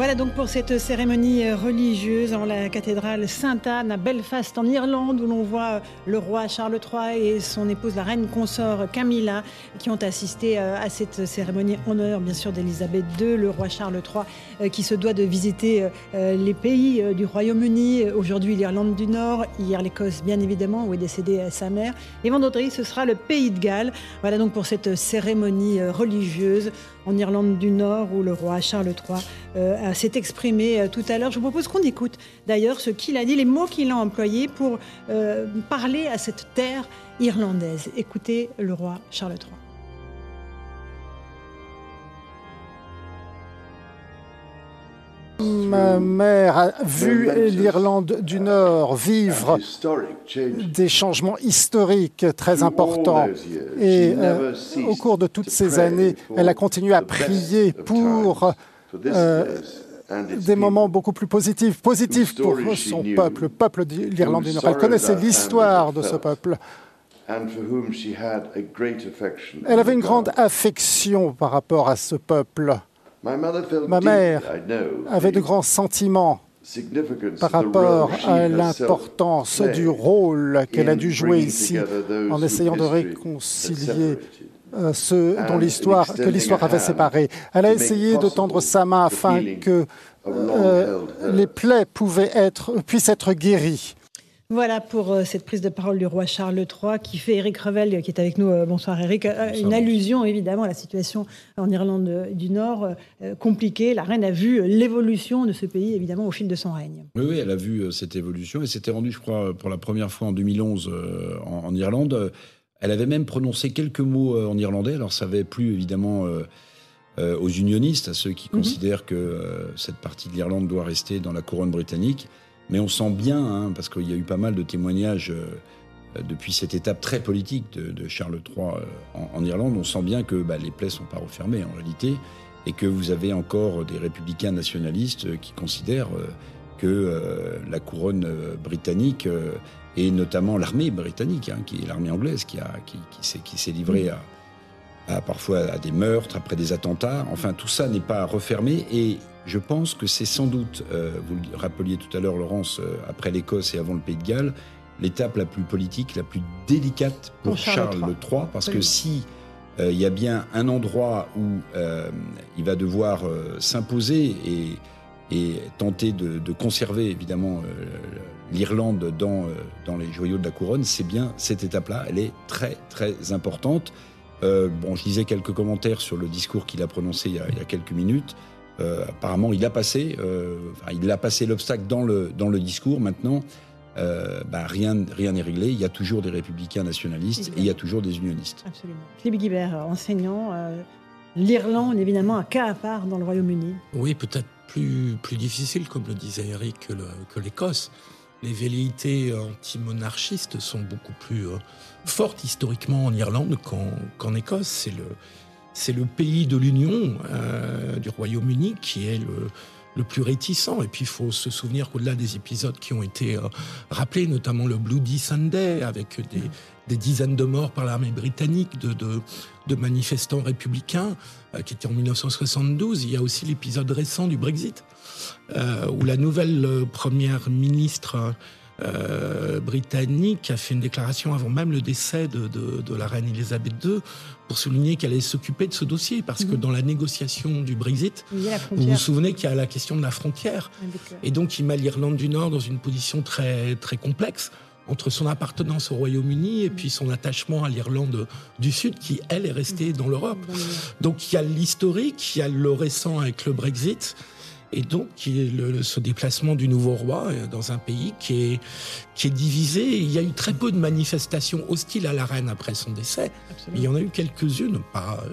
Voilà donc pour cette cérémonie religieuse en la cathédrale Sainte-Anne à Belfast en Irlande où l'on voit le roi Charles III et son épouse la reine consort Camilla qui ont assisté à cette cérémonie en honneur bien sûr d'Élisabeth II, le roi Charles III qui se doit de visiter les pays du Royaume-Uni, aujourd'hui l'Irlande du Nord, hier l'Écosse bien évidemment où est décédée sa mère et vendredi ce sera le pays de Galles. Voilà donc pour cette cérémonie religieuse en Irlande du Nord où le roi Charles III euh, s'est exprimé euh, tout à l'heure. Je vous propose qu'on écoute d'ailleurs ce qu'il a dit, les mots qu'il a employés pour euh, parler à cette terre irlandaise. Écoutez le roi Charles III. Ma mère a vu l'Irlande du Nord vivre des changements historiques très importants. Et euh, au cours de toutes ces années, elle a continué à prier pour euh, des moments beaucoup plus positifs, positifs pour son peuple, le peuple de l'Irlande du Nord. Elle connaissait l'histoire de ce peuple. Elle avait une grande affection par rapport à ce peuple. Ma mère avait de grands sentiments par rapport à l'importance du rôle qu'elle a dû jouer ici en essayant de réconcilier euh, ceux dont l'histoire, que l'histoire avait séparés. Elle a essayé de tendre sa main afin que euh, les plaies pouvaient être, puissent être guéries. Voilà pour euh, cette prise de parole du roi Charles III qui fait Eric Revel, euh, qui est avec nous. Euh, bonsoir Eric. Une allusion évidemment à la situation en Irlande du Nord compliquée. La reine a vu l'évolution de ce pays évidemment au fil de son règne. Oui, oui elle a vu cette évolution et s'était rendue, je crois, pour la première fois en 2011 en, Irlande. Elle avait même prononcé quelques mots en irlandais. Alors ça avait plu évidemment aux unionistes, à ceux qui mhm. considèrent que cette partie de l'Irlande doit rester dans la couronne britannique. Mais on sent bien, hein, parce qu'il y a eu pas mal de témoignages euh, depuis cette étape très politique de, Charles III euh, en, Irlande, on sent bien que bah, les plaies ne sont pas refermées en réalité, et que vous avez encore des républicains nationalistes euh, qui considèrent que la couronne britannique et notamment l'armée britannique, hein, qui est l'armée anglaise, qui, a, qui, qui s'est livrée à, à, parfois à des meurtres, après des attentats. Enfin, tout ça n'est pas refermé et je pense que c'est sans doute, euh, vous le rappeliez tout à l'heure, Laurence, euh, après l'Écosse et avant le Pays de Galles, l'étape la plus politique, la plus délicate pour, Charles, III, parce que si euh, il y a bien un endroit où il va devoir s'imposer et, et, tenter de, conserver évidemment l'Irlande dans, dans les joyaux de la couronne, c'est bien cette étape-là. Elle est très très importante. Bon, je lisais quelques commentaires sur le discours qu'il a prononcé il y a, il y a quelques minutes. Euh, apparemment, il a passé, euh, il a passé l'obstacle dans le, dans le discours. Maintenant, euh, bah, rien n'est réglé. Il y a toujours des républicains nationalistes et il y a toujours des unionistes. Absolument. Philippe Guibert, enseignant, l'Irlande, évidemment, un cas à part dans le Royaume-Uni. Oui, peut-être plus, plus difficile, comme le disait Eric, que l'Écosse. Les velléités antimonarchistes sont beaucoup plus fortes historiquement en Irlande qu'en Écosse. C'est le c'est le pays de l'Union euh, du Royaume-Uni qui est le, plus réticent. Et puis il faut se souvenir qu'au-delà des épisodes qui ont été euh, rappelés, notamment le Bloody Sunday, avec des, dizaines de morts par l'armée britannique de, de, manifestants républicains, euh, qui était en 1972, il y a aussi l'épisode récent du Brexit, où la nouvelle première ministre euh, britannique a fait une déclaration avant même le décès de, la reine Elisabeth II pour souligner qu'elle allait s'occuper de ce dossier parce que mhm. dans la négociation du Brexit, vous vous souvenez qu'il y a la question de la frontière et donc il met l'Irlande du Nord dans une position très très complexe entre son appartenance au Royaume-Uni et puis son attachement à l'Irlande du Sud, qui, elle, est restée mhm. dans l'Europe. Donc il y a l'historique, il y a le récent avec le Brexit, Et donc, le, ce déplacement du nouveau roi euh, dans un pays qui est, qui est divisé. Il y a eu très peu de manifestations hostiles à la reine après son décès. Il y en a eu quelques-unes, pas euh,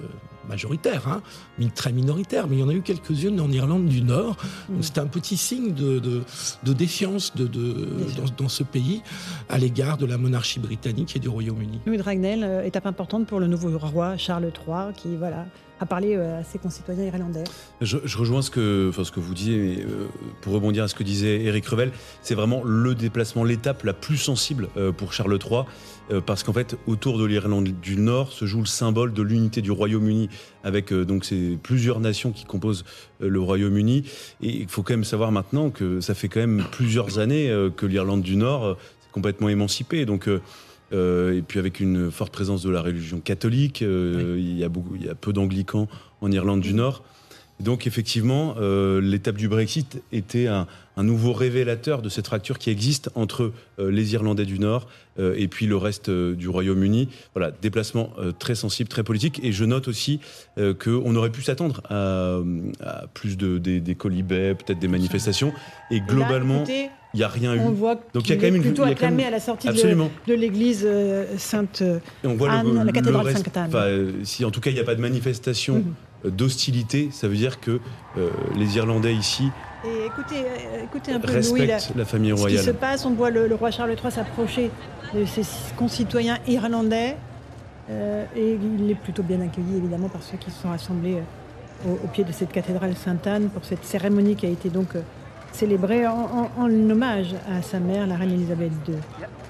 majoritaires, hein, mais très minoritaires, mais il y en a eu quelques-unes en Irlande du Nord. Mm. C'était un petit signe de, de, défiance de, dans, dans, ce pays à l'égard de la monarchie britannique et du Royaume-Uni. Louis Dragnel, euh, étape importante pour le nouveau roi Charles III, qui voilà, à parler euh, à ses concitoyens irlandais. Je, rejoins ce que, enfin, ce que vous disiez, euh, pour rebondir à ce que disait Éric Revel, c'est vraiment le déplacement, l'étape la plus sensible euh, pour Charles III, parce qu'en fait, autour de l'Irlande du Nord se joue le symbole de l'unité du Royaume-Uni, avec donc ces plusieurs nations qui composent le Royaume-Uni. Et il faut quand même savoir maintenant que ça fait quand même plusieurs années que l'Irlande du Nord est complètement émancipée. Donc euh, et puis avec une forte présence de la religion catholique, euh, il, y a beaucoup, il y a peu d'anglicans en Irlande du Nord. donc effectivement, euh, l'étape du Brexit était un, un, nouveau révélateur de cette fracture qui existe entre les Irlandais du Nord et puis le reste du Royaume-Uni. Voilà, déplacement très sensible, très politique. Et je note aussi qu'on aurait pu s'attendre à, à, plus de des, des colibets, peut-être des manifestations. Et globalement, il n'y a rien eu. On voit Donc il y a quand même une plutôt acclamé à la sortie de, l'église euh, Sainte on voit Anne, la cathédrale Sainte-Anne. Euh, si en tout cas il n'y a pas de manifestation mhm. euh, d'hostilité, ça veut dire que les Irlandais ici et écoutez, écoutez un peu respectent la famille royale. Ce qui se passe, on voit le, roi Charles III s'approcher de ses concitoyens irlandais et il est plutôt bien accueilli évidemment par ceux qui se sont rassemblés au, au, pied de cette cathédrale Sainte-Anne pour cette cérémonie qui a été donc célébré en, hommage à sa mère, la reine Elisabeth II.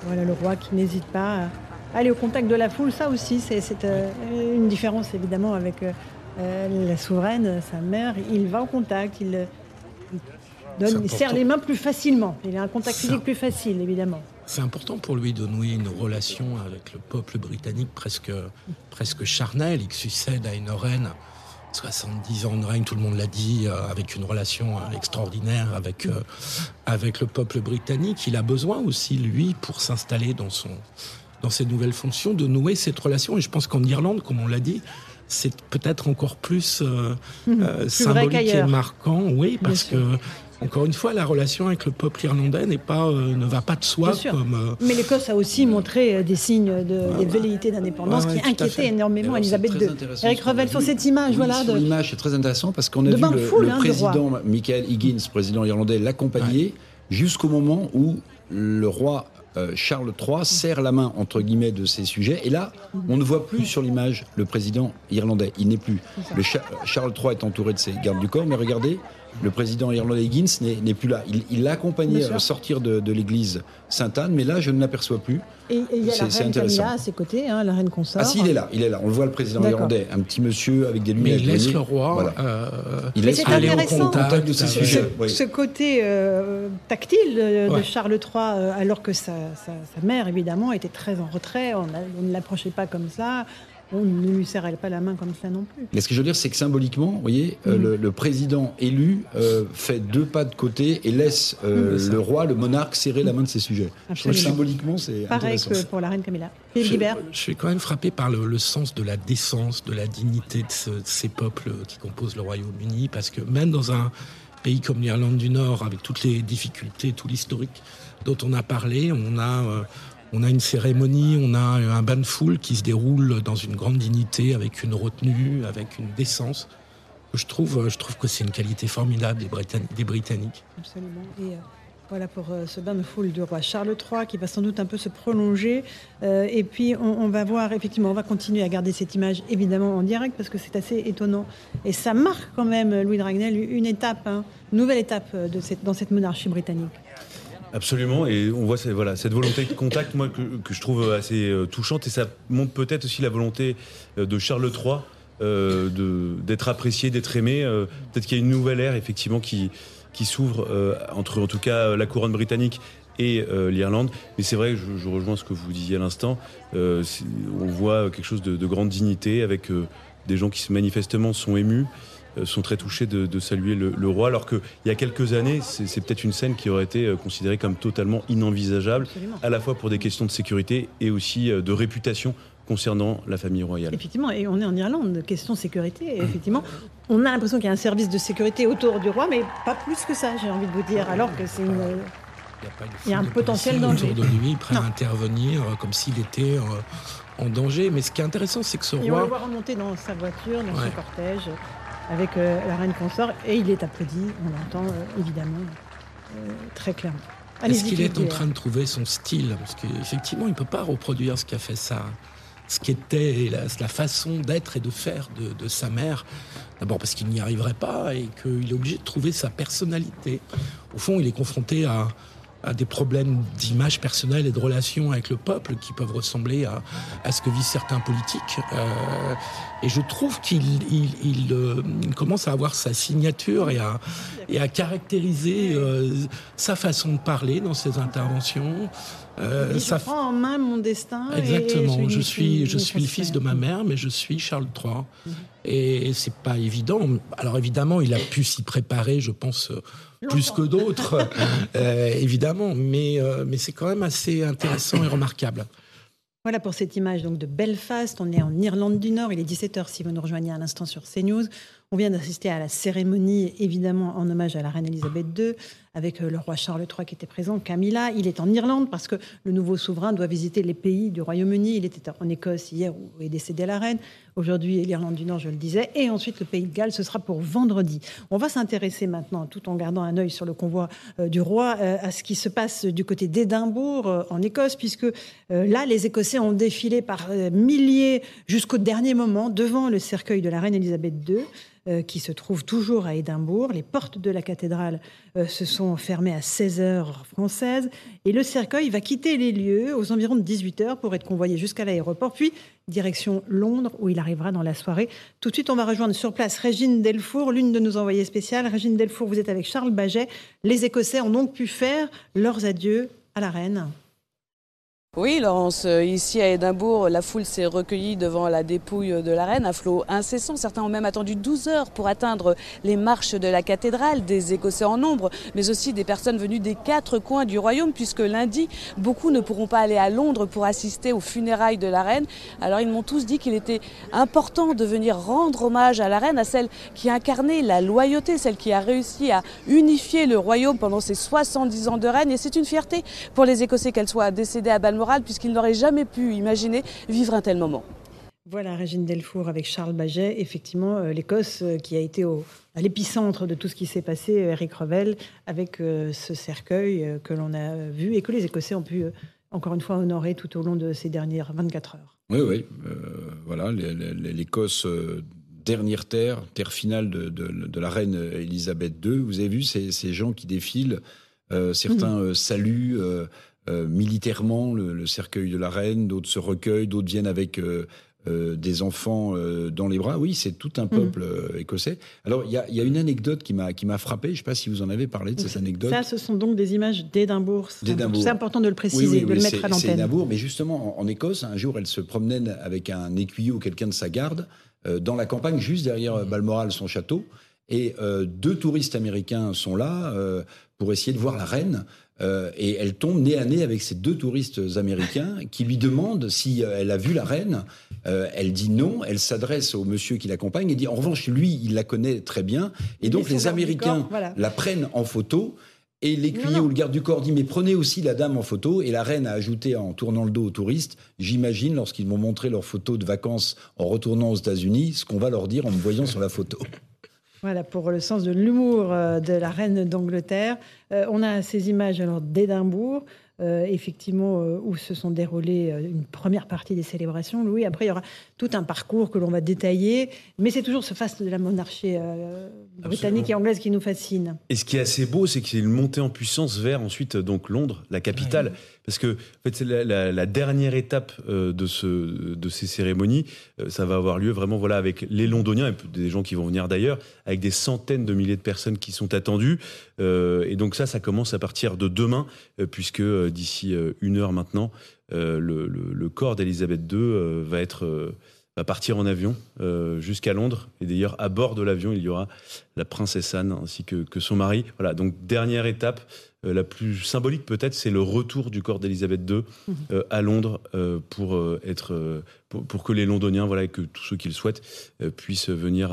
Voilà le roi qui n'hésite pas à aller au contact de la foule. Ça aussi, c'est euh, une différence évidemment avec euh, euh, la souveraine, sa mère. Il va au contact, il, donne, serre les mains plus facilement. Il a un contact physique plus facile, évidemment. C'est important pour lui de nouer une relation avec le peuple britannique presque, presque charnelle. Il succède à une reine 70 ans de règne, tout le monde l'a dit, euh, avec une relation euh, extraordinaire avec, euh, avec le peuple britannique. Il a besoin aussi, lui, pour s'installer dans, son, dans ses nouvelles fonctions, de nouer cette relation. Et je pense qu'en Irlande, comme on l'a dit, c'est peut-être encore plus, mmh. symbolique et marquant, oui, parce que encore une fois, la relation avec le peuple irlandais n'est pas, euh, ne va pas de soi. Comme, euh, Mais l'Écosse a aussi montré euh, des signes de ah, velléité d'indépendance qui inquiétaient énormément Elisabeth II. Eric Revel, sur cette image, voilà. Sur l'image, c'est très intéressant parce qu'on a vu le, hein, président Michael Higgins, président irlandais, l'accompagner jusqu'au moment où le roi Charles III serre la main entre guillemets de ces sujets. Et là, on ne voit plus sur l'image le président irlandais. Il n'est plus. Le Charles III est entouré de ses gardes du corps, mais regardez, le président irlandais Higgins n'est plus là. Il l'a accompagné à sortir de, l'église Sainte-Anne, mais là, je ne l'aperçois plus. Et il y a la reine Camilla à ses côtés, hein, la reine consort. Ah si, il est là, il est là. On le voit, le président irlandais, un petit monsieur avec des lunettes. Mais il laisse le roi. Euh, il laisse aller au contact de ces sujets. Ce, côté euh, tactile de, Charles III, euh, alors que sa, mère, évidemment, était très en retrait. On, on ne l'approchait pas comme ça on ne lui serrait pas la main comme ça non plus. Mais ce que je veux dire, c'est que symboliquement, vous voyez, euh, mhm. le, président élu euh, fait deux pas de côté et laisse euh, le roi, le monarque, serrer la main de ses sujets. symboliquement, c'est pareil que pour la reine Camilla. Je, je, suis quand même frappé par le, sens de la décence, de la dignité de, ces peuples qui composent le Royaume-Uni, parce que même dans un pays comme l'Irlande du Nord, avec toutes les difficultés, tout l'historique dont on a parlé, on a on a une cérémonie, on a un bain de foule qui se déroule dans une grande dignité, avec une retenue, avec une décence. Je trouve, je trouve que c'est une qualité formidable des, Britanniques. Absolument. Et euh, voilà pour euh, ce bain de foule du roi Charles III qui va sans doute un peu se prolonger. Euh, et puis on, va voir, effectivement, on va continuer à garder cette image évidemment en direct parce que c'est assez étonnant. Et ça marque quand même, Louis Dragnel, une étape, hein, nouvelle étape dans cette monarchie britannique. Absolument, et on voit cette, volonté de contact, moi, que, je trouve assez euh, touchante, et ça montre peut-être aussi la volonté euh, de Charles III euh, d'être apprécié, d'être aimé. peut-être qu'il y a une nouvelle ère, effectivement, qui, s'ouvre entre, en tout cas, la couronne britannique et l'Irlande. Mais c'est vrai, je, je, rejoins ce que vous disiez à l'instant, on voit quelque chose de, de grande dignité, avec des gens qui manifestement sont émus. Euh, sont très touchés de, saluer le, roi, alors qu'il y a quelques années, c'est peut-être une scène qui aurait été euh, considérée comme totalement inenvisageable, à la fois pour des questions de sécurité et aussi euh, de réputation concernant la famille royale. Effectivement, et on est en Irlande, question sécurité. effectivement, on a l'impression qu'il y a un service de sécurité autour du roi, mais pas plus que ça, j'ai envie de vous dire, alors que c'est une... Il y a, un potentiel danger. Autour de lui, prêt à intervenir comme s'il était en danger. Mais ce qui est intéressant, c'est que ce et roi. On le voit remonter dans sa voiture, dans son cortège, avec la reine consort, et il est applaudi, on l'entend évidemment très clairement. Est-ce qu'il est en train de trouver son style? Parce qu'effectivement, il ne peut pas reproduire ce qu'a fait ça. Ce qui était la, façon d'être et de faire de, sa mère. D'abord parce qu'il n'y arriverait pas et qu'il est obligé de trouver sa personnalité. Au fond, il est confronté à, à des problèmes d'image personnelle et de relations avec le peuple qui peuvent ressembler à, à ce que vivent certains politiques. Euh, et je trouve qu'il il, euh, commence à avoir sa signature et à, et à caractériser euh, sa façon de parler dans ses interventions. Euh, ça prend en main mon destin. Exactement. je suis, je suis le fils de ma mère, mais je suis Charles III. Mhm. Et c'est pas évident. Alors évidemment, il a pu s'y préparer, je pense plus que d'autres, euh, évidemment, mais, euh, mais c'est quand même assez intéressant et remarquable. Voilà pour cette image donc de Belfast. On est en Irlande du Nord. Il est 17h si vous nous rejoignez à l'instant sur CNews. On vient d'assister à la cérémonie, évidemment, en hommage à la reine Elisabeth II, avec euh, le roi Charles III qui était présent, Camilla. Il est en Irlande parce que le nouveau souverain doit visiter les pays du Royaume-Uni. Il était en Écosse hier où est décédée la reine. Aujourd'hui, l'Irlande du Nord, je le disais. Et ensuite, le pays de Galles, ce sera pour vendredi. On va s'intéresser maintenant, tout en gardant un œil sur le convoi euh, du roi, euh, à ce qui se passe du côté d'Édimbourg, en Écosse, puisque là, les Écossais ont défilé par milliers jusqu'au dernier moment devant le cercueil de la reine Elisabeth II. Qui se trouve toujours à Édimbourg. Les portes de la cathédrale se sont fermées à 16 heures françaises et le cercueil va quitter les lieux aux environs de 18 heures pour être convoyé jusqu'à l'aéroport, puis direction Londres où il arrivera dans la soirée. Tout de suite, on va rejoindre sur place Régine Delfour, l'une de nos envoyées spéciales. Régine Delfour, vous êtes avec Charles Baget. Les Écossais ont donc pu faire leurs adieux à la reine. Oui, Laurence, euh, ici à Édimbourg, la foule s'est recueillie devant la dépouille de la reine, à flot incessant. Certains ont même attendu 12 heures pour atteindre les marches de la cathédrale, des Écossais en nombre, mais aussi des personnes venues des quatre coins du royaume, puisque lundi, beaucoup ne pourront pas aller à Londres pour assister aux funérailles de la reine. Alors ils m'ont tous dit qu'il était important de venir rendre hommage à la reine, à celle qui a incarné la loyauté, celle qui a réussi à unifier le royaume pendant ses 70 ans de règne. Et c'est une fierté pour les Écossais qu'elle soit décédée à Balmoral puisqu'il n'aurait jamais pu imaginer vivre un tel moment. Voilà, Régine Delfour avec Charles Baget. Effectivement, euh, l'Écosse euh, qui a été à l'épicentre de tout ce qui s'est passé, euh, Eric Revel, avec ce cercueil que l'on a vu et que les Écossais ont pu, encore une fois, honorer tout au long de ces dernières 24 heures. Oui, oui. voilà, l'Écosse, dernière terre, terre finale de, la reine Elisabeth II. Vous avez vu ces, gens qui défilent, certains mhm. saluent. Euh, militairement le, cercueil de la reine, d'autres se recueillent, d'autres viennent avec euh, euh, des enfants dans les bras. Oui, c'est tout un mm. peuple écossais. Alors, il y a, une anecdote qui m'a qui m'a frappé. Je ne sais pas si vous en avez parlé de cette anecdote. Ça, ce sont donc des images d'Édimbourg. C'est important de le préciser, de le mettre à l'antenne. C'est Édimbourg, mais justement en, Écosse, un jour, elle se promenait avec un écuyer ou quelqu'un de sa garde dans la campagne, juste derrière Balmoral, son château. Et deux touristes américains sont là pour essayer de voir la reine. Euh, et elle tombe nez à nez avec ces deux touristes américains qui lui demandent si euh, elle a vu la reine. Euh, elle dit non. Elle s'adresse au monsieur qui l'accompagne et dit en revanche, lui, il la connaît très bien. Et donc les Américains la prennent en photo. Et l'écuyer ou le garde du corps dit mais prenez aussi la dame en photo. Et la reine a ajouté en tournant le dos aux touristes, j'imagine lorsqu'ils m'ont montré leurs photos de vacances en retournant aux États-Unis, ce qu'on va leur dire en me voyant sur la photo. Voilà, pour le sens de l'humour euh, de la reine d'Angleterre. Euh, on a ces images alors d'Édimbourg, euh, effectivement, où se sont déroulées une première partie des célébrations. Louis, après, il y aura tout un parcours que l'on va détailler, mais c'est toujours ce faste de la monarchie britannique et anglaise qui nous fascine. Et ce qui est assez beau, c'est qu'il est monté en puissance vers ensuite donc Londres, la capitale. Parce que c'est la, dernière étape euh, de, ce, de ces cérémonies. Euh, ça va avoir lieu vraiment voilà, avec les Londoniens et des gens qui vont venir d'ailleurs, avec des centaines de milliers de personnes qui sont attendues. Euh, et donc ça, ça commence à partir de demain, puisque d'ici une heure maintenant, le, corps d'Elisabeth II va partir en avion jusqu'à Londres. Et d'ailleurs, à bord de l'avion, il y aura la princesse Anne ainsi que, son mari. Voilà, donc dernière étape la plus symbolique peut-être, c'est le retour du corps d'Elisabeth II mhm. à Londres pour être pour, que les Londoniens, voilà, et que tous ceux qui le souhaitent, puissent venir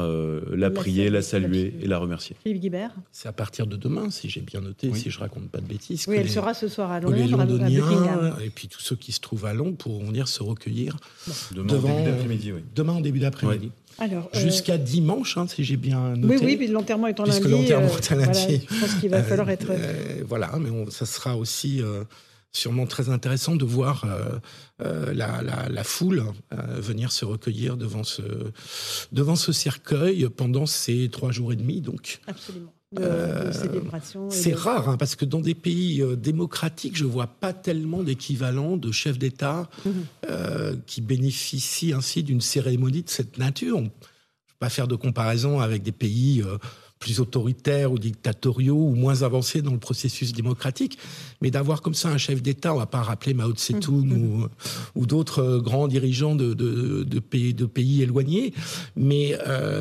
la prier, la saluer et la remercier. Philippe Guibert C'est à partir de demain, si j'ai bien noté, si je raconte pas de bêtises. Oui, elle sera ce soir à Londres. Les Londoniens et puis tous ceux qui se trouvent à Londres pourront venir se recueillir demain, devant, en début d'après-midi. Oui. Demain en début d'après-midi. Alors, euh, Jusqu'à dimanche, hein, si j'ai bien noté. Oui, oui, puis l'enterrement est en lundi. l'enterrement est en lundi. je pense qu'il va falloir être. Euh, voilà, mais ça sera aussi sûrement très intéressant de voir la, la, foule venir se recueillir devant ce, devant ce cercueil pendant ces trois jours et demi. Donc. Absolument. Euh, c'est rare, hein, parce que dans des pays euh, démocratiques, je vois pas tellement d'équivalent de chefs d'État mhm. euh, qui bénéficient ainsi d'une cérémonie de cette nature. Je ne vais pas faire de comparaison avec des pays plus autoritaires ou dictatoriaux ou moins avancés dans le processus démocratique, mais d'avoir comme ça un chef d'État, on va pas rappeler Mao Tse-tung mhm. ou, d'autres grands dirigeants de, de, pays, de pays éloignés, mais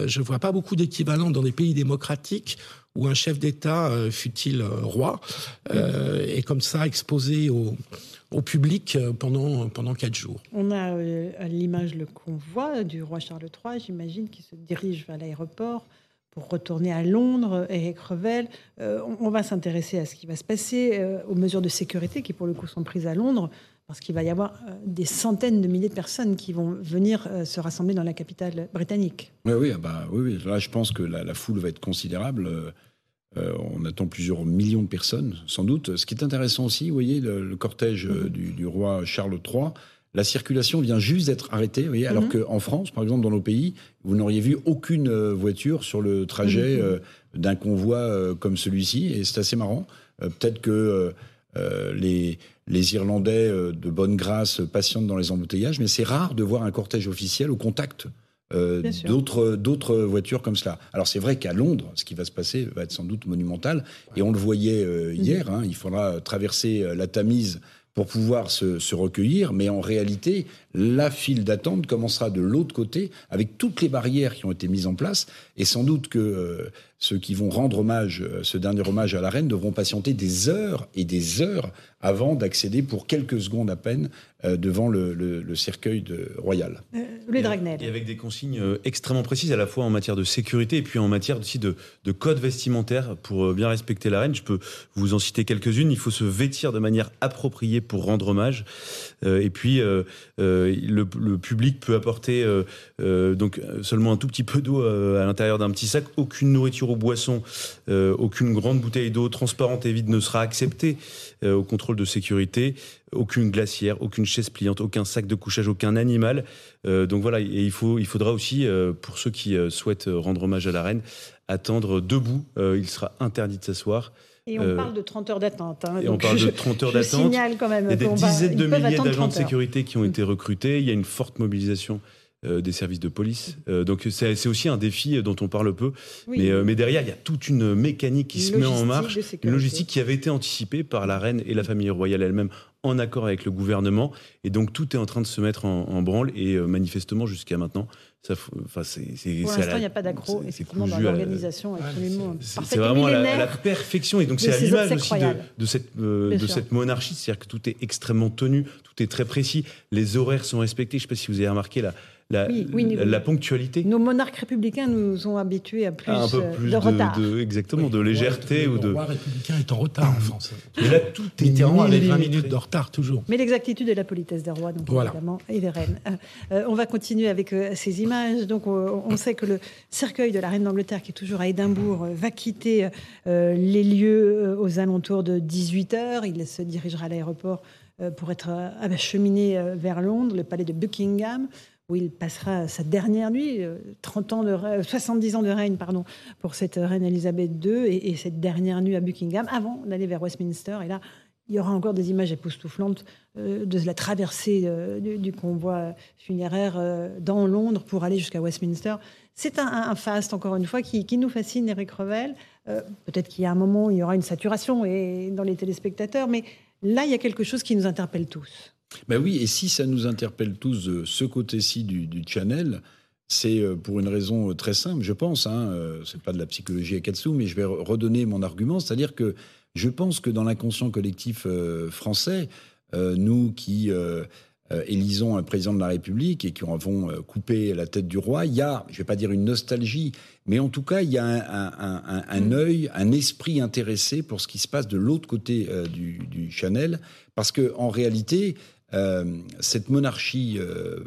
je ne vois pas beaucoup d'équivalent dans des pays démocratiques où un chef d'État, euh, fut-il euh, roi, euh, est comme ça exposé au, public pendant, pendant quatre jours. On a l'image le convoi du roi Charles III, j'imagine, qui se dirige vers l'aéroport pour retourner à Londres. Eric Revel, on, va s'intéresser à ce qui va se passer, aux mesures de sécurité qui, pour le coup, sont prises à Londres, parce qu'il va y avoir des centaines de milliers de personnes qui vont venir se rassembler dans la capitale britannique. Oui, oui, ah bah, oui, là, je pense que la foule va être considérable. Euh, on attend plusieurs millions de personnes, sans doute. Ce qui est intéressant aussi, vous voyez, le, cortège euh, du, roi Charles III, la circulation vient juste d'être arrêtée, vous voyez, alors mhm. qu'en France, par exemple, dans nos pays, vous n'auriez vu aucune euh, voiture sur le trajet mhm. d'un convoi comme celui-ci, et c'est assez marrant. Peut-être que les, les Irlandais de bonne grâce patientent dans les embouteillages, mais c'est rare de voir un cortège officiel au contact euh, d'autres d'autres voitures comme cela. Alors c'est vrai qu'à Londres, ce qui va se passer va être sans doute monumental, et on le voyait euh, hier. Hein, il faudra traverser euh, la Tamise pour pouvoir se, se, recueillir, mais en réalité, la file d'attente commencera de l'autre côté, avec toutes les barrières qui ont été mises en place, et sans doute que ceux qui vont rendre hommage, ce dernier hommage à la reine, devront patienter des heures et des heures avant d'accéder pour quelques secondes à peine euh, devant le, cercueil de, royal. Euh, et, et, avec des consignes euh, extrêmement précises à la fois en matière de sécurité et puis en matière aussi de, de code vestimentaire pour bien respecter la reine. Je peux vous en citer quelques-unes. Il faut se vêtir de manière appropriée pour rendre hommage. et puis le, public peut apporter donc seulement un tout petit peu d'eau à l'intérieur d'un petit sac. Aucune nourriture ou boisson, aucune grande bouteille d'eau transparente et vide ne sera acceptée au contrôle de sécurité, aucune glacière, aucune chaise pliante, aucun sac de couchage, aucun animal. Euh, donc voilà, et il, faudra aussi, euh, pour ceux qui euh, souhaitent rendre hommage à la reine, attendre debout. il sera interdit de s'asseoir. Et on parle de 30 heures d'attente. Hein, et on parle de 30 heures d'attente. Il y a des dizaines de milliers d'agents de sécurité qui ont été recrutés. Il y a une forte mobilisation euh, des services de police. Euh, donc c'est aussi un défi dont on parle peu. Mais, euh, mais, derrière, il y a toute une mécanique qui se met en marche, une logistique qui avait été anticipée par la reine et la famille royale elle-même en accord avec le gouvernement. Et donc tout est en train de se mettre en, branle. Et manifestement, jusqu'à maintenant, ça, c'est, Pour l'instant, il n'y a pas d'accro, effectivement, dans l'organisation absolument C'est vraiment la, la, perfection. Et donc, c'est à l'image aussi de, de, cette, de cette monarchie. C'est-à-dire que tout est extrêmement tenu, tout est très précis. Les horaires sont respectés. Je ne sais pas si vous avez remarqué la, la, la, ponctualité. Nos monarques républicains nous ont habitués à plus, un peu plus de, retard. exactement, de légèreté. ou de... Le roi républicain est en retard en France. Mais là, tout est littéralement avec 20 minutes de retard toujours. Mais l'exactitude et la politesse des rois, donc évidemment, et des reines. Euh, euh, on va continuer avec euh, ces images. Donc, on sait que le cercueil de la reine d'Angleterre, qui est toujours à Édimbourg, va quitter les lieux aux alentours de 18 h Il se dirigera à l'aéroport pour être acheminé vers Londres, le palais de Buckingham où il passera sa dernière nuit, 30 euh, 70 ans de règne pardon, pour cette reine Elisabeth II et, cette dernière nuit à Buckingham, avant d'aller vers Westminster. Et là, il y aura encore des images époustouflantes euh, de la traversée euh, du, convoi funéraire dans Londres pour aller jusqu'à Westminster. C'est un, faste, encore une fois, qui, nous fascine, Eric Revel. Peut-être qu'il y a un moment où il y aura une saturation et, dans les téléspectateurs, mais là, il y a quelque chose qui nous interpelle tous. Ben oui, et si ça nous interpelle tous de ce côté-ci du, channel, c'est pour une raison très simple, je pense. Hein, c'est pas de la psychologie Akatsu, mais je vais redonner mon argument, c'est-à-dire que je pense que dans l'inconscient collectif français, nous qui euh, élisons un président de la République et qui avons euh, coupé la tête du roi, il y a, je ne vais pas dire une nostalgie, mais en tout cas, il y a un, un, mm. œil, un esprit intéressé pour ce qui se passe de l'autre côté euh, du, du, Chanel, parce que en réalité, cette monarchie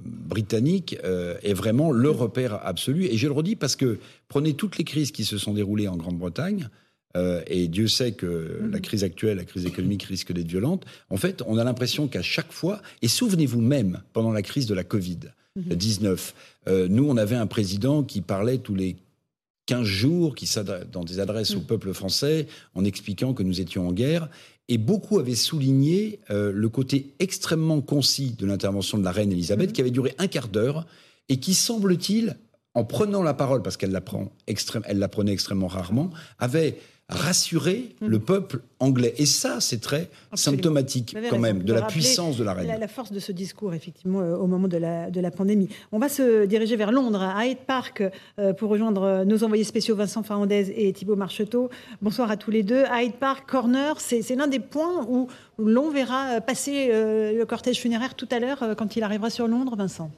britannique est vraiment le repère absolu. Et je le redis parce que prenez toutes les crises qui se sont déroulées en Grande-Bretagne. Euh, et Dieu sait que la crise actuelle, la crise économique risque d'être violente. En fait, on a l'impression qu'à chaque fois, et souvenez-vous même, pendant la crise de la Covid-19, euh, nous, on avait un président qui parlait tous les 15 jours, qui dans des adresses au peuple français, en expliquant que nous étions en guerre. Et beaucoup avaient souligné euh, le côté extrêmement concis de l'intervention de la reine Elisabeth, qui avait duré un quart d'heure, et qui, semble-t-il, en prenant la parole, parce qu'elle la, elle la prenait extrêmement rarement, avait rassurer mm. le peuple anglais. Et ça, c'est très symptomatique quand même de la puissance de la reine. La, force de ce discours, effectivement, euh, au moment de la, de la pandémie. On va se diriger vers Londres, à Hyde Park, euh, pour rejoindre euh, nos envoyés spéciaux Vincent Farandez et Thibault Marcheteau. Bonsoir à tous les deux. Hyde Park, Corner, c'est l'un des points où, l'on verra passer le cortège funéraire tout à l'heure quand il arrivera sur Londres, Vincent.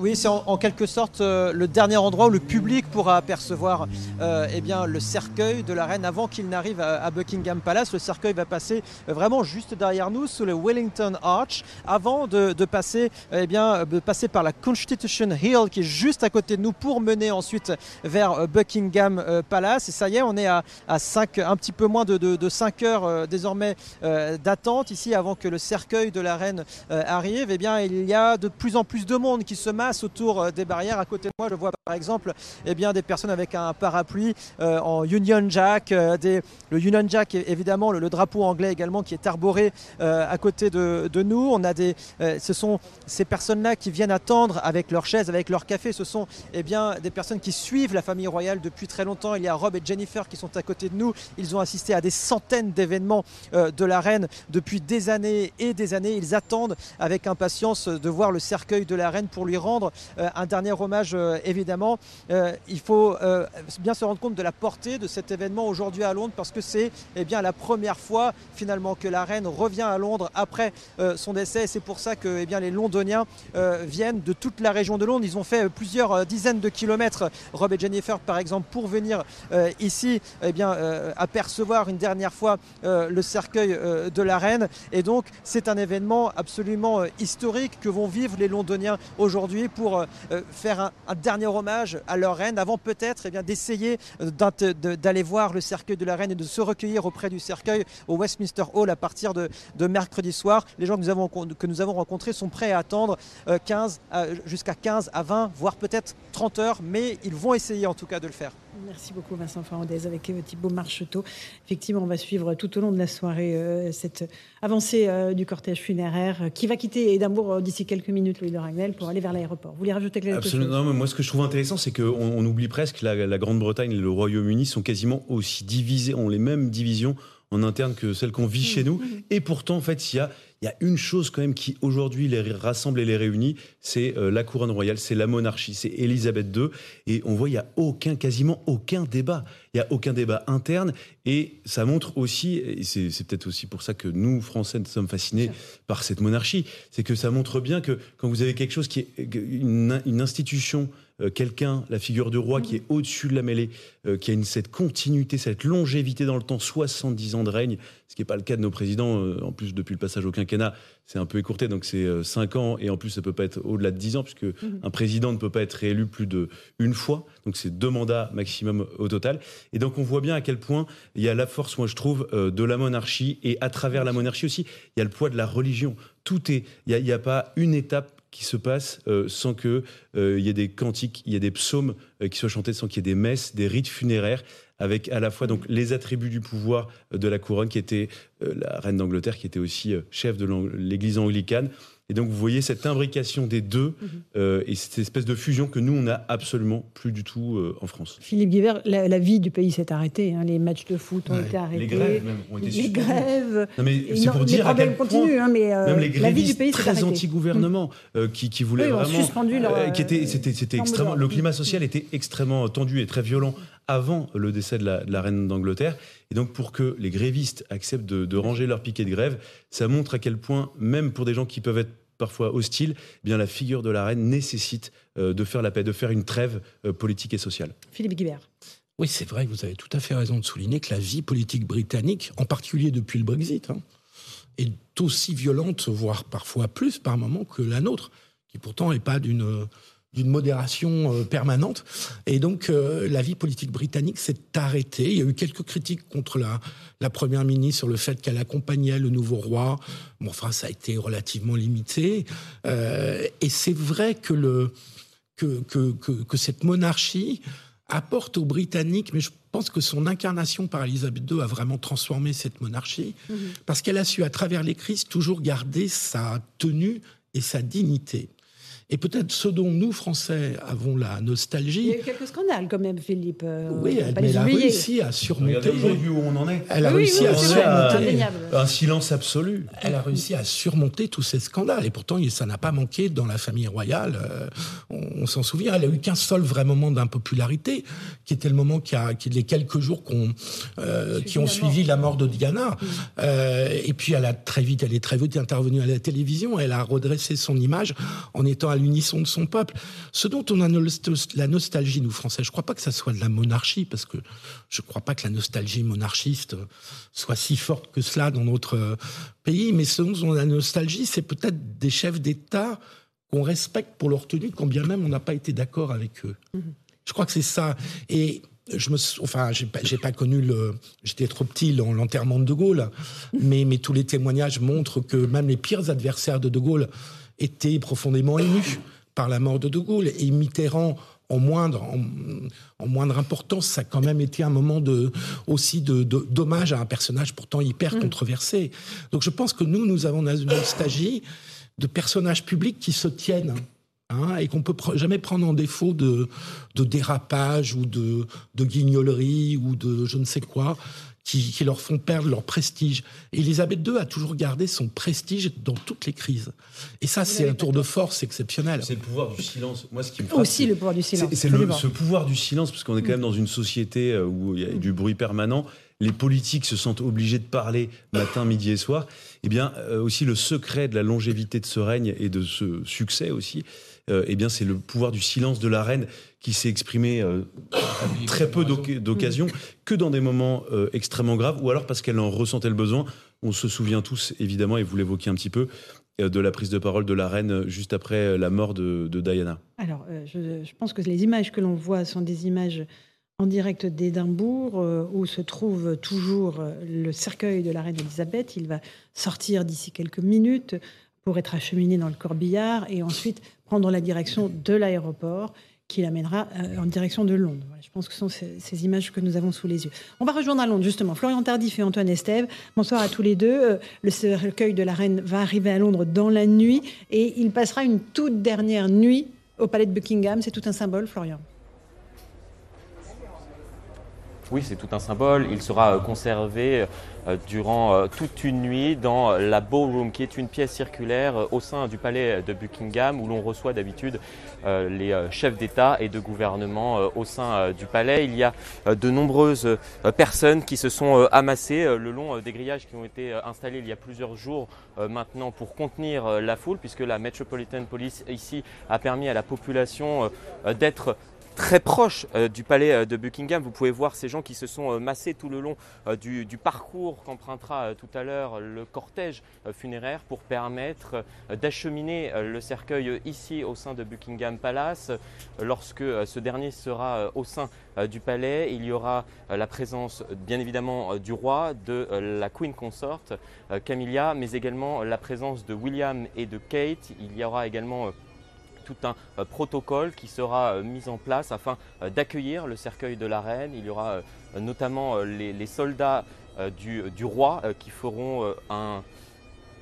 Oui, c'est en, quelque sorte euh, le dernier endroit où le public pourra apercevoir euh, eh le cercueil de la reine avant qu'il n'arrive à, Buckingham Palace. Le cercueil va passer euh, vraiment juste derrière nous, sous le Wellington Arch, avant de, passer, eh de passer par la Constitution Hill qui est juste à côté de nous pour mener ensuite vers Buckingham Palace. Et ça y est, on est à, à 5, un petit peu moins de, de, 5 heures désormais d'attente ici avant que le cercueil de la reine arrive. Eh bien, il y a de plus en plus de monde qui se autour euh, des barrières. À côté de moi, je vois par exemple eh bien, des personnes avec un parapluie euh, en Union Jack. Euh, le Union Jack, évidemment, le, drapeau anglais également qui est arboré à côté de, nous. On a des, ce sont ces personnes-là qui viennent attendre avec leur chaise, avec leur café. Ce sont eh bien, des personnes qui suivent la famille royale depuis très longtemps. Il y a Rob et Jennifer qui sont à côté de nous. Ils ont assisté à des centaines d'événements de la reine depuis des années et des années. Ils attendent avec impatience de voir le cercueil de la reine pour lui rendre euh, un dernier hommage euh, évidemment. Euh, il faut bien se rendre compte de la portée de cet événement aujourd'hui à Londres parce que c'est eh bien la première fois finalement que la reine revient à Londres après son décès. C'est pour ça que eh les Londoniens viennent de toute la région de Londres. Ils ont fait plusieurs dizaines de kilomètres, Rob et Jennifer par exemple, pour venir ici eh bien, apercevoir une dernière fois le cercueil de la reine. Et donc c'est un événement absolument historique que vont vivre les Londoniens aujourd'hui pour euh, euh, faire un, dernier hommage à leur reine avant peut-être eh d'essayer euh, d'aller voir le cercueil de la reine et de se recueillir auprès du cercueil au Westminster Hall à partir de, mercredi soir. Les gens que nous avons, rencontrés sont prêts à attendre 15 jusqu'à 15 à 20, voire peut-être 30 heures, mais ils vont essayer en tout cas de le faire. Merci beaucoup Vincent Farandez avec Thibault Marcheteau. Effectivement, on va suivre tout au long de la soirée cette avancée du cortège funéraire qui va quitter Édimbourg d'ici quelques minutes, Louis de Ragnel, pour aller vers l'aéroport. Vous voulez rajouter quelque Absolument. chose? Mais Moi, ce que je trouve intéressant, c'est qu'on on oublie presque la, la Grande-Bretagne et le Royaume-Uni sont quasiment aussi divisés, ont les mêmes divisions en interne que celles qu'on vit chez mmh, nous. Mmh. Et pourtant, en fait, il y a il y a une chose quand même qui aujourd'hui les rassemble et les réunit, c'est euh, la couronne royale, c'est la monarchie, c'est Élisabeth II. Et on voit, il n'y a aucun, quasiment aucun débat. Il n'y a aucun débat interne. Et ça montre aussi, et c'est peut-être aussi pour ça que nous, Français, nous sommes fascinés par cette monarchie, c'est que ça montre bien que quand vous avez quelque chose qui est une, une institution quelqu'un, la figure du roi, qui est au-dessus de la mêlée, euh, qui a une, cette continuité, cette longévité dans le temps, 70 ans de règne, ce qui n'est pas le cas de nos présidents. Euh, en plus, depuis le passage au quinquennat, c'est un peu écourté, donc c'est 5 ans, et en plus, ça peut pas être au-delà de 10 ans, puisque mhm. un président ne peut pas être réélu plus de une fois, donc c'est deux mandats maximum au total. Et donc, on voit bien à quel point il y a la force, moi je trouve, de la monarchie, et à travers la monarchie aussi, il y a le poids de la religion. Tout est, il n'y a, a, pas une étape qui se passe euh, sans qu'il euh, y ait des cantiques, il y ait des psaumes euh, qui soient chantés, sans qu'il y ait des messes, des rites funéraires avec à la fois donc les attributs du pouvoir de la couronne, qui était la reine d'Angleterre, qui était aussi chef de l'Église anglicane, et donc, vous voyez cette imbrication des deux mhm. euh, et cette espèce de fusion que nous, on n'a absolument plus du tout euh, en France. Philippe Guiver, la, vie du pays s'est arrêtée. Hein. Les matchs de foot ont été arrêtés. Les grèves, même, ont été Les grèves. Non, mais c'est pour dire à quel continuent, hein, mais euh, même les la vie du pays très anti-gouvernement, qui, qui, voulaient vraiment. Suspendu leur, qui était, c'était, c'était extrêmement. Le climat social était extrêmement tendu et très violent avant le décès de la, reine d'Angleterre. Et donc, pour que les grévistes acceptent de, de, ranger leur piquet de grève, ça montre à quel point, même pour des gens qui peuvent être parfois hostile, eh bien la figure de la reine nécessite euh, de faire la paix, de faire une trêve euh, politique et sociale. Philippe Guibert. Oui, c'est vrai, vous avez tout à fait raison de souligner que la vie politique britannique, en particulier depuis le Brexit, hein, est aussi violente, voire parfois plus par moment que la nôtre, qui pourtant n'est pas d'une d'une modération euh, permanente. Et donc, euh, la vie politique britannique s'est arrêtée. Il y a eu quelques critiques contre la, la première ministre sur le fait qu'elle accompagnait le nouveau roi. Bon, enfin, ça a été relativement limité. Euh, et c'est vrai que, le, que, que, que, cette monarchie apporte aux Britanniques, mais je pense que son incarnation par Elisabeth II a vraiment transformé cette monarchie, mmh parce qu'elle a su, à travers les crises, toujours garder sa tenue et sa dignité. Et peut-être ce dont nous, Français, avons la nostalgie. Il y a eu quelques scandales quand même, Philippe. Euh, oui, elle, mais elle a réussi à surmonter. vu où on en est. Elle a réussi à surmonter. Un silence absolu. Elle a réussi à surmonter tous ces scandales. Et pourtant, ça n'a pas manqué dans la famille royale. Euh, on, s'en souvient. Elle a eu qu'un seul vrai moment d'impopularité, qui était le moment qui a, qui les quelques jours qu'on, euh, qui ont suivi la mort de Diana. Mm. et puis, elle a très vite, elle est très vite intervenue à la télévision. Elle a redressé son image en étant à l'unisson de son peuple. Ce dont on a la nostalgie, nous Français, je ne crois pas que ça soit de la monarchie, parce que je ne crois pas que la nostalgie monarchiste soit si forte que cela dans notre euh, pays, mais ce dont on a la nostalgie, c'est peut-être des chefs d'État qu'on respecte pour leur tenue, quand bien même on n'a pas été d'accord avec eux. Mm-hmm. Je crois que c'est ça. Et je me, enfin, j'ai pas, pas connu le, j'étais trop petit l'enterrement de De Gaulle, mais, mais tous les témoignages montrent que même les pires adversaires de De Gaulle était profondément ému par la mort de De Gaulle. Et Mitterrand, en moindre, en, moindre importance, ça a quand même été un moment de, aussi de, dommage à un personnage pourtant hyper mm. controversé. Donc je pense que nous, nous avons une nostalgie de personnages publics qui se tiennent. Hein, et qu'on peut jamais prendre en défaut de, de dérapage ou de, de guignolerie ou de je ne sais quoi qui, leur font perdre leur prestige. Et Elisabeth II a toujours gardé son prestige dans toutes les crises. Et ça, c'est un tour de force exceptionnel. C'est le pouvoir du silence. Moi, ce qui me Aussi le pouvoir du silence. C'est ce pouvoir du silence, parce qu'on est quand même dans une société euh, où il y a du bruit permanent les politiques se sentent obligés de parler matin, midi et soir, eh bien euh, aussi le secret de la longévité de ce règne et de ce succès aussi, euh, eh bien c'est le pouvoir du silence de la reine qui s'est exprimé euh, très peu d'occasions, que dans des moments euh, extrêmement graves, ou alors parce qu'elle en ressentait le besoin. On se souvient tous, évidemment, et vous l'évoquiez un petit peu, euh, de la prise de parole de la reine juste après la mort de, Diana. Alors, je, je, pense que les images que l'on voit sont des images en direct d'Édimbourg, où se trouve toujours le cercueil de la reine Elisabeth. Il va sortir d'ici quelques minutes pour être acheminé dans le corbillard et ensuite prendre la direction de l'aéroport qui l'amènera euh, en direction de Londres. je pense que ce sont ces, images que nous avons sous les yeux. On va rejoindre à Londres, justement, Florian Tardif et Antoine Estève. Bonsoir à tous les deux. Euh, le recueil de la reine va arriver à Londres dans la nuit et il passera une toute dernière nuit au palais de Buckingham. C'est tout un symbole, Florian. Oui, c'est tout un symbole. Il sera euh, conservé euh, durant euh, toute une nuit dans la Ballroom, qui est une pièce circulaire au sein du palais de Buckingham, où l'on reçoit d'habitude les chefs d'État et de gouvernement au sein du palais. Il y a de nombreuses personnes qui se sont amassées le long des grillages qui ont été installés il y a plusieurs jours maintenant pour contenir la foule, puisque la Metropolitan Police ici a permis à la population d'être très proche euh, du palais euh, de Buckingham. Vous pouvez voir ces gens qui se sont euh, massés tout le long du, parcours qu'empruntera tout à l'heure le cortège funéraire pour permettre d'acheminer le cercueil ici au sein de Buckingham Palace. Lorsque ce dernier sera au sein du palais, il y aura la présence bien évidemment du roi, de la Queen consort Camilla, mais également la présence de William et de Kate. Il y aura également tout un protocole qui sera mis en place afin d'accueillir le cercueil de la reine. Il y aura notamment les, soldats du, roi qui feront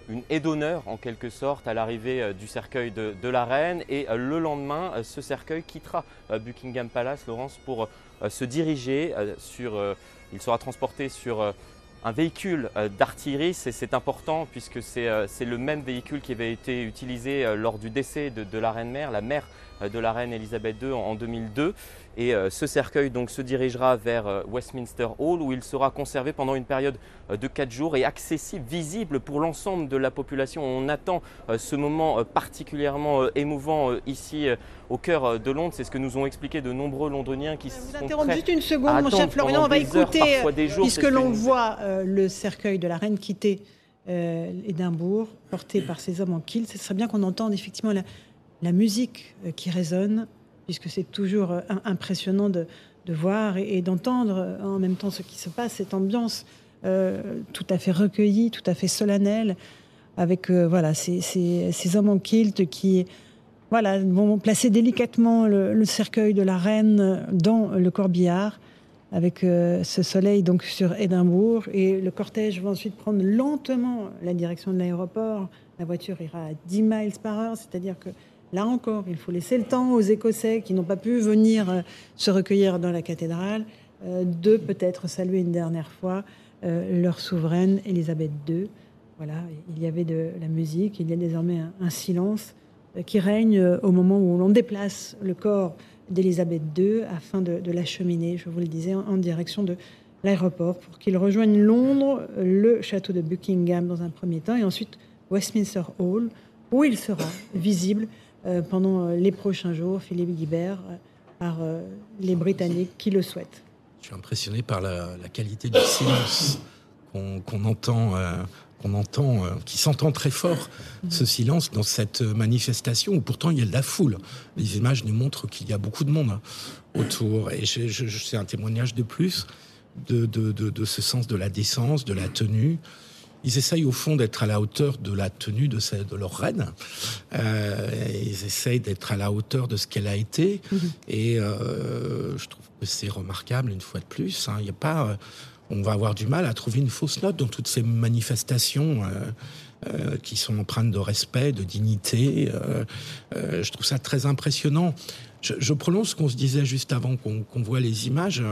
une aide d'honneur en quelque sorte à l'arrivée du cercueil de, de, la reine et le lendemain ce cercueil quittera Buckingham Palace Laurence pour se diriger sur il sera transporté sur un véhicule euh, d'artillerie, c'est important puisque euh, c'est le même véhicule qui avait été utilisé euh, lors du décès de, la reine-mère, la mère de la reine Elisabeth II en, 2002. Et ce cercueil donc se dirigera vers Westminster Hall où il sera conservé pendant une période de 4 jours et accessible, visible pour l'ensemble de la population. On attend ce moment particulièrement émouvant ici au cœur de Londres. C'est ce que nous ont expliqué de nombreux Londoniens qui vous sont interromps juste une seconde, mon cher Florian. On va écouter, puisque l'on voit le cercueil de la reine quitter euh, Édimbourg, porté par ces hommes en kilt. Ce serait bien qu'on entende effectivement la, musique euh, qui résonne, puisque c'est toujours euh, impressionnant de, voir et, d'entendre en même temps ce qui se passe, cette ambiance tout à fait recueillie, tout à fait solennelle, avec voilà ces, hommes en kilt qui voilà, vont placer délicatement le cercueil de la reine dans le corbillard avec euh, ce soleil donc sur Édimbourg et le cortège va ensuite prendre lentement la direction de l'aéroport. La voiture ira à 10 miles par heure, c'est-à-dire que là encore, il faut laisser le temps aux Écossais qui n'ont pas pu venir euh, se recueillir dans la cathédrale euh, de peut-être saluer une dernière fois leur souveraine Élisabeth II. Voilà, il y avait de la musique, il y a désormais un silence qui règne au moment où l'on déplace le corps d'Elisabeth II afin de, l'acheminer, je vous le disais, en, direction de l'aéroport pour qu'il rejoigne Londres, le château de Buckingham dans un premier temps et ensuite Westminster Hall où il sera visible euh, pendant euh, les prochains jours, Philippe Guibert, euh, par les Britanniques qui le souhaitent. Je suis impressionné par la, qualité du silence qu'on entend on entend, euh, qui s'entend très fort, ce silence dans cette manifestation où pourtant il y a de la foule. Les images nous montrent qu'il y a beaucoup de monde hein, autour. Et c'est un témoignage de plus de, ce sens de la décence, de la tenue. Ils essayent au fond d'être à la hauteur de la tenue de, de leur reine. Euh, ils essayent d'être à la hauteur de ce qu'elle a été. Mm-hmm. Et euh, je trouve que c'est remarquable une fois de plus. Hein. Il n'y a pas on va avoir du mal à trouver une fausse note dans toutes ces manifestations euh, euh, qui sont empreintes de respect, de dignité. Euh, je trouve ça très impressionnant. Je, je prolonge ce qu'on se disait juste avant qu'on voit les images.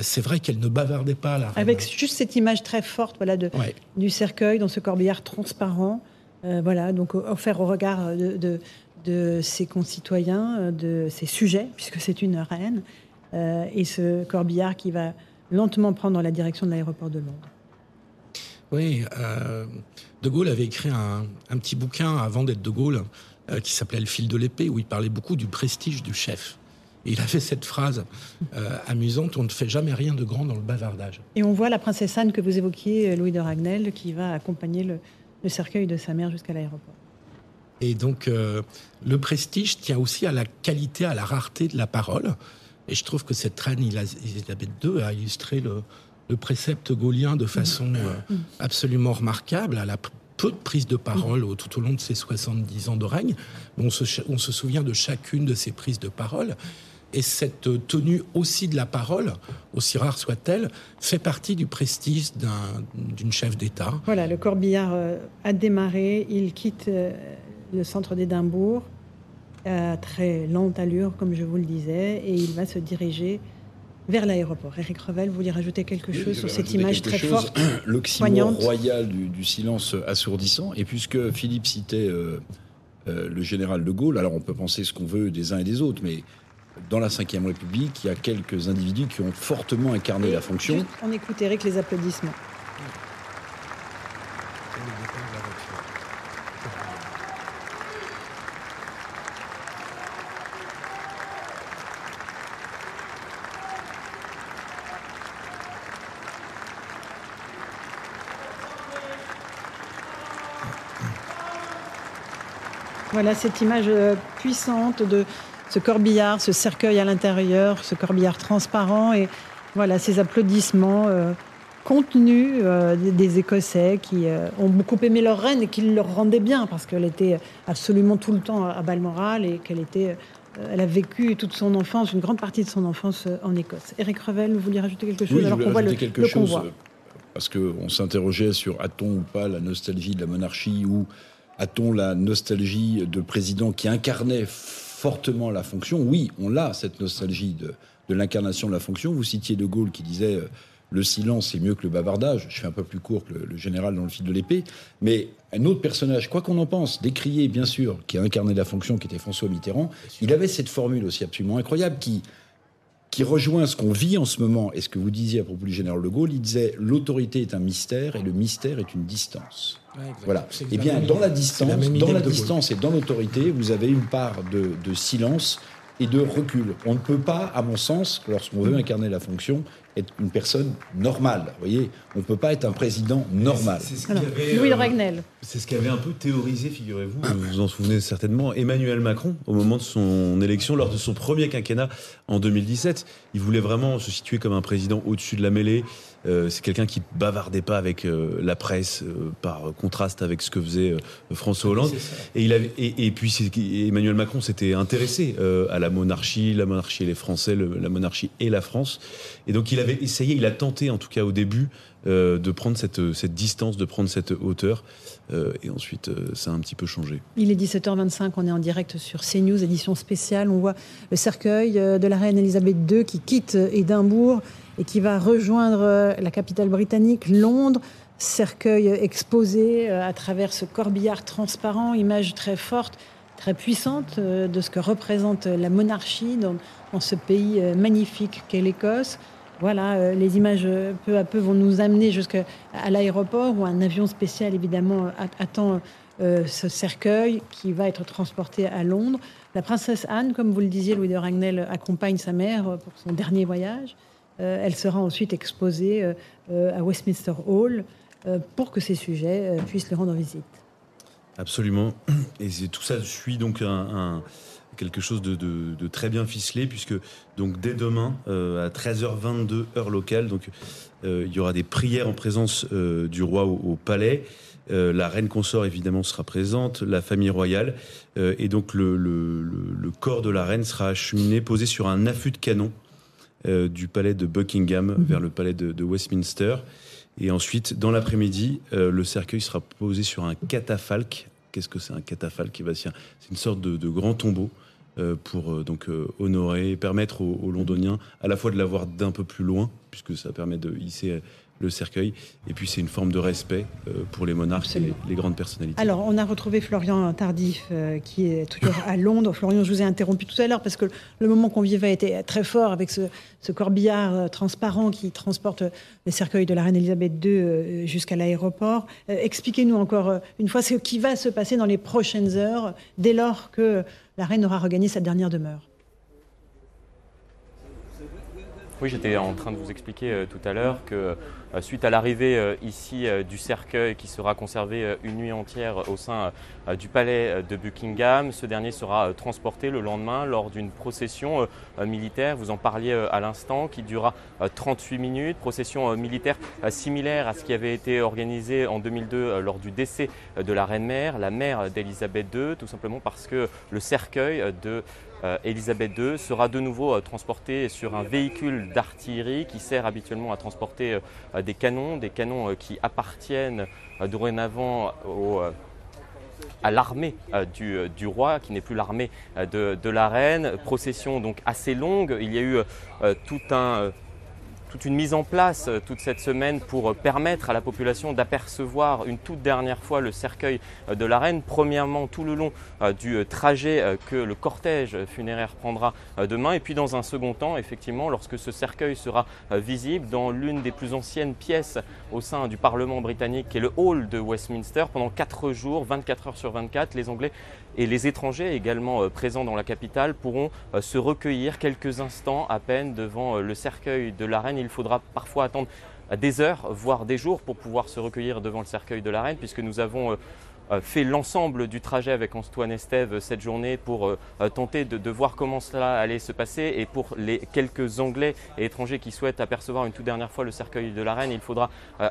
c'est vrai qu'elle ne bavardait pas là. Avec juste cette image très forte, voilà, de, du cercueil dans ce corbillard transparent, voilà, donc offert au regard de, de, de, ses concitoyens, de ses sujets, puisque c'est une reine, et ce corbillard qui va lentement prendre la direction de l'aéroport de Londres. Oui, euh, De Gaulle avait écrit un, petit bouquin avant d'être De Gaulle euh, qui s'appelait Le fil de l'épée, où il parlait beaucoup du prestige du chef. Et il a fait cette phrase euh, amusante on ne fait jamais rien de grand dans le bavardage. Et on voit la princesse Anne que vous évoquiez, Louis de Ragnel, qui va accompagner le, le cercueil de sa mère jusqu'à l'aéroport. Et donc, le prestige tient aussi à la qualité, à la rareté de la parole. Et je trouve que cette reine Elisabeth II a illustré le, précepte gaulien de façon euh, absolument remarquable. Elle a peu de prises de parole tout au long de ses 70 ans de règne. On se, on se souvient de chacune de ces prises de parole. Et cette tenue aussi de la parole, aussi rare soit-elle, fait partie du prestige d'une chef d'État. Voilà, le corbillard euh, a démarré. Il quitte euh, le centre d'Édimbourg à très lente allure, comme je vous le disais, et il va se diriger vers l'aéroport. Eric Revel, vous voulez rajouter quelque chose sur cette image très forte L'oxymore royal du, silence assourdissant. Et puisque Philippe citait euh, euh, le général de Gaulle, alors on peut penser ce qu'on veut des uns et des autres, mais dans la Ve République, il y a quelques individus qui ont fortement incarné la fonction. on écoute Eric les applaudissements. Voilà cette image euh, puissante de ce corbillard, ce cercueil à l'intérieur, ce corbillard transparent et voilà ces applaudissements euh, contenu des, Écossais qui ont beaucoup aimé leur reine et qui leur rendaient bien parce qu'elle était absolument tout le temps à Balmoral et qu'elle était elle a vécu toute son enfance, une grande partie de son enfance en Écosse. Eric Revel, vous vouliez rajouter quelque chose alors qu'on voit le, quelque chose, Parce qu'on s'interrogeait sur a-t-on ou pas la nostalgie de la monarchie ou a-t-on la nostalgie de président qui incarnait fortement la fonction? Oui, on l'a, cette nostalgie de, l'incarnation de la fonction. Vous citiez De Gaulle qui disait euh, le silence est mieux que le bavardage. Je fais un peu plus court que le, général dans le fil de l'épée. Mais un autre personnage, quoi qu'on en pense, décrié bien sûr, qui a incarné la fonction, qui était François Mitterrand, il avait cette formule aussi absolument incroyable qui, qui rejoint ce qu'on vit en ce moment et ce que vous disiez à propos du général de Gaulle. Il disait l'autorité est un mystère et le mystère est une distance voilà. Eh bien, dans la distance, dans la distance et dans l'autorité, vous avez une part de, de, silence et de recul. On ne peut pas, à mon sens, lorsqu'on veut incarner la fonction, être une personne normale. Vous voyez, on ne peut pas être un président normal. C'est ce Louis euh, C'est ce qu'avait un peu théorisé, figurez-vous, vous vous en souvenez certainement, Emmanuel Macron au moment de son élection, lors de son premier quinquennat en 2017. Il voulait vraiment se situer comme un président au-dessus de la mêlée. Euh, c'est quelqu'un qui bavardait pas avec euh, la presse par contraste avec ce que faisait François Hollande. Et, il avait, et, puis Emmanuel Macron s'était intéressé à la monarchie, la monarchie et les Français, la monarchie et la France. Et donc il il avait essayé, il a tenté en tout cas au début euh, de prendre cette, cette, distance, de prendre cette hauteur. Euh, et ensuite, euh, ça a un petit peu changé. Il est 17h25, on est en direct sur CNews, édition spéciale. On voit le cercueil de la reine Elisabeth II qui quitte Édimbourg et qui va rejoindre la capitale britannique, Londres. Cercueil exposé à travers ce corbillard transparent, image très forte, très puissante de ce que représente la monarchie dans, ce pays magnifique qu'est l'Écosse. Voilà, euh, les images euh, peu à peu vont nous amener jusqu'à l'aéroport où un avion spécial évidemment attend euh, ce cercueil qui va être transporté à Londres. La princesse Anne, comme vous le disiez, Louis de Ragnel accompagne sa mère pour son dernier voyage. Elle sera ensuite exposée à Westminster Hall pour que ses sujets puissent le rendre visite. Absolument. Et tout ça suit donc un quelque chose de, très bien ficelé, puisque donc dès demain, euh, à 13h22, heure locale, donc, euh, il y aura des prières en présence euh, du roi au, palais. la reine consort, évidemment, sera présente, la famille royale. et donc, le, corps de la reine sera acheminé, posé sur un affût de canon du palais de Buckingham mhm. vers le palais de, Westminster. Et ensuite, dans l'après-midi, le cercueil sera posé sur un catafalque. Qu'est-ce que c'est un catafalque eh C'est une sorte de, de grand tombeau euh, pour euh, donc euh, honorer, permettre aux, Londoniens à la fois de la voir d'un peu plus loin, puisque ça permet de hisser le cercueil. Et puis c'est une forme de respect pour les monarques et les, grandes personnalités. Alors on a retrouvé Florian Tardif qui est toujours à Londres. Florian, je vous ai interrompu tout à l'heure parce que le moment qu'on vivait était très fort avec ce, corbillard transparent qui transporte le cercueil de la reine Elisabeth II jusqu'à l'aéroport. Expliquez-nous encore une fois ce qui va se passer dans les prochaines heures dès lors que la reine aura regagné sa dernière demeure. Oui, j'étais en train de vous expliquer euh, tout à l'heure que euh, suite à l'arrivée euh, ici du cercueil qui sera conservé une nuit entière au sein du palais de Buckingham, ce dernier sera transporté le lendemain lors d'une procession militaire, vous en parliez à l'instant, qui durera 38 minutes, procession militaire similaire à ce qui avait été organisé en 2002 lors du décès de la reine-mère, la mère d'Elisabeth II, tout simplement parce que le cercueil de Elisabeth II sera de nouveau euh, transportée sur un véhicule d'artillerie qui sert habituellement à transporter euh, des canons, des canons qui appartiennent dorénavant à l'armée du, roi, qui n'est plus l'armée de, la reine. Procession donc assez longue. Il y a eu tout un toute une mise en place euh, toute cette semaine pour euh, permettre à la population d'apercevoir une toute dernière fois le cercueil euh, de la reine. Premièrement, tout le long du trajet que le cortège funéraire prendra demain. Et puis dans un second temps, effectivement, lorsque ce cercueil sera visible dans l'une des plus anciennes pièces au sein du Parlement britannique, qui est le hall de Westminster, pendant 4 jours, 24 heures sur 24, les Anglais et les étrangers également présents dans la capitale pourront se recueillir quelques instants à peine devant le cercueil de la reine. Il faudra parfois attendre des heures, voire des jours pour pouvoir se recueillir devant le cercueil de la reine, puisque nous avons euh, euh, fait l'ensemble du trajet avec Antoine Estève cette journée pour euh, tenter de, voir comment cela allait se passer. Et pour les quelques Anglais et étrangers qui souhaitent apercevoir une toute dernière fois le cercueil de la reine, il faudra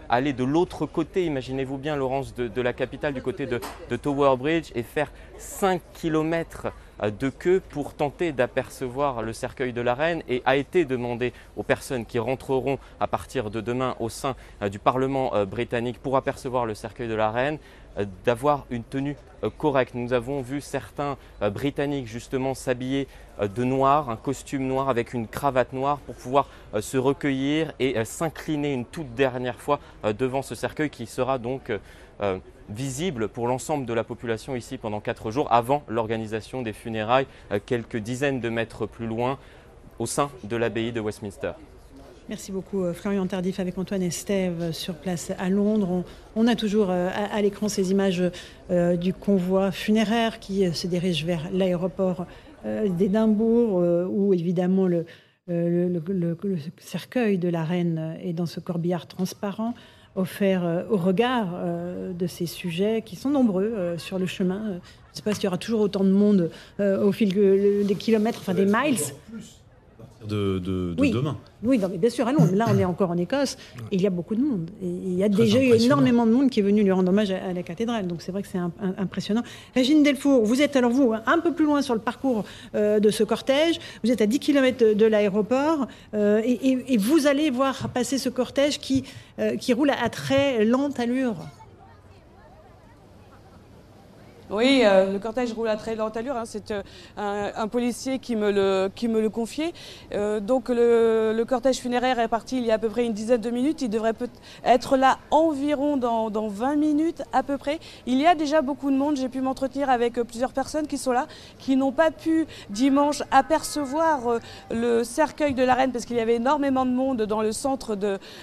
aller de l'autre côté, imaginez-vous bien Laurence, de, la capitale, du côté de, de Tower Bridge et faire 5 kilomètres de queue pour tenter d'apercevoir le cercueil de la reine et a été demandé aux personnes qui rentreront à partir de demain au sein du Parlement britannique pour apercevoir le cercueil de la reine euh, d'avoir une tenue euh, correcte. Nous avons vu certains euh, Britanniques justement s'habiller de noir, un costume noir avec une cravate noire pour pouvoir se recueillir et s'incliner une toute dernière fois devant ce cercueil qui sera donc visible pour l'ensemble de la population ici pendant quatre jours avant l'organisation des funérailles quelques dizaines de mètres plus loin au sein de l'abbaye de Westminster. Merci beaucoup euh, Florian Tardif avec Antoine Estève euh, sur place à Londres. On, a toujours euh, à, l'écran ces images du convoi funéraire qui se dirige vers l'aéroport d'Édimbourg où évidemment le, cercueil de la reine est dans ce corbillard transparent offert au regard de ces sujets qui sont nombreux sur le chemin. Je ne sais pas s'il y aura toujours autant de monde au fil des kilomètres, enfin des miles de, demain. Oui, mais bien sûr, à Londres. Là, on est encore en Écosse et il y a beaucoup de monde. Et il y a déjà eu énormément de monde qui est venu lui rendre hommage à, la cathédrale. Donc c'est vrai que c'est impressionnant. Régine Delfour, vous êtes alors vous un peu plus loin sur le parcours euh, de ce cortège. Vous êtes à 10 km de, l'aéroport euh, et, vous allez voir passer ce cortège qui, euh, qui roule à très lente allure. Oui, euh, le cortège roule à très lente allure. Hein. C'est euh, un, policier qui me le, qui confiait. Euh, donc le, cortège funéraire est parti il y a à peu près une dizaine de minutes. Il devrait être là environ dans, dans 20 minutes à peu près. Il y a déjà beaucoup de monde. J'ai pu m'entretenir avec plusieurs personnes qui sont là, qui n'ont pas pu dimanche apercevoir le cercueil de la reine parce qu'il y avait énormément de monde dans le centre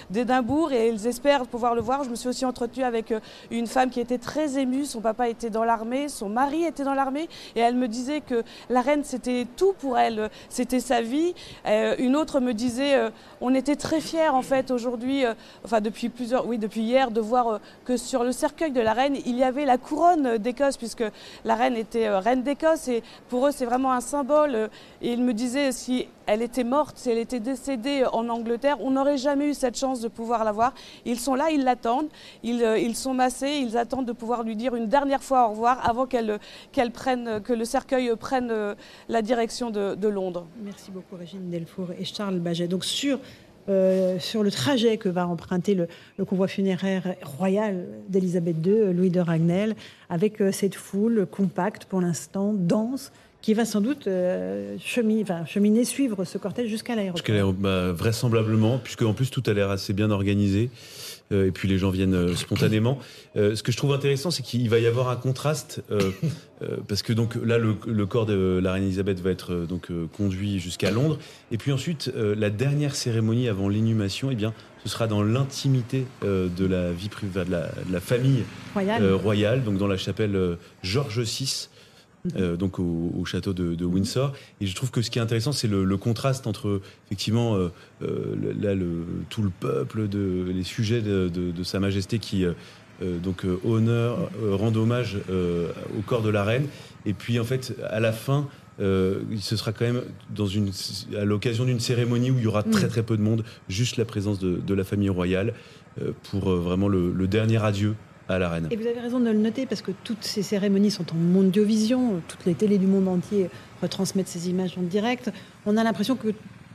d'Édimbourg et ils espèrent pouvoir le voir. Je me suis aussi entretenue avec une femme qui était très émue. Son papa était dans l'armée son mari était dans l'armée et elle me disait que la reine c'était tout pour elle, c'était sa vie. Euh, une autre me disait euh, on était très fiers en fait aujourd'hui, euh, enfin depuis plusieurs, oui depuis hier, de voir que sur le cercueil de la reine il y avait la couronne d'Écosse puisque la reine était reine d'Écosse et pour eux c'est vraiment un symbole. Et il me disait si elle était morte, si elle était décédée en Angleterre, on n'aurait jamais eu cette chance de pouvoir la voir. Ils sont là, ils l'attendent, ils, ils, sont massés, ils attendent de pouvoir lui dire une dernière fois au revoir avant qu'elle prenne, que le cercueil prenne euh, la direction de, Londres. Merci beaucoup Régine Delfour et Charles Baget. Donc sur euh, sur le trajet que va emprunter le, convoi funéraire royal d'Elisabeth II, Louis de Ragnel, avec euh, cette foule compacte pour l'instant, dense, qui va sans doute cheminer, enfin, cheminer, suivre ce cortège jusqu'à l'aéroport. Bah, vraisemblablement, puisque en plus tout a l'air assez bien organisé. Euh, et puis les gens viennent euh, spontanément. Euh, ce que je trouve intéressant, c'est qu'il va y avoir un contraste parce que donc là, le, corps de la reine Elisabeth va être donc conduit jusqu'à Londres, et puis ensuite la dernière cérémonie avant l'inhumation, eh bien, ce sera dans l'intimité de la vie privée de la, famille royale. donc dans la chapelle George VI. Euh, donc au, château de, Windsor. Et je trouve que ce qui est intéressant, c'est le, contraste entre effectivement euh, euh, là, le, tout le peuple, de, les sujets de, Sa Majesté qui donc honneur, rendent hommage au corps de la reine. Et puis en fait, à la fin, ce sera quand même dans une, à l'occasion d'une cérémonie où il y aura très très peu de monde, juste la présence de, la famille royale pour vraiment le dernier adieu et vous avez raison de le noter parce que toutes ces cérémonies sont en mondiovision, toutes les télés du monde entier retransmettent ces images en direct. On a l'impression que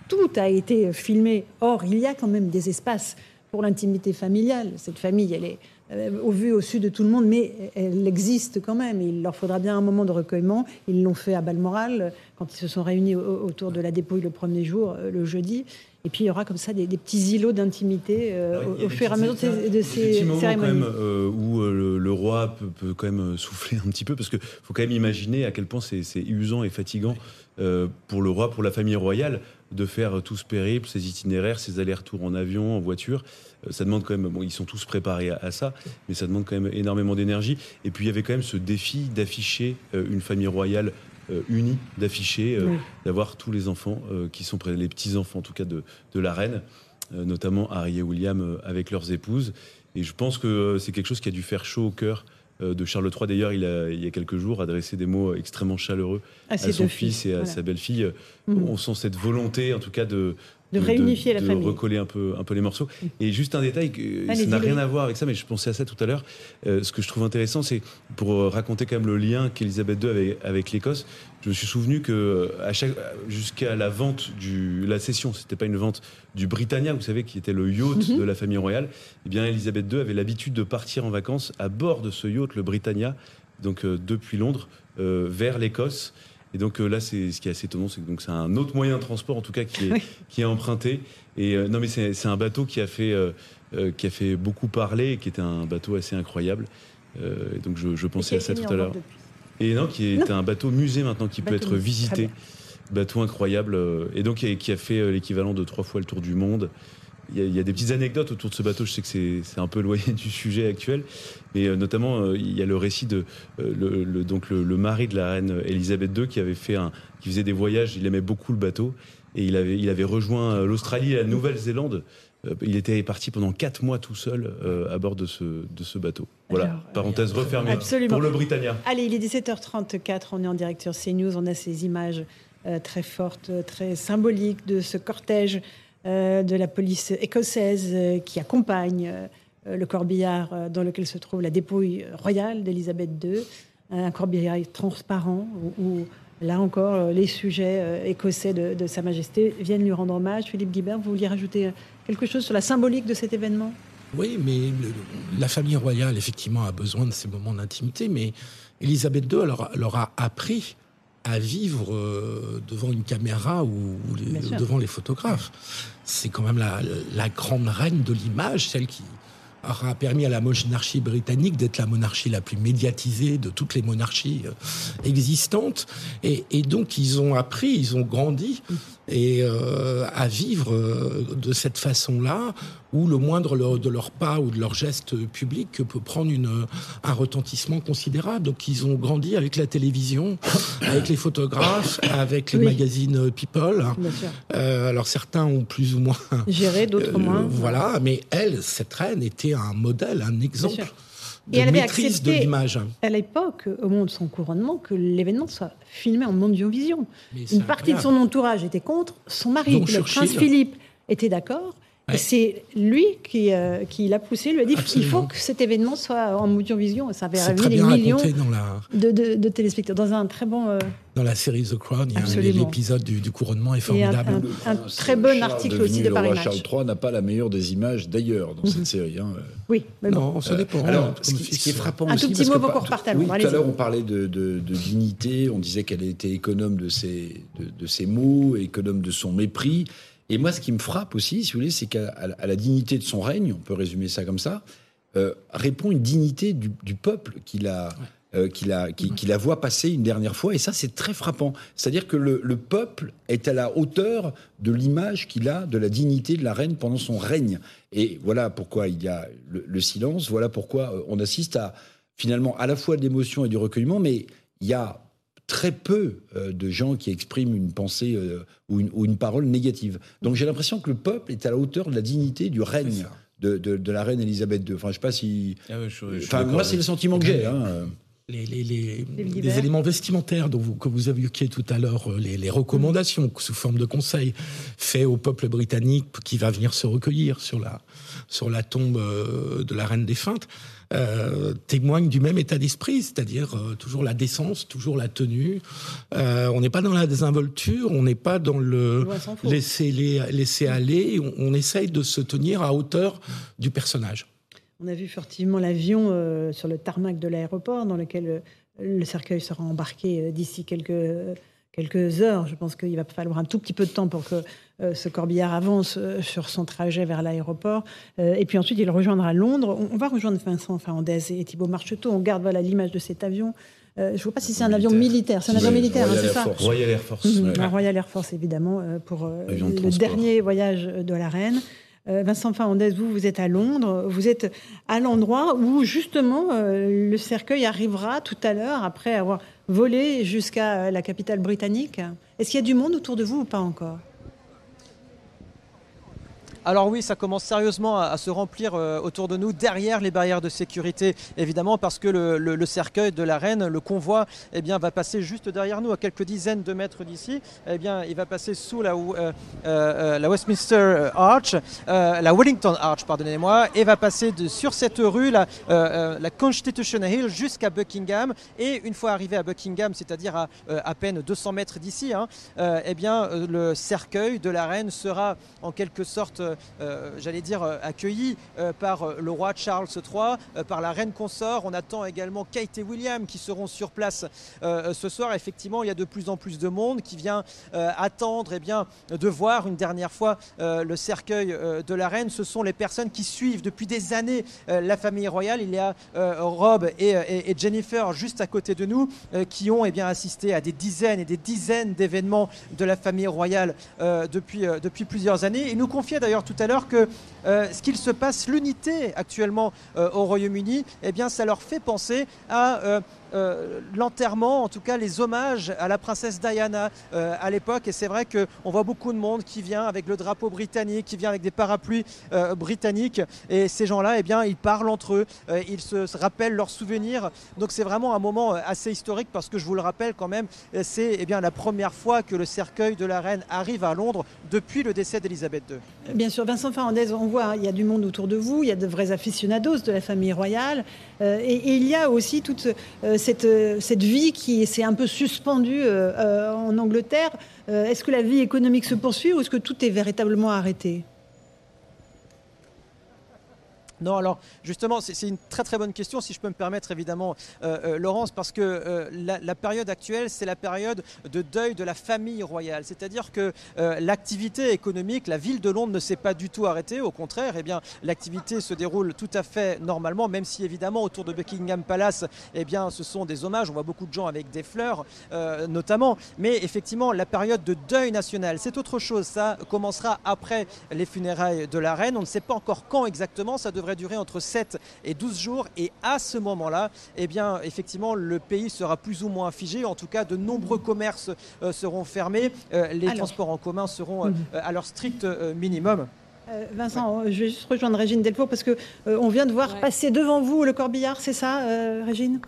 tout a été filmé. Or, il y a quand même des espaces pour l'intimité familiale. Cette famille, elle est euh, au vu, au su de tout le monde, mais elle existe quand même. Il leur faudra bien un moment de recueillement. Ils l'ont fait à Balmoral quand ils se sont réunis autour de la dépouille le premier jour, euh, le jeudi. Et puis il y aura comme ça des, petits îlots d'intimité euh, au, fur et à mesure de ces, cérémonies. Quand même, euh, où euh, le, roi peut, quand même souffler un petit peu, parce qu'il faut quand même imaginer à quel point c'est usant et fatigant pour le roi, pour la famille royale, de faire tout ce périple, ces itinéraires, ces allers-retours en avion, en voiture. ça demande quand même, bon, ils sont tous préparés à, ça, mais ça demande quand même énormément d'énergie. Et puis il y avait quand même ce défi d'afficher une famille royale euh, unis d'afficher, euh, d'avoir tous les enfants euh, qui sont près, les petits enfants en tout cas de, de la reine, notamment Harry et William avec leurs épouses. Et je pense que c'est quelque chose qui a dû faire chaud au cœur de Charles III. D'ailleurs, il, il y a quelques jours, adressé des mots extrêmement chaleureux à, son fils et à sa belle-fille. Mm. On sent cette volonté, en tout cas, de, de, réunifier la famille. De recoller un peu, un peu les morceaux. Et juste un détail, ça n'a rien à voir avec ça, mais je pensais à ça tout à l'heure. Euh, ce que je trouve intéressant, c'est pour euh, raconter quand même le lien qu'Elisabeth II avait avec l'Écosse. Je me suis souvenu que euh, à chaque, jusqu'à la vente du, la cession, c'était pas une vente du Britannia, vous savez, qui était le yacht mm-hmm. de la famille royale. Eh bien, Elisabeth II avait l'habitude de partir en vacances à bord de ce yacht, le Britannia, donc depuis Londres vers l'Écosse. Et donc euh, là, c'est ce qui est assez étonnant, c'est que donc c'est un autre moyen de transport, en tout cas, qui est, qui est emprunté. Et euh, non, mais c'est un bateau qui a fait euh, qui a fait beaucoup parler, et qui était un bateau assez incroyable. et donc je, je pensais à ça tout à l'heure. Et non, qui est un bateau musée maintenant, qui peut être visité. Bateau incroyable. et donc qui a fait l'équivalent de trois fois le tour du monde il y, a des petites anecdotes autour de ce bateau. Je sais que c'est un peu éloigné du sujet actuel, mais euh, notamment euh, il y a le récit de euh, le, donc le, mari de la reine Elisabeth II qui avait fait un, qui faisait des voyages. Il aimait beaucoup le bateau et il avait il avait rejoint l'Australie et la Nouvelle-Zélande. Il était parti pendant quatre mois tout seul à bord de ce, de ce bateau. Voilà, parenthèse refermée absolument. pour le Britannia. Allez, il est 17h34, on est en direct sur CNews, on a ces images très fortes, très symboliques de ce cortège de la police écossaise euh, qui accompagne euh, le corbillard dans lequel se trouve la dépouille royale d'Élisabeth II, un corbillard transparent où, là encore les sujets écossais de, Sa Majesté viennent lui rendre hommage. Philippe Guibert, vous vouliez rajouter quelque chose sur la symbolique de cet événement? Oui, mais la famille royale, effectivement, a besoin de ces moments d'intimité, mais Élisabeth II leur a appris à vivre euh, devant une caméra ou, devant les photographes. C'est quand même la, grande reine de l'image, celle qui aura permis à la monarchie britannique d'être la monarchie la plus médiatisée de toutes les monarchies euh, existantes. Et, et donc ils ont appris, ils ont grandi et euh, à vivre euh, de cette façon-là, où le moindre de leurs pas ou de leurs gestes publics peut prendre une, un retentissement considérable. Donc ils ont grandi avec la télévision, avec les photographes, avec les magazines People. Euh, alors certains ont plus ou moins géré, d'autres moins. Voilà, mais elle, cette reine, était un modèle, un exemple de elle maîtrise avait de l'image. À l'époque, au moment de son couronnement, que l'événement soit filmé en mondiovision. Une partie de son entourage était contre, son mari, le prince Philippe, était d'accord. Et c'est lui qui, euh, qui l'a poussé, lui a dit qu'il faut que cet événement soit en vision. Ça avait réuni des millions de, de, téléspectateurs dans un très bon. Euh, dans la série The Crown, l'épisode du, couronnement est formidable. Un, très bon article aussi de Paris roi Charles III n'a pas la meilleure des images d'ailleurs dans cette série. Hein. Oui, mais bon. Non, ça dépend. alors, ce qui, est frappant un tout petit mot pour repartir. Oui, tout à l'heure on parlait de, dignité, on disait qu'elle était économe de ses, de ses mots, économe de son mépris. Et moi, ce qui me frappe aussi, si vous voulez, c'est qu'à la dignité de son règne, on peut résumer ça comme ça, euh, répond une dignité du, peuple qui la, euh, qui, la, qui, la voit passer une dernière fois. Et ça, c'est très frappant. C'est-à-dire que le, peuple est à la hauteur de l'image qu'il a de la dignité de la reine pendant son règne. Et voilà pourquoi il y a le, silence, voilà pourquoi euh, on assiste à finalement à la fois de l'émotion et du recueillement, mais il y a très peu euh, de gens qui expriment une pensée euh, ou, une, parole négative. Donc j'ai l'impression que le peuple est à la hauteur de la dignité du règne de, la reine Elisabeth II. Enfin, je sais pas si. Ah enfin, moi, c'est le sentiment que j'ai. Hein. Les, les, éléments vestimentaires dont vous, que vous évoquiez tout à l'heure, euh, les, recommandations sous forme de conseils faits au peuple britannique qui va venir se recueillir sur la, sur la tombe de la reine défunte, euh, témoigne du même état d'esprit, c'est-à-dire euh, toujours la décence, toujours la tenue. Euh, on n'est pas dans la désinvolture, on n'est pas dans le laisser, laisser aller, on, on, essaye de se tenir à hauteur du personnage. On a vu furtivement l'avion sur le tarmac de l'aéroport dans lequel le cercueil sera embarqué d'ici quelques quelques heures. Je pense qu'il va falloir un tout petit peu de temps pour que euh, ce corbillard avance euh, sur son trajet vers l'aéroport. Euh, et puis ensuite, il rejoindra Londres. On, va rejoindre Vincent Fernandez et Thibault Marcheteau. On garde voilà l'image de cet avion. je ne vois pas si c'est un avion militaire. C'est un avion militaire, hein, c'est ça Royal Air Force. Mhm, Royal Air Force, évidemment, pour le dernier voyage de la reine. Vincent Fernandez, vous, vous êtes à Londres, vous êtes à l'endroit où justement le cercueil arrivera tout à l'heure après avoir volé jusqu'à la capitale britannique. Est-ce qu'il y a du monde autour de vous ou pas encore? Alors oui, ça commence sérieusement à, se remplir euh, autour de nous, derrière les barrières de sécurité, évidemment, parce que le, cercueil de la reine, le convoi, eh bien, va passer juste derrière nous, à quelques dizaines de mètres d'ici. Eh bien, il va passer sous la, euh, euh, Westminster Arch, la Wellington Arch, pardonnez-moi, et va passer sur cette rue, la, Constitution Hill, jusqu'à Buckingham. Et une fois arrivé à Buckingham, c'est-à-dire à à peine 200 mètres d'ici, hein, eh bien, le cercueil de la reine sera en quelque sorte j'allais dire, euh, accueilli euh, par le roi Charles III, par la reine consort. On attend également Kate et William qui seront sur place ce soir. Effectivement, il y a de plus en plus de monde qui vient attendre eh bien, de voir une dernière fois le cercueil de la reine. Ce sont les personnes qui suivent depuis des années la famille royale. Il y a Rob et, Jennifer juste à côté de nous qui ont eh bien, assisté à des dizaines et des dizaines d'événements de la famille royale depuis, depuis plusieurs années. Ils nous confiaient d'ailleurs tout à l'heure que euh, ce qu'il se passe, l'unité actuellement euh, au Royaume-Uni, eh bien, ça leur fait penser à euh, l'enterrement, en tout cas les hommages à la princesse Diana euh, à l'époque. Et c'est vrai qu'on voit beaucoup de monde qui vient avec le drapeau britannique, qui vient avec des parapluies euh, britanniques. Et ces gens-là, eh bien, ils parlent entre eux, ils se, rappellent leurs souvenirs. Donc c'est vraiment un moment assez historique parce que je vous le rappelle quand même, c'est eh bien la première fois que le cercueil de la reine arrive à Londres depuis le décès d'Elisabeth II. Bien sûr, Vincent Fernandez, on voit, il y a du monde autour de vous, il y a de vrais aficionados de la famille royale, et, il y a aussi toute cette, euh, cette vie qui s'est un peu suspendue euh, euh, en Angleterre. Est-ce que la vie économique se poursuit ou est-ce que tout est véritablement arrêté? Non, alors justement, c'est une très très bonne question, si je peux me permettre évidemment, euh, euh, Laurence, parce que euh, la, période actuelle, c'est la période de deuil de la famille royale. C'est-à-dire que l'activité économique, la ville de Londres ne s'est pas du tout arrêtée, au contraire, eh bien, l'activité se déroule tout à fait normalement, même si évidemment autour de Buckingham Palace, eh bien, ce sont des hommages, on voit beaucoup de gens avec des fleurs notamment, mais effectivement, la période de deuil national, c'est autre chose, ça commencera après les funérailles de la reine, on ne sait pas encore quand exactement, ça devrait durer entre 7 et 12 jours. Et à ce moment-là, eh bien, effectivement, le pays sera plus ou moins figé. En tout cas, de nombreux commerces euh, seront fermés. Euh, les transports en commun seront euh, mhm. à leur strict minimum. Vincent, je vais juste rejoindre Régine Delfour parce que on vient de voir passer devant vous le corbillard, c'est ça, Régine?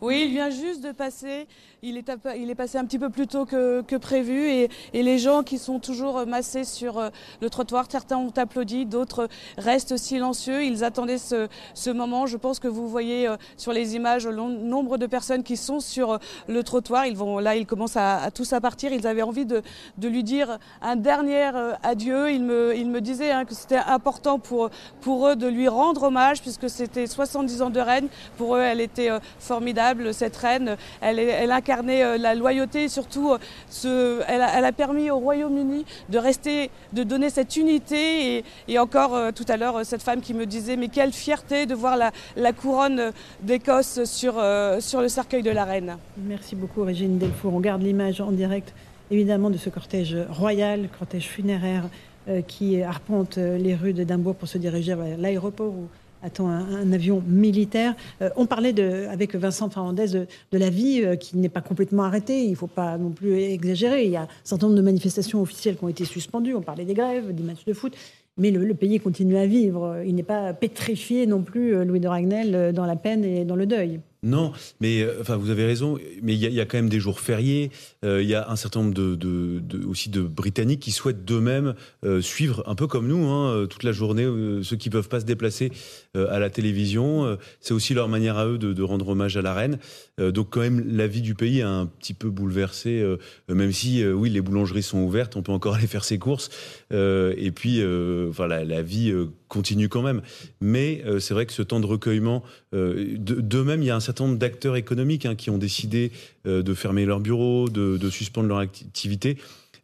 Oui, il vient juste de passer. Il est, il est, passé un petit peu plus tôt que, prévu et, les gens qui sont toujours massés sur euh, le trottoir, certains ont applaudi, d'autres restent silencieux. Ils attendaient ce, moment. Je pense que vous voyez euh, sur les images le nombre de personnes qui sont sur euh, le trottoir. Ils vont, là, ils commencent à, tous à partir. Ils avaient envie de, lui dire un dernier adieu. Ils me, il me disaient hein, que c'était important pour, pour eux de lui rendre hommage puisque c'était 70 ans de reine. Pour eux, elle était formidable, cette reine. Elle, elle incarné euh, la loyauté et surtout euh, elle, a, permis au Royaume-Uni de rester, de donner cette unité et, encore euh, tout à l'heure cette femme qui me disait mais quelle fierté de voir la, couronne d'Écosse sur, le cercueil de la reine. Merci beaucoup Régine Delfour. On garde l'image en direct évidemment de ce cortège royal, cortège funéraire qui arpente les rues d'Edimbourg pour se diriger vers l'aéroport où attend un, avion militaire. Euh, on parlait avec Vincent Fernandez de, la vie euh, qui n'est pas complètement arrêtée. Il ne faut pas non plus exagérer. Il y a un certain nombre de manifestations officielles qui ont été suspendues. On parlait des grèves, des matchs de foot. Mais le, pays continue à vivre. Il n'est pas pétrifié non plus, euh, Louis de Ragnel, dans la peine et dans le deuil. Non, mais euh, enfin vous avez raison. Mais il y, a quand même des jours fériés. Euh, il y a un certain nombre de, aussi de Britanniques qui souhaitent d'eux-mêmes euh, suivre un peu comme nous hein, toute la journée. ceux qui peuvent pas se déplacer à la télévision, c'est aussi leur manière à eux de, rendre hommage à la reine. donc quand même la vie du pays est un petit peu bouleversée. même si oui les boulangeries sont ouvertes, on peut encore aller faire ses courses. et puis enfin la vie continue quand même. Mais euh, c'est vrai que ce temps de recueillement, euh, d'eux-mêmes, il y a un certain nombre d'acteurs économiques hein, qui ont décidé euh, de fermer leurs bureaux, de, suspendre leur activité.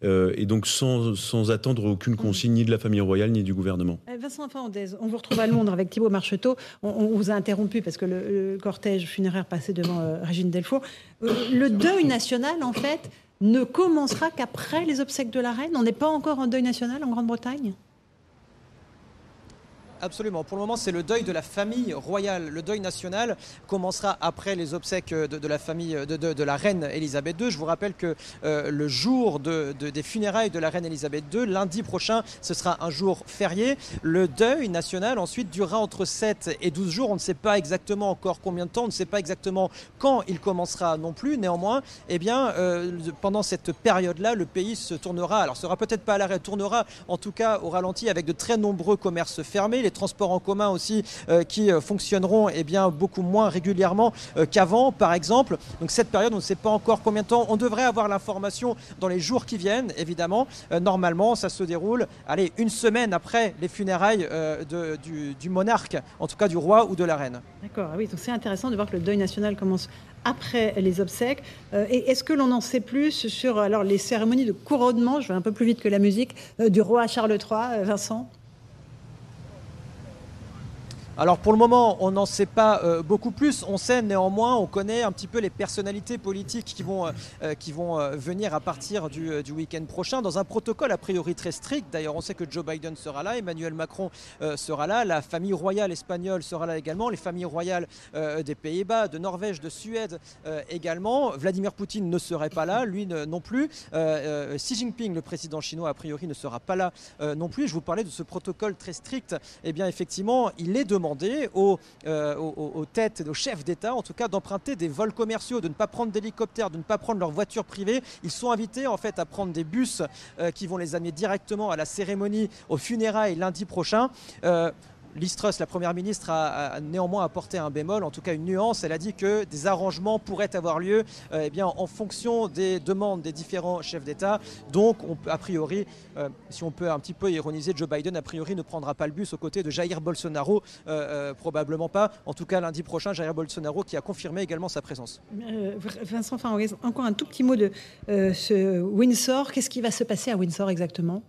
et donc sans, attendre aucune consigne ni de la famille royale ni du gouvernement. Vincent Fernandez, on vous retrouve à Londres avec Thibault Marcheteau. On, vous a interrompu parce que le, cortège funéraire passait devant Régine Delfour. le deuil national, en fait, ne commencera qu'après les obsèques de la reine? On n'est pas encore en deuil national en Grande-Bretagne? Absolument. Pour le moment, c'est le deuil de la famille royale. Le deuil national commencera après les obsèques de, la famille de, la reine Elisabeth II. Je vous rappelle que euh, le jour des funérailles de la reine Elisabeth II, lundi prochain, ce sera un jour férié. Le deuil national ensuite durera entre 7 et 12 jours. On ne sait pas exactement encore combien de temps, on ne sait pas exactement quand il commencera non plus. Néanmoins, eh bien, euh, pendant cette période-là, le pays se tournera, alors sera peut-être pas à l'arrêt, tournera en tout cas au ralenti avec de très nombreux commerces fermés transports en commun aussi euh, qui euh, fonctionneront eh bien, beaucoup moins régulièrement euh, qu'avant, par exemple. Donc cette période, on ne sait pas encore combien de temps. On devrait avoir l'information dans les jours qui viennent, évidemment. normalement, ça se déroule, allez, une semaine après les funérailles de, du, monarque, en tout cas du roi ou de la reine. D'accord, ah oui, donc c'est intéressant de voir que le deuil national commence après les obsèques. et est-ce que l'on en sait plus sur alors, les cérémonies de couronnement, je vais un peu plus vite que la musique, du roi Charles III, Vincent? Alors pour le moment, on n'en sait pas euh, beaucoup plus. On sait néanmoins, on connaît un petit peu les personnalités politiques qui vont, euh, euh, qui vont venir à partir du, week-end prochain dans un protocole a priori très strict. D'ailleurs, on sait que Joe Biden sera là, Emmanuel Macron sera là, la famille royale espagnole sera là également, les familles royales des Pays-Bas, de Norvège, de Suède également. Vladimir Poutine ne serait pas là, lui non plus. Xi Jinping, le président chinois, a priori ne sera pas là non plus. Je vous parlais de ce protocole très strict. Eh bien, effectivement, il est demandé demander euh, aux, têtes, aux chefs d'État, en tout cas, d'emprunter des vols commerciaux, de ne pas prendre d'hélicoptères, de ne pas prendre leur voiture privée. Ils sont invités en fait à prendre des bus euh, qui vont les amener directement à la cérémonie, aux funérailles lundi prochain. Euh, Liz la première ministre, a, néanmoins apporté un bémol, en tout cas une nuance. Elle a dit que des arrangements pourraient avoir lieu euh, eh en fonction des demandes des différents chefs d'État. Donc, on, a priori, euh, si on peut un petit peu ironiser, Joe Biden, a priori, ne prendra pas le bus aux côtés de Jair Bolsonaro. Euh, probablement pas. En tout cas, lundi prochain, Jair Bolsonaro qui a confirmé également sa présence. Vincent, encore un tout petit mot de ce Windsor. Qu'est-ce qui va se passer à Windsor exactement?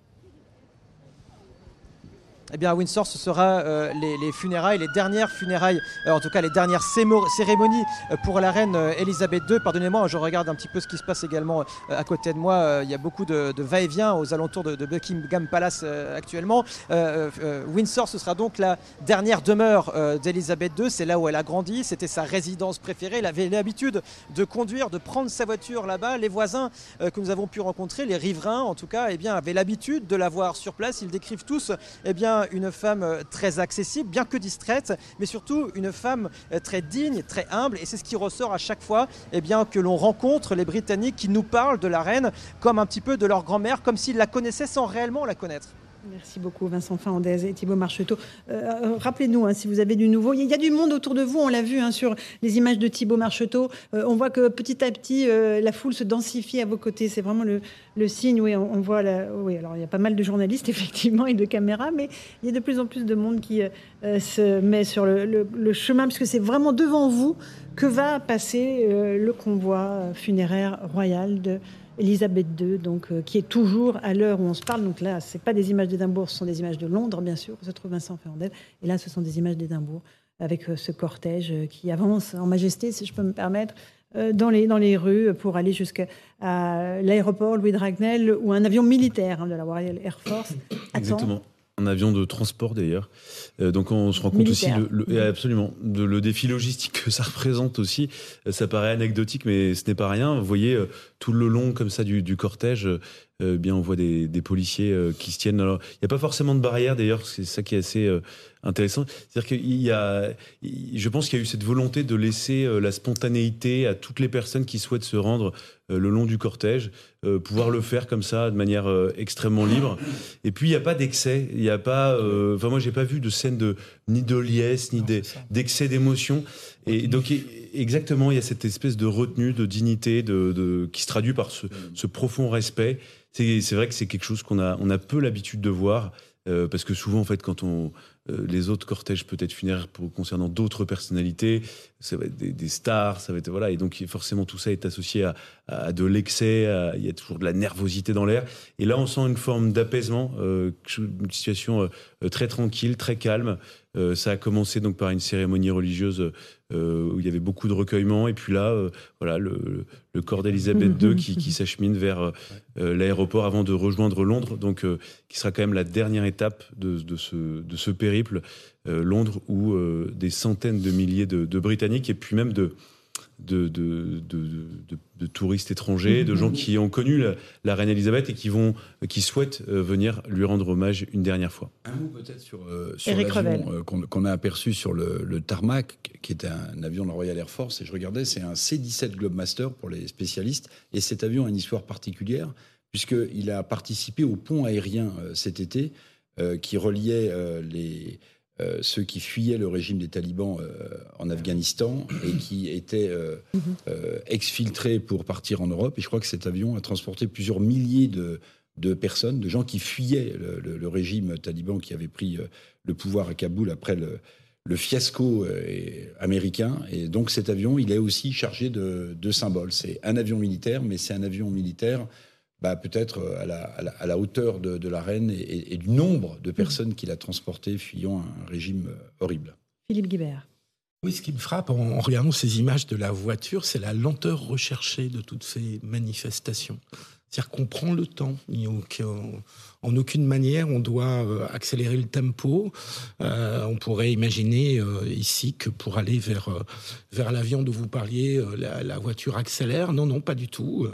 Eh bien, à Windsor, ce sera euh, les, funérailles, les dernières funérailles, euh, en tout cas les dernières cérémonies euh, pour la reine Elisabeth II. Pardonnez-moi, je regarde un petit peu ce qui se passe également à côté de moi. il y a beaucoup de, va-et-vient aux alentours de, Buckingham Palace actuellement. Windsor, ce sera donc la dernière demeure d'Elisabeth II. C'est là où elle a grandi. C'était sa résidence préférée. Elle avait l'habitude de conduire, de prendre sa voiture là-bas. Les voisins que nous avons pu rencontrer, les riverains en tout cas, eh bien, avaient l'habitude de la voir sur place. Ils décrivent tous eh bien, une femme euh, très accessible, bien que distraite, mais surtout une femme euh, très digne, très humble. Et c'est ce qui ressort à chaque fois eh bien, que l'on rencontre les Britanniques qui nous parlent de la reine comme un petit peu de leur grand-mère, comme s'ils la connaissaient sans réellement la connaître. Merci beaucoup Vincent Fandez et Thibault Marcheteau. Euh, rappelez-nous hein, si vous avez du nouveau. Il y a du monde autour de vous, on l'a vu hein, sur les images de Thibault Marcheteau. Euh, on voit que petit à petit, euh, la foule se densifie à vos côtés. C'est vraiment le, signe. Oui, on, voit. Oui, alors il y a pas mal de journalistes effectivement et de caméras, mais il y a de plus en plus de monde qui se met sur le chemin, puisque c'est vraiment devant vous que va passer le convoi funéraire royal de Elisabeth II, donc, euh, qui est toujours à l'heure où on se parle. Donc là, ce pas des images d'Édimbourg, ce sont des images de Londres, bien sûr, où se trouve Vincent Fernandel. Et là, ce sont des images d'Édimbourg, avec euh, ce cortège euh, qui avance en majesté, si je peux me permettre, dans les, dans les rues pour aller jusqu'à l'aéroport Louis Dragnel ou un avion militaire hein, de la Royal Air Force. Exactement un avion de transport d'ailleurs. Euh, donc on se rend compte aussi le, absolument de le défi logistique que ça représente aussi. Euh, ça paraît anecdotique, mais ce n'est pas rien. Vous voyez euh, tout le long comme ça du, du cortège, bien on voit des, des policiers qui se tiennent. Il n'y a pas forcément de barrière d'ailleurs, c'est ça qui est assez intéressant. C'est-à-dire qu'il y a, je pense qu'il y a eu cette volonté de laisser la spontanéité à toutes les personnes qui souhaitent se rendre euh, le long du cortège, euh, pouvoir le faire comme ça de manière euh, extrêmement libre. Et puis il n'y a pas d'excès, il n'y a pas, enfin moi j'ai pas vu de scène de ni de liesse ni d'excès d'émotion. Et donc exactement, il y a cette espèce de retenue, de dignité, de, qui se traduit par ce, ce profond respect. C'est vrai que c'est quelque chose qu'on a, on a peu l'habitude de voir. parce que souvent, en fait, quand on, les autres cortèges peut-être funéraires concernant d'autres personnalités, ça va être des, stars, ça va être voilà, et donc forcément tout ça est associé à, de l'excès, il y a toujours de la nervosité dans l'air. Et là, on sent une forme d'apaisement, euh, une situation euh, très tranquille, très calme. Euh, ça a commencé donc par une cérémonie religieuse où il y avait beaucoup de recueillement, et puis là, voilà, le, corps d'Elisabeth II qui, qui s'achemine vers l'aéroport avant de rejoindre Londres, donc qui sera quand même la dernière étape de, de, ce, de ce périple. Londres où des centaines de milliers de, de Britanniques et puis même de de, de, de, touristes étrangers, de gens qui ont connu la, reine Elisabeth et qui, vont, qui souhaitent euh, venir lui rendre hommage une dernière fois. Un mot peut-être sur, euh, l'avion euh, qu'on a aperçu sur le, tarmac, qui est un avion de la Royal Air Force, et je regardais, c'est un C-17 Globemaster pour les spécialistes, et cet avion a une histoire particulière, puisqu'il a participé au pont aérien cet été, qui reliait les euh, ceux qui fuyaient le régime des talibans euh, en Afghanistan et qui étaient euh, exfiltrés pour partir en Europe. Et je crois que cet avion a transporté plusieurs milliers de, personnes, de gens qui fuyaient le, régime taliban qui avait pris le pouvoir à Kaboul après le, fiasco américain. Et donc cet avion, il est aussi chargé de, de symboles. C'est un avion militaire, mais c'est un avion militaire bah, peut-être euh, à la, hauteur de, la reine et, du nombre de personnes qu'il a transportées fuyant un régime euh, horrible. Philippe Guibert. Oui, ce qui me frappe en regardant ces images de la voiture, c'est la lenteur recherchée de toutes ces manifestations. C'est-à-dire qu'on prend le temps. En aucune manière, on doit euh, accélérer le tempo. Euh, on pourrait imaginer euh, ici que pour aller vers, vers l'avion dont vous parliez, la, voiture accélère. Non, non, pas du tout.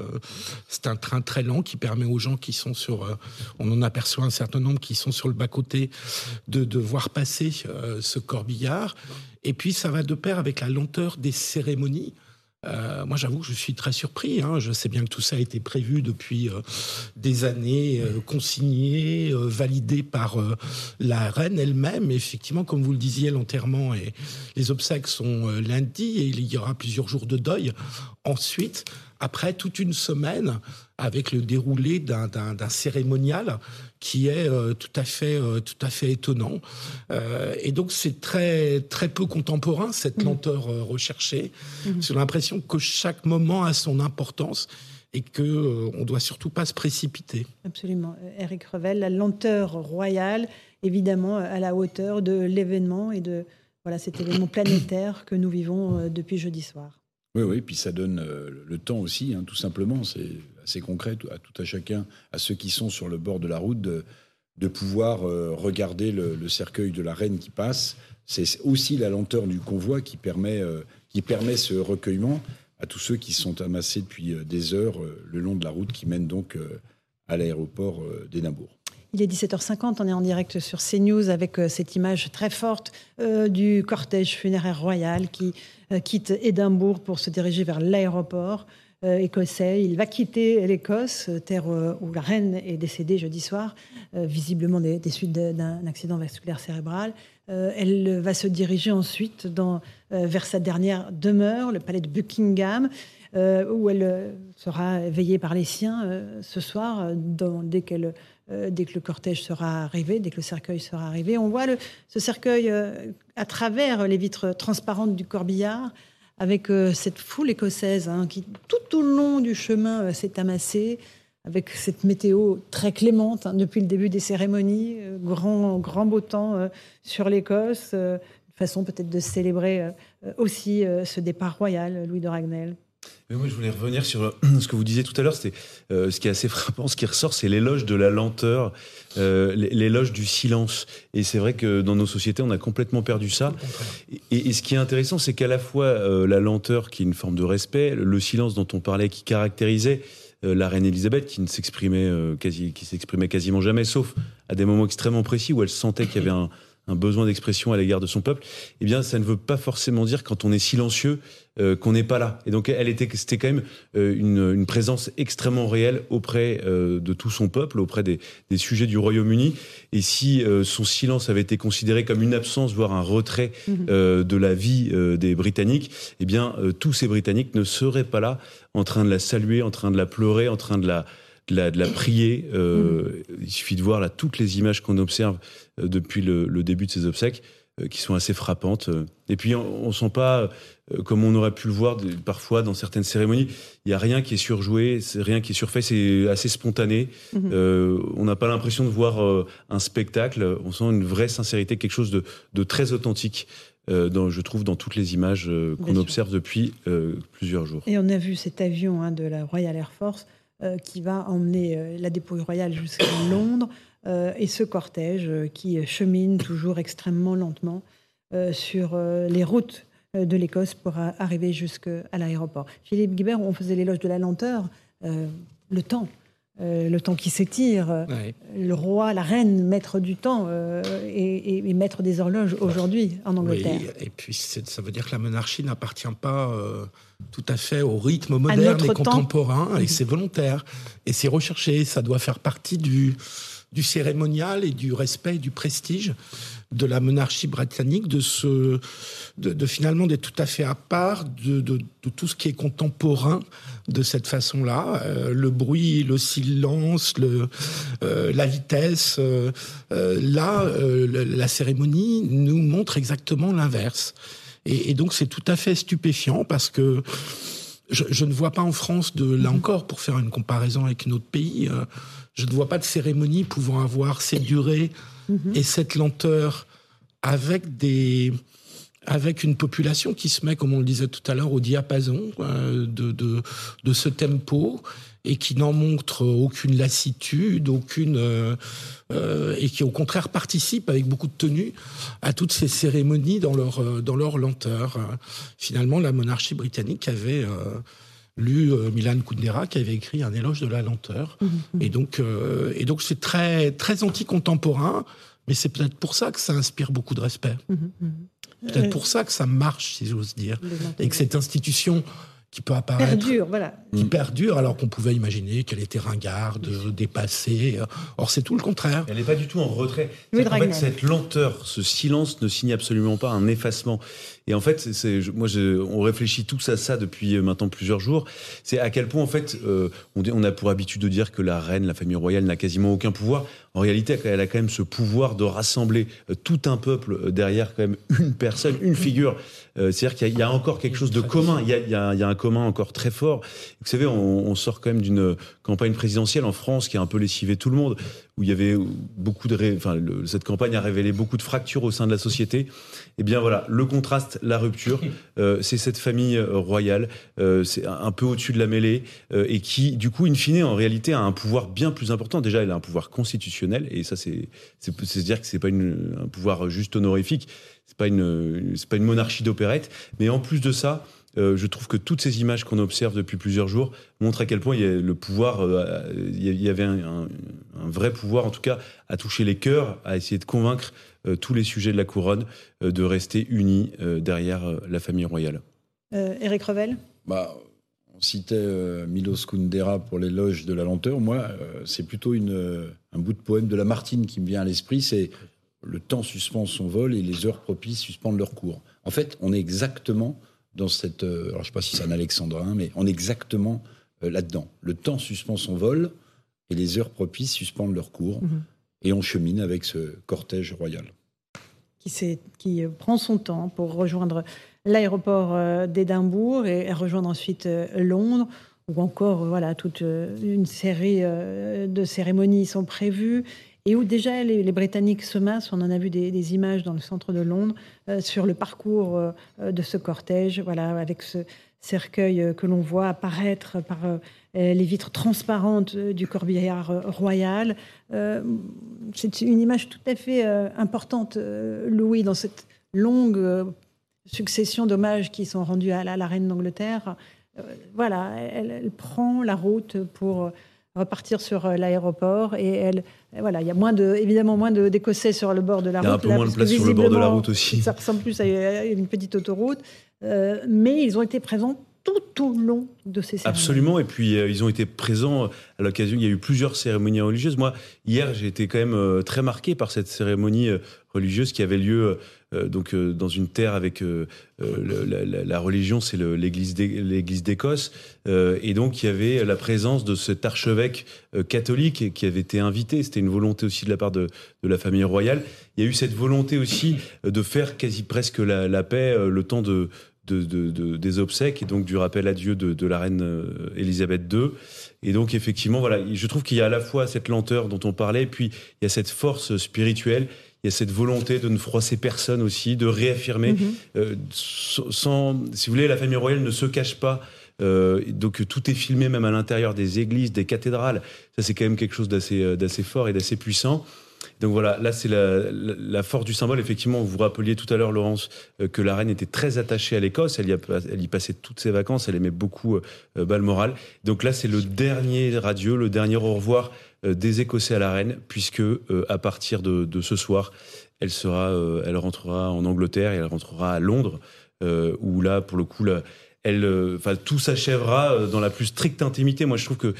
c'est un train très lent qui permet aux gens qui sont sur... on en aperçoit un certain nombre qui sont sur le bas-côté de, de voir passer ce corbillard. Et puis, ça va de pair avec la lenteur des cérémonies. Euh, moi, j'avoue que je suis très surpris. Hein. Je sais bien que tout ça a été prévu depuis euh, des années, euh, consigné, validé par la reine elle-même. Effectivement, comme vous le disiez, l'enterrement et les obsèques sont lundi et il y aura plusieurs jours de deuil. Ensuite, après toute une semaine avec le déroulé d'un cérémonial qui est euh, tout à fait euh, tout à fait étonnant euh, et donc c'est très très peu contemporain cette mmh. lenteur recherchée mmh. j'ai l'impression que chaque moment a son importance et que on doit surtout pas se précipiter absolument Eric Revel la lenteur royale évidemment à la hauteur de l'événement et de voilà cet événement planétaire que nous vivons depuis jeudi soir oui, oui, puis ça donne euh, le temps aussi, hein, tout simplement. C'est assez concret à tout à chacun, à ceux qui sont sur le bord de la route, de, pouvoir euh, regarder le, cercueil de la reine qui passe. C'est aussi la lenteur du convoi qui permet, euh, qui permet ce recueillement à tous ceux qui sont amassés depuis des heures le long de la route qui mène donc à l'aéroport d'Édimbourg. Il est 17h50, on est en direct sur CNews avec euh, cette image très forte euh, du cortège funéraire royal qui euh, quitte Édimbourg pour se diriger vers l'aéroport écossais. Il va quitter l'Écosse, terre où la reine est décédée jeudi soir, visiblement des, suites d'un accident vasculaire cérébral. elle va se diriger ensuite vers sa dernière demeure, le palais de Buckingham. où elle sera veillée par les siens ce soir, dès euh, que le cortège sera arrivé, dès que le cercueil sera arrivé. On voit ce cercueil euh, à travers les vitres transparentes du corbillard, avec euh, cette foule écossaise hein, qui, tout au long du chemin, s'est amassée, avec cette météo très clémente hein, depuis le début des cérémonies, grand, grand beau temps sur l'Écosse, façon peut-être de célébrer aussi ce départ royal, Louis de Ragnel. Mais moi, je voulais revenir sur euh, ce que vous disiez tout à l'heure. C'était euh, ce qui est assez frappant, ce qui ressort, c'est l'éloge de la lenteur, euh, l'éloge du silence. Et c'est vrai que dans nos sociétés, on a complètement perdu ça. Et, ce qui est intéressant, c'est qu'à la fois la lenteur, qui est une forme de respect, le silence dont on parlait, qui caractérisait la reine Elisabeth, qui ne s'exprimait quasi, qui s'exprimait quasiment jamais, sauf à des moments extrêmement précis où elle sentait qu'il y avait un un besoin d'expression à l'égard de son peuple, eh bien, ça ne veut pas forcément dire quand on est silencieux euh, qu'on n'est pas là. Et donc, elle était, c'était quand même euh, une, présence extrêmement réelle auprès euh, de tout son peuple, auprès des, sujets du Royaume-Uni. Et si son silence avait été considéré comme une absence, voire un retrait mhm. de la vie des Britanniques, eh bien, tous ces Britanniques ne seraient pas là, en train de la saluer, en train de la pleurer, en train de la de la, prier. Euh, il suffit de voir là toutes les images qu'on observe depuis le, début de ces obsèques. qui sont assez frappantes. Et puis on, ne sent pas, comme on aurait pu le voir parfois dans certaines cérémonies, il n'y a rien qui est surjoué, rien qui est surfait, c'est assez spontané. Mhm. on n'a pas l'impression de voir un spectacle, on sent une vraie sincérité, quelque chose de, de très authentique. Dans, je trouve, dans toutes les images qu'on observe depuis plusieurs jours. Et on a vu cet avion hein, de la Royal Air Force qui va emmener la dépouille royale jusqu'à Londres. Euh, et ce cortège euh, qui chemine toujours extrêmement lentement euh, sur les routes de l'Écosse pour arriver jusqu'à l'aéroport. Philippe Guibert, on faisait l'éloge de la lenteur, le temps. Le temps qui s'étire, le roi, la reine, maître du temps et, maître des horloges aujourd'hui en Angleterre. et puis ça veut dire que la monarchie n'appartient pas tout à fait au rythme moderne et contemporain, et c'est volontaire, et c'est recherché, ça doit faire partie du, du cérémonial et du respect, du prestige de la monarchie britannique, de, ce, de, finalement d'être tout à fait à part de, de, tout ce qui est contemporain de cette façon-là. Euh, le bruit, le silence, le, euh, la vitesse. Euh, là, la cérémonie nous montre exactement l'inverse. Et, et, donc c'est tout à fait stupéfiant parce que je, je, ne vois pas en France, de, là encore, pour faire une comparaison avec notre pays, je ne vois pas de cérémonie pouvant avoir cette durée mhm. et cette lenteur avec des avec une population qui se met, comme on le disait tout à l'heure, au diapason euh, de, de, de, ce tempo et qui n'en montre aucune lassitude, aucune euh, euh, et qui au contraire participe avec beaucoup de tenue à toutes ces cérémonies dans leur dans leur lenteur. Finalement, la monarchie britannique avait lu euh, Milan Kundera qui avait écrit un éloge de la lenteur. Mmh, mmh. Et donc, euh, et donc c'est très très anti-contemporain, mais c'est peut-être pour ça que ça inspire beaucoup de respect. Mmh, peut-être pour ça que ça marche, si j'ose dire, et que cette institution qui peut apparaître. Perdure, voilà. Qui perdure, alors qu'on pouvait imaginer qu'elle était ringarde, dépassée. Or, c'est tout le contraire. Elle n'est pas du tout en retrait. en fait, cette lenteur, ce silence ne signe absolument pas un effacement. Et en fait, c'est, moi, on réfléchit tous à ça depuis euh, maintenant plusieurs jours. C'est à quel point, en fait, euh, on, on, a pour habitude de dire que la reine, la famille royale n'a quasiment aucun pouvoir. En réalité, elle a quand même ce pouvoir de rassembler euh, tout un peuple derrière quand même une personne, une figure. C'est-à-dire qu'il y, a encore quelque chose de commun. Y a, il y a un commun encore très fort. Vous savez, on, on sort quand même d'une campagne présidentielle en France qui a un peu lessivé tout le monde, où il y avait beaucoup de, enfin, cette campagne a révélé beaucoup de fractures au sein de la société. Eh bien voilà, le contraste, la rupture, euh, c'est cette famille euh, royale, euh, c'est un peu au-dessus de la mêlée, et qui, du coup, in fine, en réalité, a un pouvoir bien plus important. Déjà, elle a un pouvoir constitutionnel, et ça, c'est, c'est, dire que c'est pas une, un pouvoir juste honorifique, c'est pas une, c'est pas une monarchie d'opérette, mais en plus de ça, je trouve que toutes ces images qu'on observe depuis plusieurs jours montrent à quel point il y a le pouvoir, il y avait un, un, vrai pouvoir, en tout cas, à toucher les cœurs, à essayer de convaincre euh, tous les sujets de la couronne, euh, de rester unis euh, derrière la famille royale. Éric Revel bah, On citait Milos Kundera pour l'éloge de la lenteur. Moi, c'est plutôt une, un bout de poème de Lamartine qui me vient à l'esprit. C'est le temps suspend son vol et les heures propices suspendent leur cours. En fait, on est exactement dans cette. alors, je ne sais pas si c'est un alexandrin, mais on est exactement là-dedans. Le temps suspend son vol et les heures propices suspendent leur cours. Mhm et on chemine avec ce cortège royal. Qui, qui prend son temps pour rejoindre l'aéroport euh, d'Édimbourg et rejoindre ensuite euh, Londres, où encore voilà, toute euh, une série de cérémonies sont prévues et où déjà les, Britanniques se massent. On en a vu des, images dans le centre de Londres sur le parcours de ce cortège, voilà, avec ce cercueil que l'on voit apparaître par euh, les vitres transparentes euh, du corbillard euh, royal. c'est une image tout à fait importante, Louis, dans cette longue succession d'hommages qui sont rendus à la, reine d'Angleterre. voilà, elle, prend la route pour repartir sur l'aéroport et elle voilà il y a moins de évidemment moins d'écossais sur le bord de la route il y a un peu moins de place sur le bord de la route aussi. ça ressemble plus à une petite autoroute. Mais ils ont été présents tout au long de ces cérémonies. Absolument, et puis ils ont été présents à l'occasion, il y a eu plusieurs cérémonies religieuses. Moi, hier, j'ai été quand même très marqué par cette cérémonie religieuse qui avait lieu euh, donc euh, dans une terre avec euh, la, religion, c'est l'église d'Écosse, et donc il y avait la présence de cet archevêque catholique qui avait été invité. C'était une volonté aussi de la part de, la famille royale. Il y a eu cette volonté aussi de faire quasi presque la, paix le temps de, des obsèques et donc du rappel à Dieu de, la reine Élisabeth II. Et donc effectivement, voilà, je trouve qu'il y a à la fois cette lenteur dont on parlait, puis il y a cette force spirituelle il y a cette volonté de ne froisser personne aussi, de réaffirmer. Mhm. Euh, sans, si vous voulez, la famille royale ne se cache pas. Euh, donc tout est filmé même à l'intérieur des églises, des cathédrales. Ça c'est quand même quelque chose d'assez euh, d'assez fort et d'assez puissant. Donc voilà, là c'est la, la, force du symbole. Effectivement, vous vous rappeliez tout à l'heure, Laurence, que la reine était très attachée à l'Écosse. Elle, y passait toutes ses vacances. Elle aimait beaucoup Balmoral. Donc là, c'est le dernier radieux, le dernier au revoir euh, des Écossais à la reine, puisque euh, à partir de, ce soir, elle sera, euh, elle rentrera en Angleterre et elle rentrera à Londres, où là, pour le coup, elle, enfin, tout s'achèvera dans la plus stricte intimité. Moi, je trouve que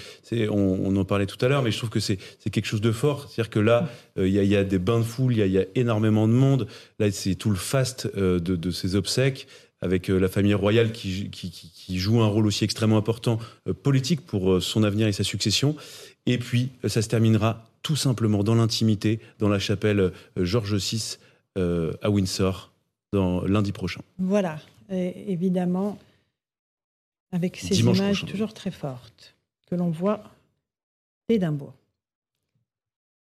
on, en parlait tout à l'heure, mais je trouve que c'est, quelque chose de fort. C'est-à-dire que là, il y, a, des bains de foule, il y, a, énormément de monde. Là, c'est tout le faste de, ces obsèques avec la famille royale qui, joue un rôle aussi extrêmement important politique pour son avenir et sa succession. Et puis, ça se terminera tout simplement dans l'intimité, dans la chapelle euh, Georges VI euh, à Windsor, lundi prochain. Voilà, évidemment, avec ces images toujours très fortes que l'on voit d'Édimbourg.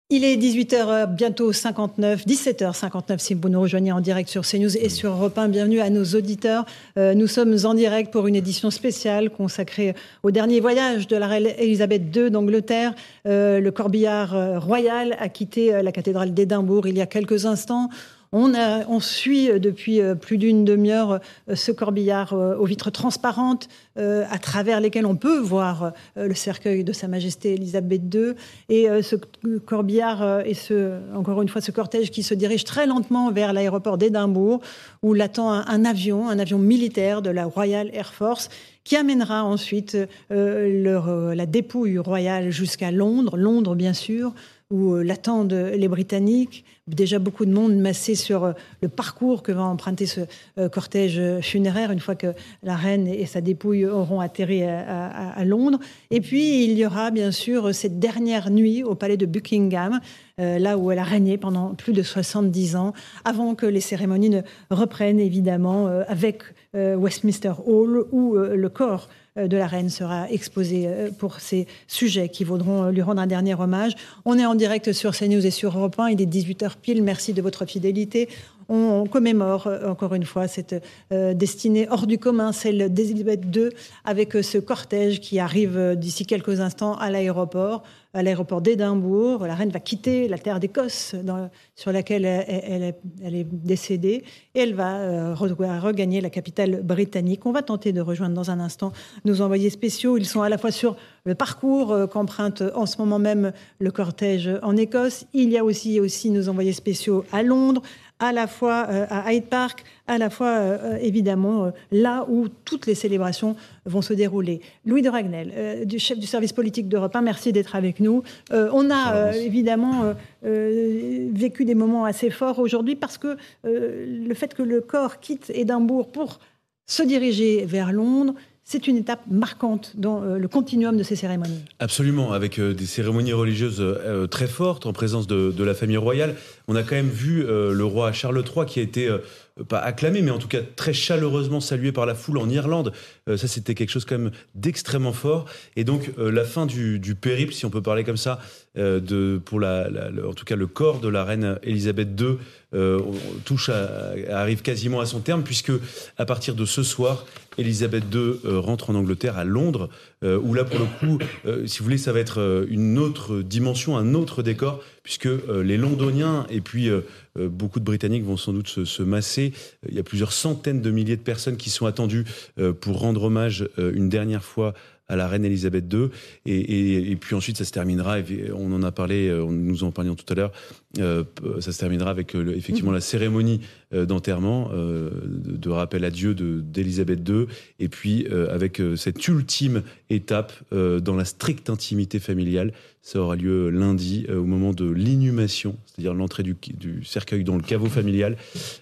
Il est 18h, bientôt 59, 17h59 si vous nous rejoignez en direct sur CNews et sur Europe 1. Bienvenue à nos auditeurs. Euh, nous sommes en direct pour une édition spéciale consacrée au dernier voyage de la reine Elisabeth II d'Angleterre. Euh, le corbillard euh, royal a quitté la cathédrale d'Édimbourg il y a quelques instants. On, suit euh, depuis euh, plus d'une demi-heure euh, ce corbillard aux vitres transparentes à travers lesquelles on peut voir le cercueil de Sa Majesté Elisabeth II. Et ce corbillard et ce, encore une fois ce cortège qui se dirige très lentement vers l'aéroport d'Édimbourg où l'attend un, avion, un avion militaire de la Royal Air Force qui amènera ensuite la dépouille royale jusqu'à Londres, Londres bien sûr, où l'attendent les Britanniques déjà beaucoup de monde massé sur euh, le parcours que va emprunter ce euh, cortège funéraire une fois que la reine et sa dépouille auront atterri à, Londres. Et puis, il y aura bien sûr cette dernière nuit au palais de Buckingham, euh, là où elle a régné pendant plus de 70 ans, avant que les cérémonies ne reprennent évidemment avec Westminster Hall, où le corps euh, de la reine sera exposé euh, pour ces sujets qui vaudront euh, lui rendre un dernier hommage. On est en direct sur CNews et sur Europe 1. Il est 18h pile. Merci de votre fidélité. On commémore encore une fois cette destinée hors du commun, celle d'Elisabeth II, avec ce cortège qui arrive d'ici quelques instants à l'aéroport à l'aéroport d'Édimbourg. La reine va quitter la terre d'Écosse sur laquelle elle, est, décédée et elle va euh, regagner la capitale britannique. On va tenter de rejoindre dans un instant nos envoyés spéciaux. Ils sont à la fois sur le parcours euh, qu'emprunte en ce moment même le cortège en Écosse. Il y a aussi, aussi nos envoyés spéciaux à Londres, à la fois euh, à Hyde Park, à la fois euh, évidemment là où toutes les célébrations vont se dérouler. Louis de Ragnel, du chef du service politique d'Europe 1, merci d'être avec nous. on a évidemment vécu des moments assez forts aujourd'hui parce que le fait que le corps quitte Édimbourg pour se diriger vers Londres, c'est une étape marquante dans euh, le continuum de ces cérémonies. Absolument, avec euh, des cérémonies religieuses euh, très fortes en présence de, la famille royale. On a quand même vu le roi Charles III qui a été pas acclamé, mais en tout cas très chaleureusement salué par la foule en Irlande. ça, c'était quelque chose quand même d'extrêmement fort. Et donc, la fin du, périple, si on peut parler comme ça, de, pour la, en tout cas le corps de la reine Elisabeth II, touche arrive quasiment à son terme, puisque à partir de ce soir, Elisabeth II euh, rentre en Angleterre, à Londres, euh, où là, pour le coup, euh, si vous voulez, ça va être une autre dimension, un autre décor, puisque les Londoniens et puis beaucoup de Britanniques vont sans doute se, masser. Il y a plusieurs centaines de milliers de personnes qui sont attendues pour rendre hommage une dernière fois à la reine Elisabeth II. Et, puis ensuite, ça se terminera, on en a parlé, nous en parlions tout à l'heure, ça se terminera avec effectivement la cérémonie d'enterrement, de, rappel à Dieu d'Elisabeth II, et puis avec cette ultime étape dans la stricte intimité familiale. Ça aura lieu lundi au moment de l'inhumation, c'est-à-dire l'entrée du, cercueil dans le caveau familial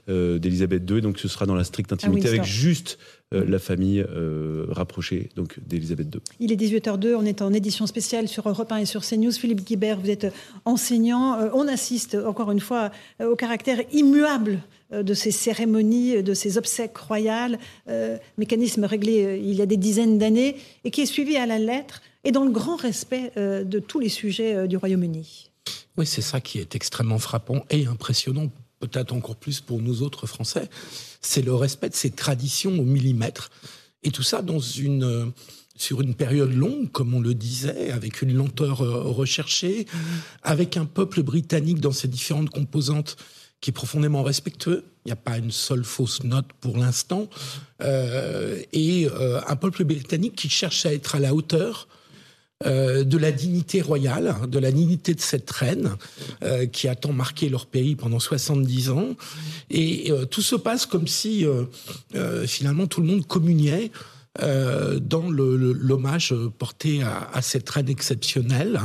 d'Elisabeth II. donc ce sera dans la stricte intimité avec juste euh, la famille euh, rapprochée donc d'Elisabeth II. Il est 18h02, on est en édition spéciale sur Europe 1 et sur CNews. Philippe Guibert, vous êtes enseignant. Euh, on assiste encore une fois au caractère immuable de ces cérémonies, de ces obsèques royales, mécanisme réglé il y a des dizaines d'années et qui est suivi à la lettre et dans le grand respect de tous les sujets du Royaume-Uni. Oui, c'est ça qui est extrêmement frappant et impressionnant, peut-être encore plus pour nous autres Français c'est le respect de ces traditions au millimètre. Et tout ça dans une sur une période longue, comme on le disait, avec une lenteur euh, recherchée, avec un peuple britannique dans ses différentes composantes qui est profondément respectueux. Il n'y a pas une seule fausse note pour l'instant. Euh, et euh, un peuple britannique qui cherche à être à la hauteur euh, de la dignité royale, de la dignité de cette reine euh, qui a tant marqué leur pays pendant 70 ans. Et euh, tout se passe comme si finalement tout le monde communiait dans l'hommage porté à, à, cette reine exceptionnelle.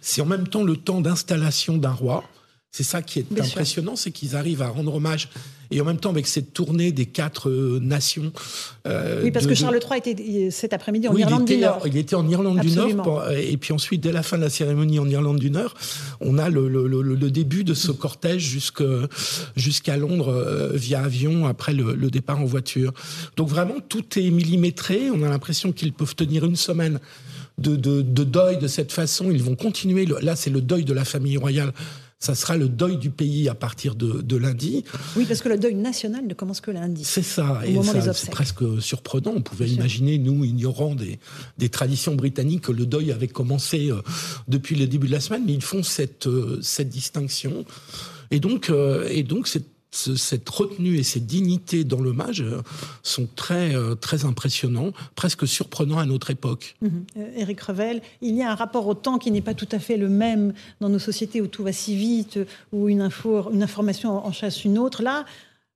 C'est en même temps le temps d'installation d'un roi. C'est ça qui est impressionnant, c'est qu'ils arrivent à rendre hommage et en même temps avec cette tournée des quatre euh, nations. Euh, oui, parce que Charles III était cet après-midi en Irlande du Nord. Il était en Irlande du Nord, et puis ensuite, dès la fin de la cérémonie en Irlande du Nord, on a le, début de ce cortège jusqu'à Londres euh, via avion après le, départ en voiture. Donc vraiment, tout est millimétré. On a l'impression qu'ils peuvent tenir une semaine. De, de, deuil de cette façon. Ils vont continuer. Là, c'est le deuil de la famille royale ça sera le deuil du pays à partir de, lundi. Oui, parce que le deuil national ne commence que lundi. C'est ça, et c'est presque surprenant. On pouvait imaginer, nous, ignorant des, des, traditions britanniques, que le deuil avait commencé euh, depuis le début de la semaine, mais ils font cette, euh, cette distinction. Et donc, euh, et donc c'est cette retenue et cette dignité dans l'hommage euh, sont très, euh, très impressionnants, presque surprenants à notre époque. Mhm. Euh, Éric Revel, il y a un rapport au temps qui n'est pas tout à fait le même dans nos sociétés où tout va si vite, où une, info, une information en chasse une autre. Là,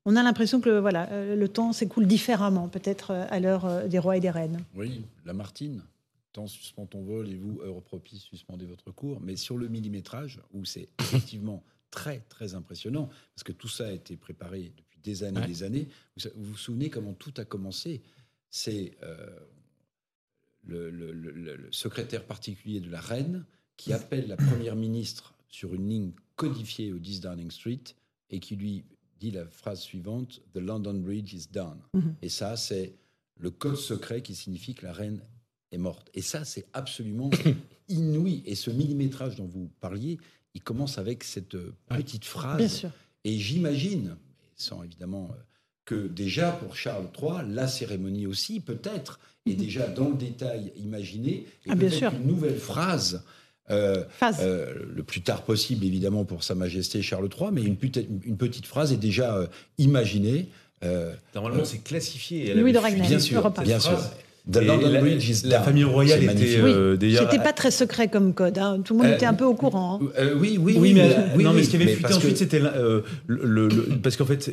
on a l'impression que voilà, le temps s'écoule différemment, peut-être à l'heure des rois et des reines. Oui, la Martine. Temps suspend ton vol et vous, heure propice, suspendez votre cours. Mais sur le millimétrage, où c'est effectivement très, très impressionnant, parce que tout ça a été préparé depuis des années et des années. Vous, vous, souvenez comment tout a commencé? C'est euh, le, secrétaire particulier de la reine qui appelle la première ministre sur une ligne codifiée au 10 Downing Street et qui lui dit la phrase suivante The London Bridge is down. Mhm. Et ça, c'est le code secret qui signifie que la reine est morte. Et ça, c'est absolument inouï. Et ce millimétrage dont vous parliez, il commence avec cette euh, petite phrase. Et j'imagine, sans évidemment, euh, que déjà pour Charles III, la cérémonie aussi, peut-être, est mhm. déjà dans le détail imaginée. Et ah, peut-être une nouvelle phrase. Euh, le plus tard possible, évidemment, pour Sa Majesté Charles III, mais une, une petite phrase est déjà imaginée. Normalement, c'est classifié. Louis de Ragnel, bien sûr, bien sûr la, famille royale était euh, C'était pas très secret comme code. Hein. Tout le monde euh, était un peu au courant. Hein. Euh, oui, oui, oui, mais, non, mais ce qui avait fuité ensuite, c'était le, parce qu'en fait,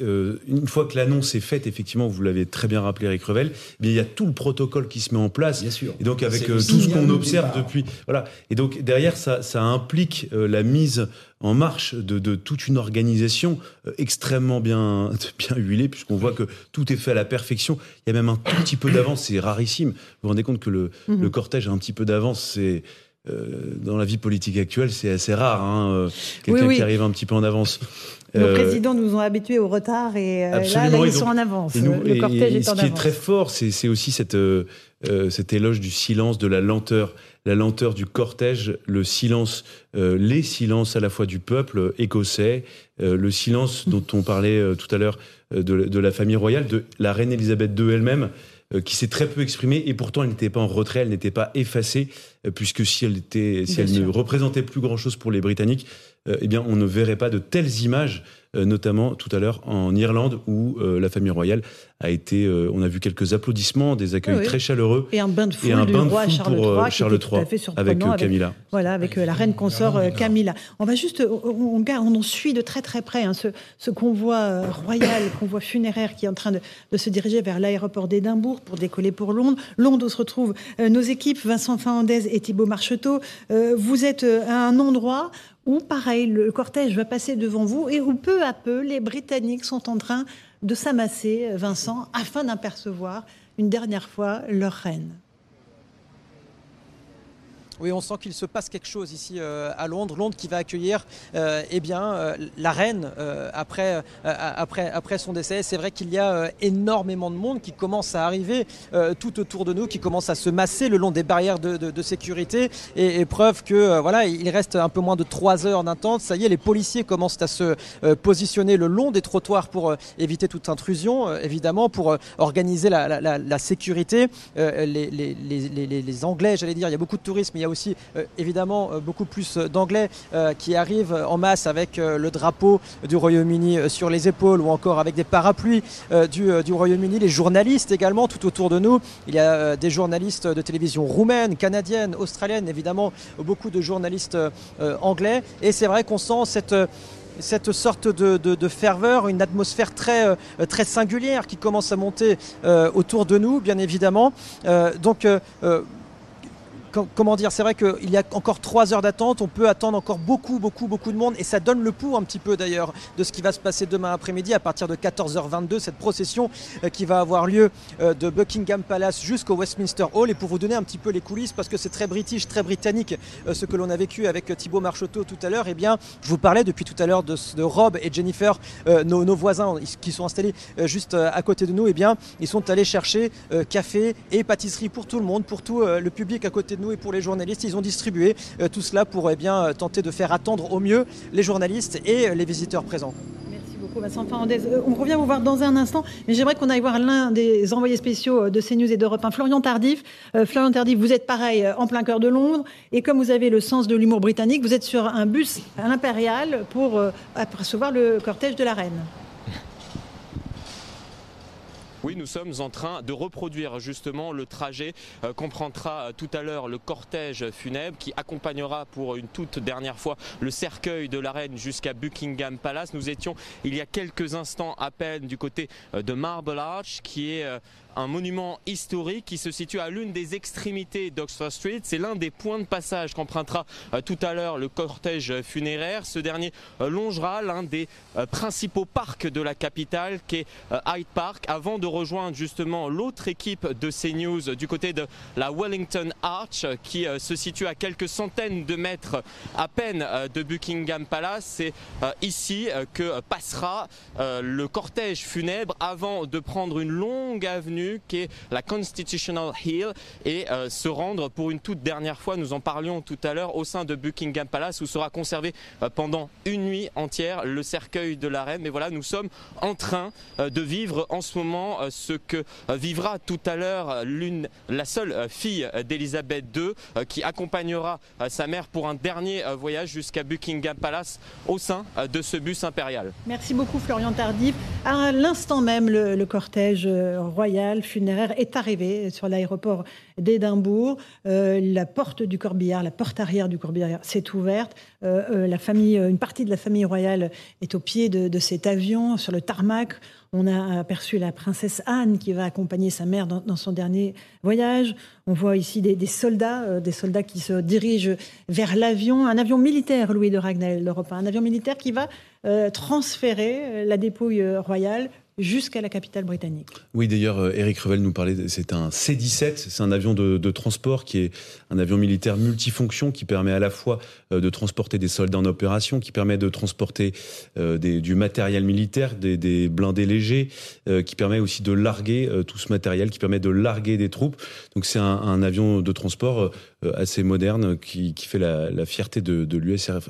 une fois que l'annonce est faite, effectivement, vous l'avez très bien rappelé, Eric Revel, il y a tout le protocole qui se met en place. Bien sûr. Et donc avec tout ce qu'on observe depuis, voilà. Et donc derrière, ça, ça implique la mise en marche de, toute une organisation euh, extrêmement bien, bien huilée, puisqu'on voit que tout est fait à la perfection. Il y a même un tout petit peu d'avance, c'est rarissime. Vous vous rendez compte que le, mhm. cortège a un petit peu d'avance, c'est euh, dans la vie politique actuelle, c'est assez rare. Hein, euh, quelqu'un qui arrive un petit peu en avance. Nos présidents nous ont habitués au retard et là, ils sont en avance. le cortège est en avance. Ce qui est très fort, c'est aussi cette, cet éloge du silence, de la lenteur la lenteur du cortège, le silence, euh, les silences à la fois du peuple écossais, euh, le silence dont on parlait euh, tout à l'heure de, la famille royale, de la reine Elisabeth II elle-même, qui s'est très peu exprimée et pourtant elle n'était pas en retrait, elle n'était pas effacée, puisque si elle était, si elle ne représentait plus grand chose pour les Britanniques, eh bien, on ne verrait pas de telles images notamment tout à l'heure en Irlande où euh, la famille royale a été, euh, on a vu quelques applaudissements, des accueils très chaleureux et un bain de foule du roi Charles III, Charles III avec Camilla. voilà, avec la reine consort Camilla. On va juste, on, on, on, suit de très très près hein, ce, ce, convoi royal, convoi funéraire qui est en train de, de se diriger vers l'aéroport d'Édimbourg pour décoller pour Londres. Londres où se retrouvent nos équipes, Vincent Fernandez et Thibault Marcheteau. vous êtes à un endroit où, pareil, le cortège va passer devant vous et où peu à peu, les Britanniques sont en train de s'amasser, Vincent, afin d'apercevoir une dernière fois leur reine. Oui, on sent qu'il se passe quelque chose ici euh, à Londres. Londres qui va accueillir euh, eh bien, euh, la reine après, après, après son décès. C'est vrai qu'il y a énormément de monde qui commence à arriver tout autour de nous, qui commence à se masser le long des barrières de, sécurité. Et, preuve que voilà, il reste un peu moins de trois heures d'attente. Ça y est, les policiers commencent à se positionner le long des trottoirs pour éviter toute intrusion, évidemment, pour organiser la, sécurité. Les, les, Anglais, j'allais dire, il y a beaucoup de tourisme, y a aussi euh, évidemment euh, beaucoup plus d'Anglais euh, qui arrivent en masse avec le drapeau du Royaume-Uni sur les épaules ou encore avec des parapluies du, Royaume-Uni, les journalistes également tout autour de nous. Il y a des journalistes de télévision roumaines, canadiennes, australiennes, évidemment beaucoup de journalistes anglais. Et c'est vrai qu'on sent cette cette sorte de, de, ferveur, une atmosphère très, très singulière qui commence à monter autour de nous, bien évidemment. donc, comment dire, c'est vrai qu'il y a encore trois heures d'attente, on peut attendre encore beaucoup, beaucoup, beaucoup de monde et ça donne le pouls un petit peu d'ailleurs de ce qui va se passer demain après-midi à partir de 14h22, cette procession euh, qui va avoir lieu euh, de Buckingham Palace jusqu'au Westminster Hall. Et pour vous donner un petit peu les coulisses, parce que c'est très british, très britannique euh, ce que l'on a vécu avec Thibaut Marcheteau tout à l'heure, et eh bien, je vous parlais depuis tout à l'heure de, Rob et Jennifer, nos, voisins qui sont installés juste à côté de nous, et eh bien, ils sont allés chercher café et pâtisserie pour tout le monde, pour tout le public à côté de nous et pour les journalistes. Ils ont distribué euh, tout cela pour eh bien, euh, tenter de faire attendre au mieux les journalistes et les visiteurs présents. Merci beaucoup Vincent Fernandez. Euh, on revient vous voir dans un instant, mais j'aimerais qu'on aille voir l'un des envoyés spéciaux de CNews et d'Europe 1, Florian Tardif. Florian Tardif, vous êtes pareil en plein cœur de Londres, et comme vous avez le sens de l'humour britannique, vous êtes sur un bus à l'Impérial pour apercevoir le cortège de la reine. Oui, nous sommes en train de reproduire justement le trajet euh, qu'on prendra euh, tout à l'heure, le cortège funèbre qui accompagnera pour une toute dernière fois le cercueil de la reine jusqu'à Buckingham Palace. Nous étions il y a quelques instants à peine du côté euh, de Marble Arch qui est un monument historique qui se situe à l'une des extrémités d'Oxford Street. C'est l'un des points de passage qu'empruntera euh, tout à l'heure le cortège funéraire. Ce dernier euh, longera l'un des euh, principaux parcs de la capitale qui est Hyde Park avant de rejoindre justement l'autre équipe de CNews du côté de la Wellington Arch qui se situe à quelques centaines de mètres à peine de Buckingham Palace. C'est ici que passera le cortège funèbre avant de prendre une longue avenue qui est la Constitutional Hill et euh, se rendre pour une toute dernière fois, nous en parlions tout à l'heure, au sein de Buckingham Palace où sera conservé euh, pendant une nuit entière le cercueil de la reine. Mais voilà, nous sommes en train euh, de vivre en ce moment ce que vivra tout à l'heure la seule fille d'Elisabeth II qui accompagnera sa mère pour un dernier voyage jusqu'à Buckingham Palace au sein de ce bus impérial. Merci beaucoup Florian Tardif. À l'instant même, le cortège royal funéraire est arrivé sur l'aéroport d'Édimbourg. Euh, la porte du corbillard, la porte arrière du corbillard s'est ouverte. Euh, euh, la famille, une partie de la famille royale est au pied de, cet avion, sur le tarmac. On a aperçu la princesse Anne qui va accompagner sa mère dans, son dernier voyage. On voit ici des, soldats, des soldats qui se dirigent vers l'avion, un avion militaire, Louis de Ragnel, l'Europe, un avion militaire qui va transférer la dépouille royale jusqu'à la capitale britannique. Oui, d'ailleurs, Eric euh, Revel nous parlait, c'est un C-17, c'est un avion de, transport qui est un avion militaire multifonction qui permet à la fois euh, de transporter des soldats en opération, qui permet de transporter euh, du matériel militaire, des, blindés légers, qui permet aussi de larguer tout ce matériel, qui permet de larguer des troupes. Donc c'est un, avion de transport assez moderne qui, fait la, fierté de, de l'USRF,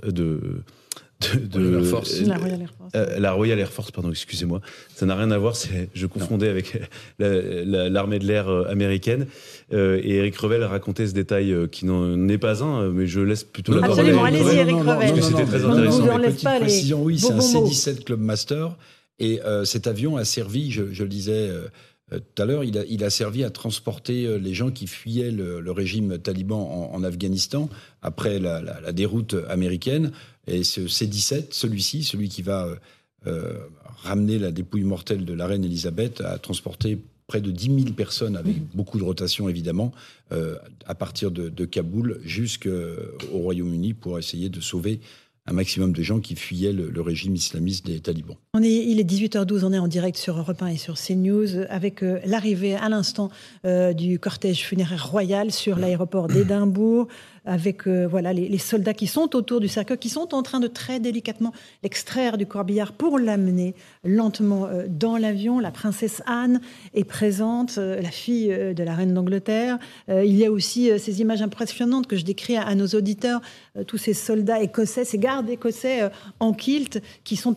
de, la, Force. la Royal Air Force. la Royal Air Force, pardon, excusez-moi. Ça n'a rien à voir, je confondais avec l'armée de l'air américaine. et Eric Revel a raconté ce détail qui n'en est pas un, mais je laisse plutôt la parole. Absolument, allez-y Eric Revel. Parce que c'était très intéressant. Non, petite précision, oui, c'est un C-17 Club Master. Et cet avion a servi, je, je le disais euh, tout à l'heure, il a, il a, servi à transporter euh, les gens qui fuyaient le, régime taliban en, Afghanistan après la, la, déroute américaine. Et ce C-17, celui-ci, celui qui va euh, ramener la dépouille mortelle de la reine Elisabeth, a transporté près de 10 000 personnes, avec mmh. beaucoup de rotation évidemment, à partir de, de Kaboul jusqu'au Royaume-Uni pour essayer de sauver un maximum de gens qui fuyaient le, régime islamiste des talibans. On est, il est 18h12, on est en direct sur Europe 1 et sur CNews avec euh, l'arrivée à l'instant euh, du cortège funéraire royal sur l'aéroport d'Édimbourg avec euh, voilà les, soldats qui sont autour du cercueil, qui sont en train de très délicatement l'extraire du corbillard pour l'amener lentement euh, dans l'avion. La princesse Anne est présente, euh, la fille de la reine d'Angleterre. il y a aussi ces images impressionnantes que je décris à, nos auditeurs, tous ces soldats écossais, ces gardes écossais en kilt qui sont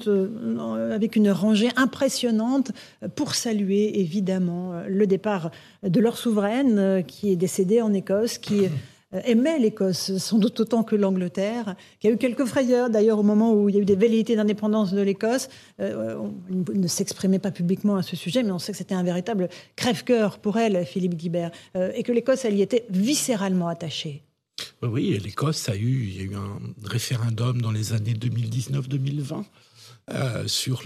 avec une rangée impressionnante pour saluer évidemment le départ de leur souveraine qui est décédée en Écosse, aimait l'Écosse, sans doute autant que l'Angleterre, qui a eu quelques frayeurs d'ailleurs au moment où il y a eu des velléités d'indépendance de l'Écosse. Euh, on ne s'exprimait pas publiquement à ce sujet, mais on sait que c'était un véritable crève-cœur pour elle, Philippe Guibert, euh, et que l'Écosse, elle y était viscéralement attachée. Oui, l'Écosse a eu, il y a eu un référendum dans les années 2019-2020. sur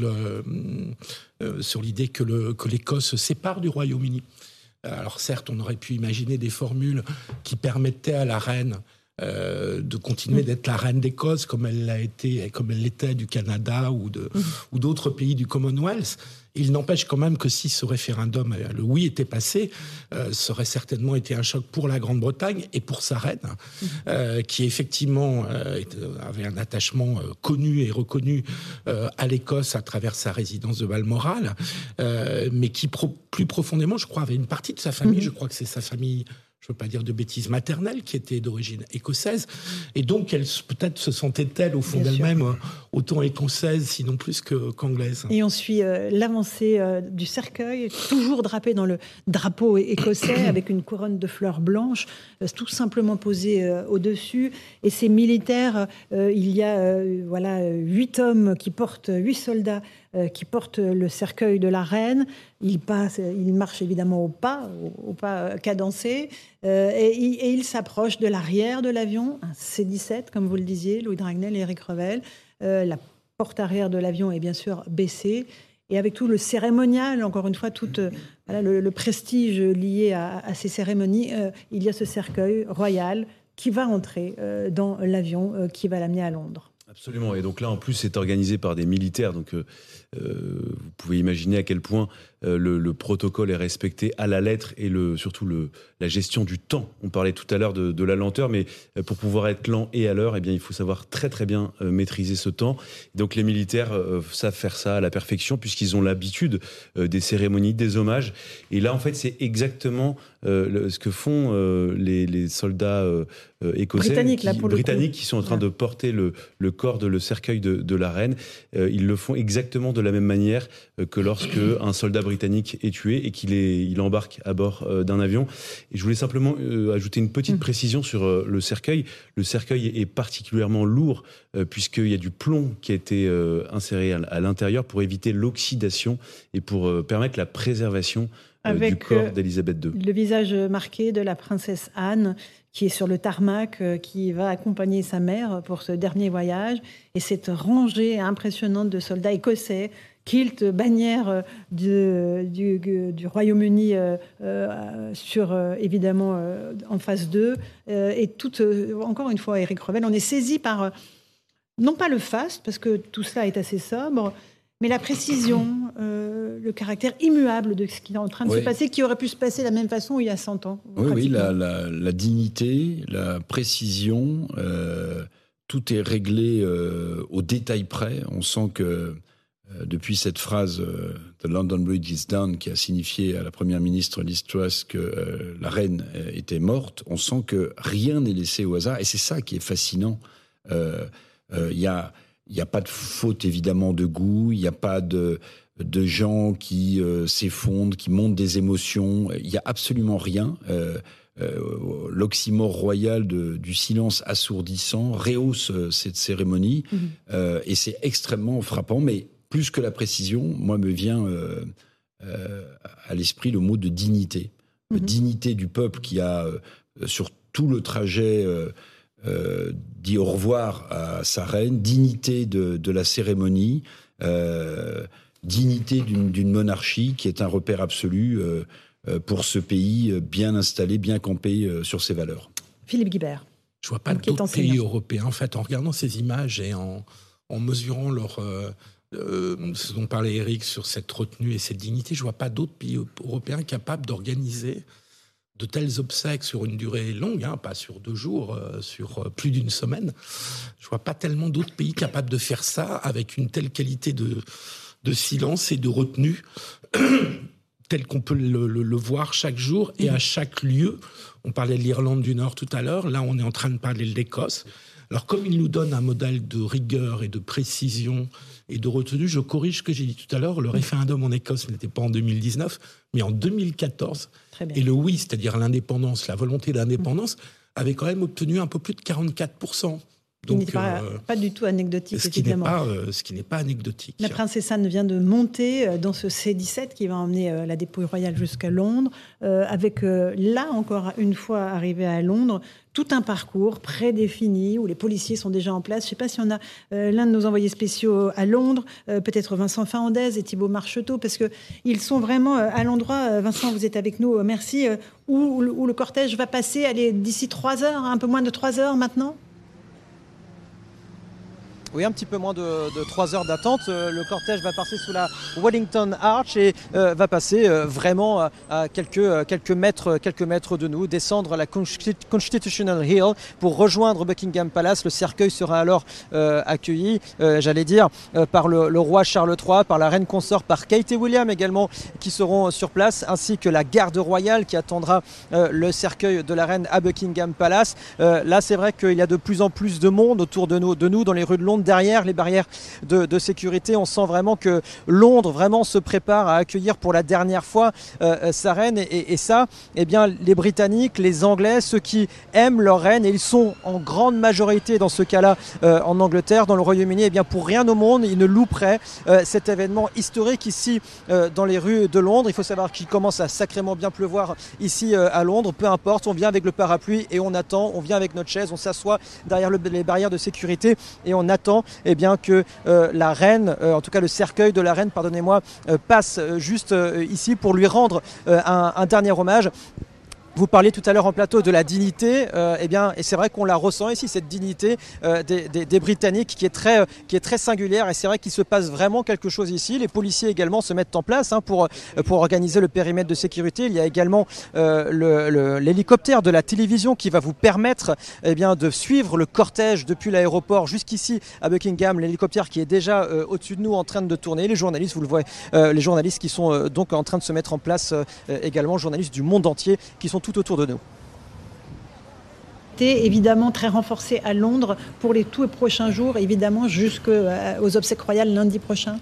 l'idée que l'Écosse se sépare du Royaume-Uni. Alors certes, on aurait pu imaginer des formules qui permettaient à la reine euh, de continuer d'être la reine d'Écosse comme elle l'a été, comme elle l'était du Canada ou de, ou d'autres pays du Commonwealth. Il n'empêche quand même que si ce référendum, euh, le oui était passé, euh, ça aurait certainement été un choc pour la Grande-Bretagne et pour sa reine, mm. euh, qui effectivement avait un attachement connu et reconnu à l'Écosse à travers sa résidence de Balmoral, mais qui plus profondément, je crois, avait une partie de sa famille, je crois que c'est sa famille je ne veux pas dire de bêtises, maternelle, qui était d'origine écossaise. Et donc, elle peut-être se sentait-elle, au fond d'elle-même, euh, autant écossaise, sinon plus qu'anglaise. et on suit euh, l'avancée euh, du cercueil, toujours drapé dans le drapeau écossais, avec une couronne de fleurs blanches, tout simplement posée au-dessus. Et ces militaires, il y a voilà huit hommes qui portent, huit soldats qui porte le cercueil de la reine. Il, marche évidemment au pas, au, pas euh, cadencé, euh, et, il s'approche de l'arrière de l'avion, un C-17, comme vous le disiez, Louis Dragnel et Eric Revel. la porte arrière de l'avion est bien sûr baissée. Et avec tout le cérémonial, encore une fois, tout le, prestige lié à, ces cérémonies, il y a ce cercueil royal qui va entrer dans l'avion qui va l'amener à Londres. Absolument. Et donc là, en plus, c'est organisé par des militaires. Donc, vous pouvez imaginer à quel point euh, le, protocole est respecté à la lettre et le, surtout le, la gestion du temps. On parlait tout à l'heure de, la lenteur, mais euh, pour pouvoir être lent et à l'heure, eh bien, il faut savoir très très bien euh, maîtriser ce temps. Donc les militaires savent faire ça à la perfection puisqu'ils ont l'habitude des cérémonies, des hommages. Et là, en fait, c'est exactement ce que font les, soldats écossais, britanniques, qui, britanniques qui sont en train de porter le, corps de le cercueil de, de la reine. ils le font exactement de la même manière que lorsque un soldat britannique britannique est tué et qu'il il embarque à bord euh, d'un avion. Et je voulais simplement euh, ajouter une petite mm. précision sur euh, le cercueil. Le cercueil est particulièrement lourd puisqu'il y a du plomb qui a été inséré à, l'intérieur pour éviter l'oxydation et pour permettre la préservation du corps d'Elisabeth II. Le visage marqué de la princesse Anne qui est sur le tarmac, qui va accompagner sa mère pour ce dernier voyage, et cette rangée impressionnante de soldats écossais kilt, bannière euh, du, du, Royaume-Uni euh, euh, sur, évidemment, en phase 2. et tout, encore une fois, Eric Revel, on est saisi par, non pas le faste, parce que tout cela est assez sobre, mais la précision, le caractère immuable de ce qui est en train de se passer, qui aurait pu se passer de la même façon il y a 100 ans. Oui, oui la, la, dignité, la précision, tout est réglé au détail près. On sent que depuis cette phrase euh, The London Bridge is down qui a signifié à la première ministre Liz Truss que euh, la reine était morte, on sent que rien n'est laissé au hasard et c'est ça qui est fascinant. Il y a n'y a pas de faute évidemment de goût, il n'y a pas de, de gens qui s'effondrent, qui montent des émotions, il n'y a absolument rien. L'oxymore royal du silence assourdissant rehausse cette cérémonie mhm. et c'est extrêmement frappant, mais plus que la précision, moi me vient à l'esprit le mot de dignité. Mhm. Dignité du peuple qui a, sur tout le trajet, euh, dit au revoir à sa reine, dignité de, la cérémonie, euh, dignité d'une monarchie qui est un repère absolu euh, pour ce pays bien installé, bien campé sur ses valeurs. Philippe Guibert. Je vois pas d'autres pays européens. En fait, en regardant ces images et en, mesurant leur, ce dont parlait Eric sur cette retenue et cette dignité, je vois pas d'autres pays européens capables d'organiser de tels obsèques sur une durée longue, hein, pas sur deux jours, euh, sur euh, plus d'une semaine. Je vois pas tellement d'autres pays capables de faire ça avec une telle qualité de silence et de retenue, tel qu'on peut le, voir chaque jour et à chaque lieu. On parlait de l'Irlande du Nord tout à l'heure, là on est en train de parler de l'Écosse. Alors comme il nous donne un modèle de rigueur et de précision et de retenue, je corrige ce que j'ai dit tout à l'heure, le référendum en Écosse n'était pas en 2019, mais en 2014. Et le oui, c'est-à-dire l'indépendance, la volonté d'indépendance, avait quand même obtenu un peu plus de 44%. Donc, pas, euh, pas, du tout anecdotique, ce Qui pas, euh, ce qui n'est pas anecdotique. La princesse Anne vient de monter euh, dans ce C-17 qui va emmener la dépouille royale jusqu'à Londres, avec là encore une fois arrivée à Londres, tout un parcours prédéfini où les policiers sont déjà en place. Je ne sais pas si on a l'un de nos envoyés spéciaux à Londres, peut-être Vincent Fahandez et Thibault Marcheteau, parce qu'ils sont vraiment à l'endroit, Vincent, vous êtes avec nous, merci, où, où, le cortège va passer? D'ici trois heures, un peu moins de trois heures maintenant? Oui, un petit peu moins de, de 3 heures d'attente. Euh, le cortège va passer sous la Wellington Arch et euh, va passer euh, vraiment à, quelques, quelques, mètres, quelques mètres de nous, descendre la Constitutional Hill pour rejoindre Buckingham Palace. Le cercueil sera alors accueilli, j'allais dire, par le, roi Charles III, par la reine consort, par Kate et William également, qui seront sur place, ainsi que la garde royale qui attendra le cercueil de la reine à Buckingham Palace. là, c'est vrai qu'il y a de plus en plus de monde autour de nous, de nous dans les rues de Londres derrière les barrières de, sécurité. On sent vraiment que Londres vraiment se prépare à accueillir pour la dernière fois euh, euh, sa reine. Et, ça, eh bien, les Britanniques, les Anglais, ceux qui aiment leur reine, et ils sont en grande majorité dans ce cas-là euh, en Angleterre, dans le Royaume-Uni, eh bien, pour rien au monde, ils ne louperaient cet événement historique ici dans les rues de Londres. Il faut savoir qu'il commence à sacrément bien pleuvoir ici à Londres. Peu importe, on vient avec le parapluie et on attend. On vient avec notre chaise, on s'assoit derrière les barrières de sécurité et on attend eh bien, que euh, la reine, euh, en tout cas le cercueil de la reine, pardonnez-moi, euh, passe juste ici pour lui rendre un dernier hommage. Vous parliez tout à l'heure en plateau de la dignité, euh, eh bien, et c'est vrai qu'on la ressent ici, cette dignité euh, des, Britanniques qui est très, euh, qui est très singulière, et c'est vrai qu'il se passe vraiment quelque chose ici. Les policiers également se mettent en place hein, pour, pour organiser le périmètre de sécurité. Il y a également l'hélicoptère de la télévision qui va vous permettre eh bien, de suivre le cortège depuis l'aéroport jusqu'ici à Buckingham, l'hélicoptère qui est déjà au-dessus de nous en train de tourner. Les journalistes, vous le voyez, les journalistes qui sont donc en train de se mettre en place également, journalistes du monde entier qui sont tout autour de nous. Évidemment très renforcé à Londres pour les tout prochains jours, évidemment jusqu'aux euh, obsèques royales lundi prochain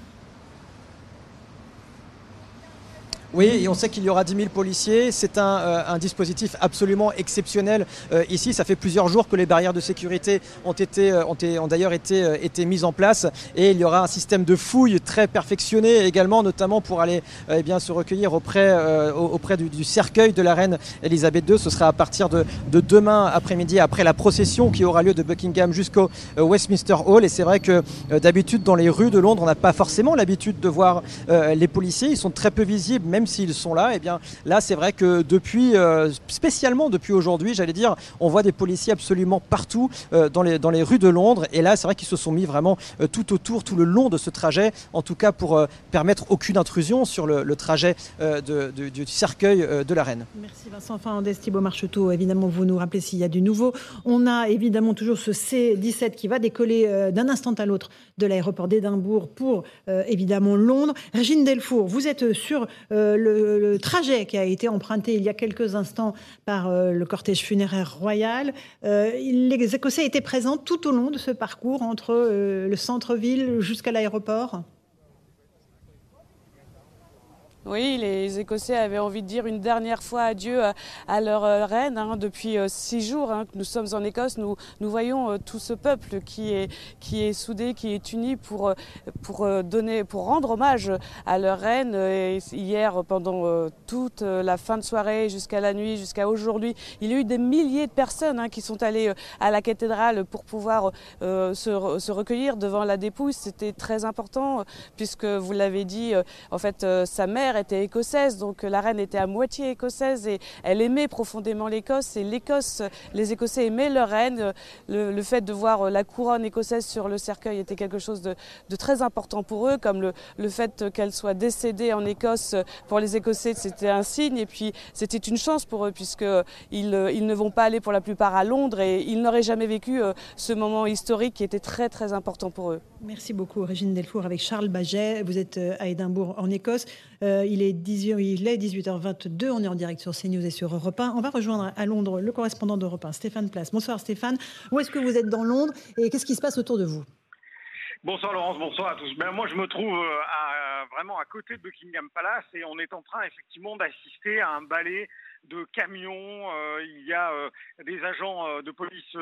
Oui, et on sait qu'il y aura 10 000 policiers. C'est un, euh, dispositif absolument exceptionnel euh, ici. Ça fait plusieurs jours que les barrières de sécurité ont, été, euh, ont, d'ailleurs été, été mises en place. Et il y aura un système de fouille très perfectionné également, notamment pour aller eh bien, se recueillir auprès, auprès du, cercueil de la reine Elisabeth II. Ce sera à partir de, de demain après-midi, après la procession qui aura lieu de Buckingham jusqu'au Westminster Hall. Et c'est vrai que d'habitude, dans les rues de Londres, on n'a pas forcément l'habitude de voir les policiers. Ils sont très peu visibles, même s'ils sont là, et eh bien là c'est vrai que depuis, euh, spécialement depuis aujourd'hui, j'allais dire, on voit des policiers absolument partout euh, dans, les, dans les rues de Londres. Et là c'est vrai qu'ils se sont mis vraiment euh, tout autour, tout le long de ce trajet, en tout cas pour permettre aucune intrusion sur le, trajet du cercueil de la reine. Merci Vincent Fernandez, Thibault Marcheteau. Évidemment, vous nous rappelez s'il y a du nouveau. On a évidemment toujours ce C-17 qui va décoller d'un instant à l'autre de l'aéroport d'Édimbourg pour évidemment Londres. Régine Delfour, vous êtes sur le, trajet qui a été emprunté il y a quelques instants par le cortège funéraire royal. les Écossais étaient présents tout au long de ce parcours entre le centre-ville jusqu'à l'aéroport oui, les Écossais avaient envie de dire une dernière fois adieu à, leur euh, reine. Hein. Depuis euh, six jours hein, que nous sommes en Écosse, nous, voyons euh, tout ce peuple qui est, soudé, qui est uni pour, donner, pour rendre hommage à leur reine. Hier, pendant toute la fin de soirée, jusqu'à la nuit, jusqu'à aujourd'hui, il y a eu des milliers de personnes hein, qui sont allées à la cathédrale pour pouvoir se, recueillir devant la dépouille. C'était très important puisque, vous l'avez dit, en fait, sa mère était écossaise, donc la reine était à moitié écossaise et elle aimait profondément l'Écosse. Et l'Écosse, les Écossais aimaient leur reine. Le, fait de voir la couronne écossaise sur le cercueil était quelque chose de, très important pour eux, comme le, fait qu'elle soit décédée en Écosse pour les Écossais, c'était un signe. Et puis c'était une chance pour eux, puisqu'ils ils ne vont pas aller pour la plupart à Londres et ils n'auraient jamais vécu euh, ce moment historique qui était très très important pour eux. Merci beaucoup, Régine Delfour, avec Charles Baget. Vous êtes euh, à Édimbourg, en Écosse. Euh, il, est 18, il est 18h22. On est en direct sur CNews et sur Europe 1. On va rejoindre à Londres le correspondant d'Europe 1, Stéphane Place. Bonsoir, Stéphane. Où est-ce que vous êtes dans Londres et qu'est-ce qui se passe autour de vous? Bonsoir Laurence, bonsoir à tous. Ben, moi je me trouve euh, vraiment à côté de Buckingham Palace et on est en train effectivement d'assister à un ballet de camions, il y a des agents de police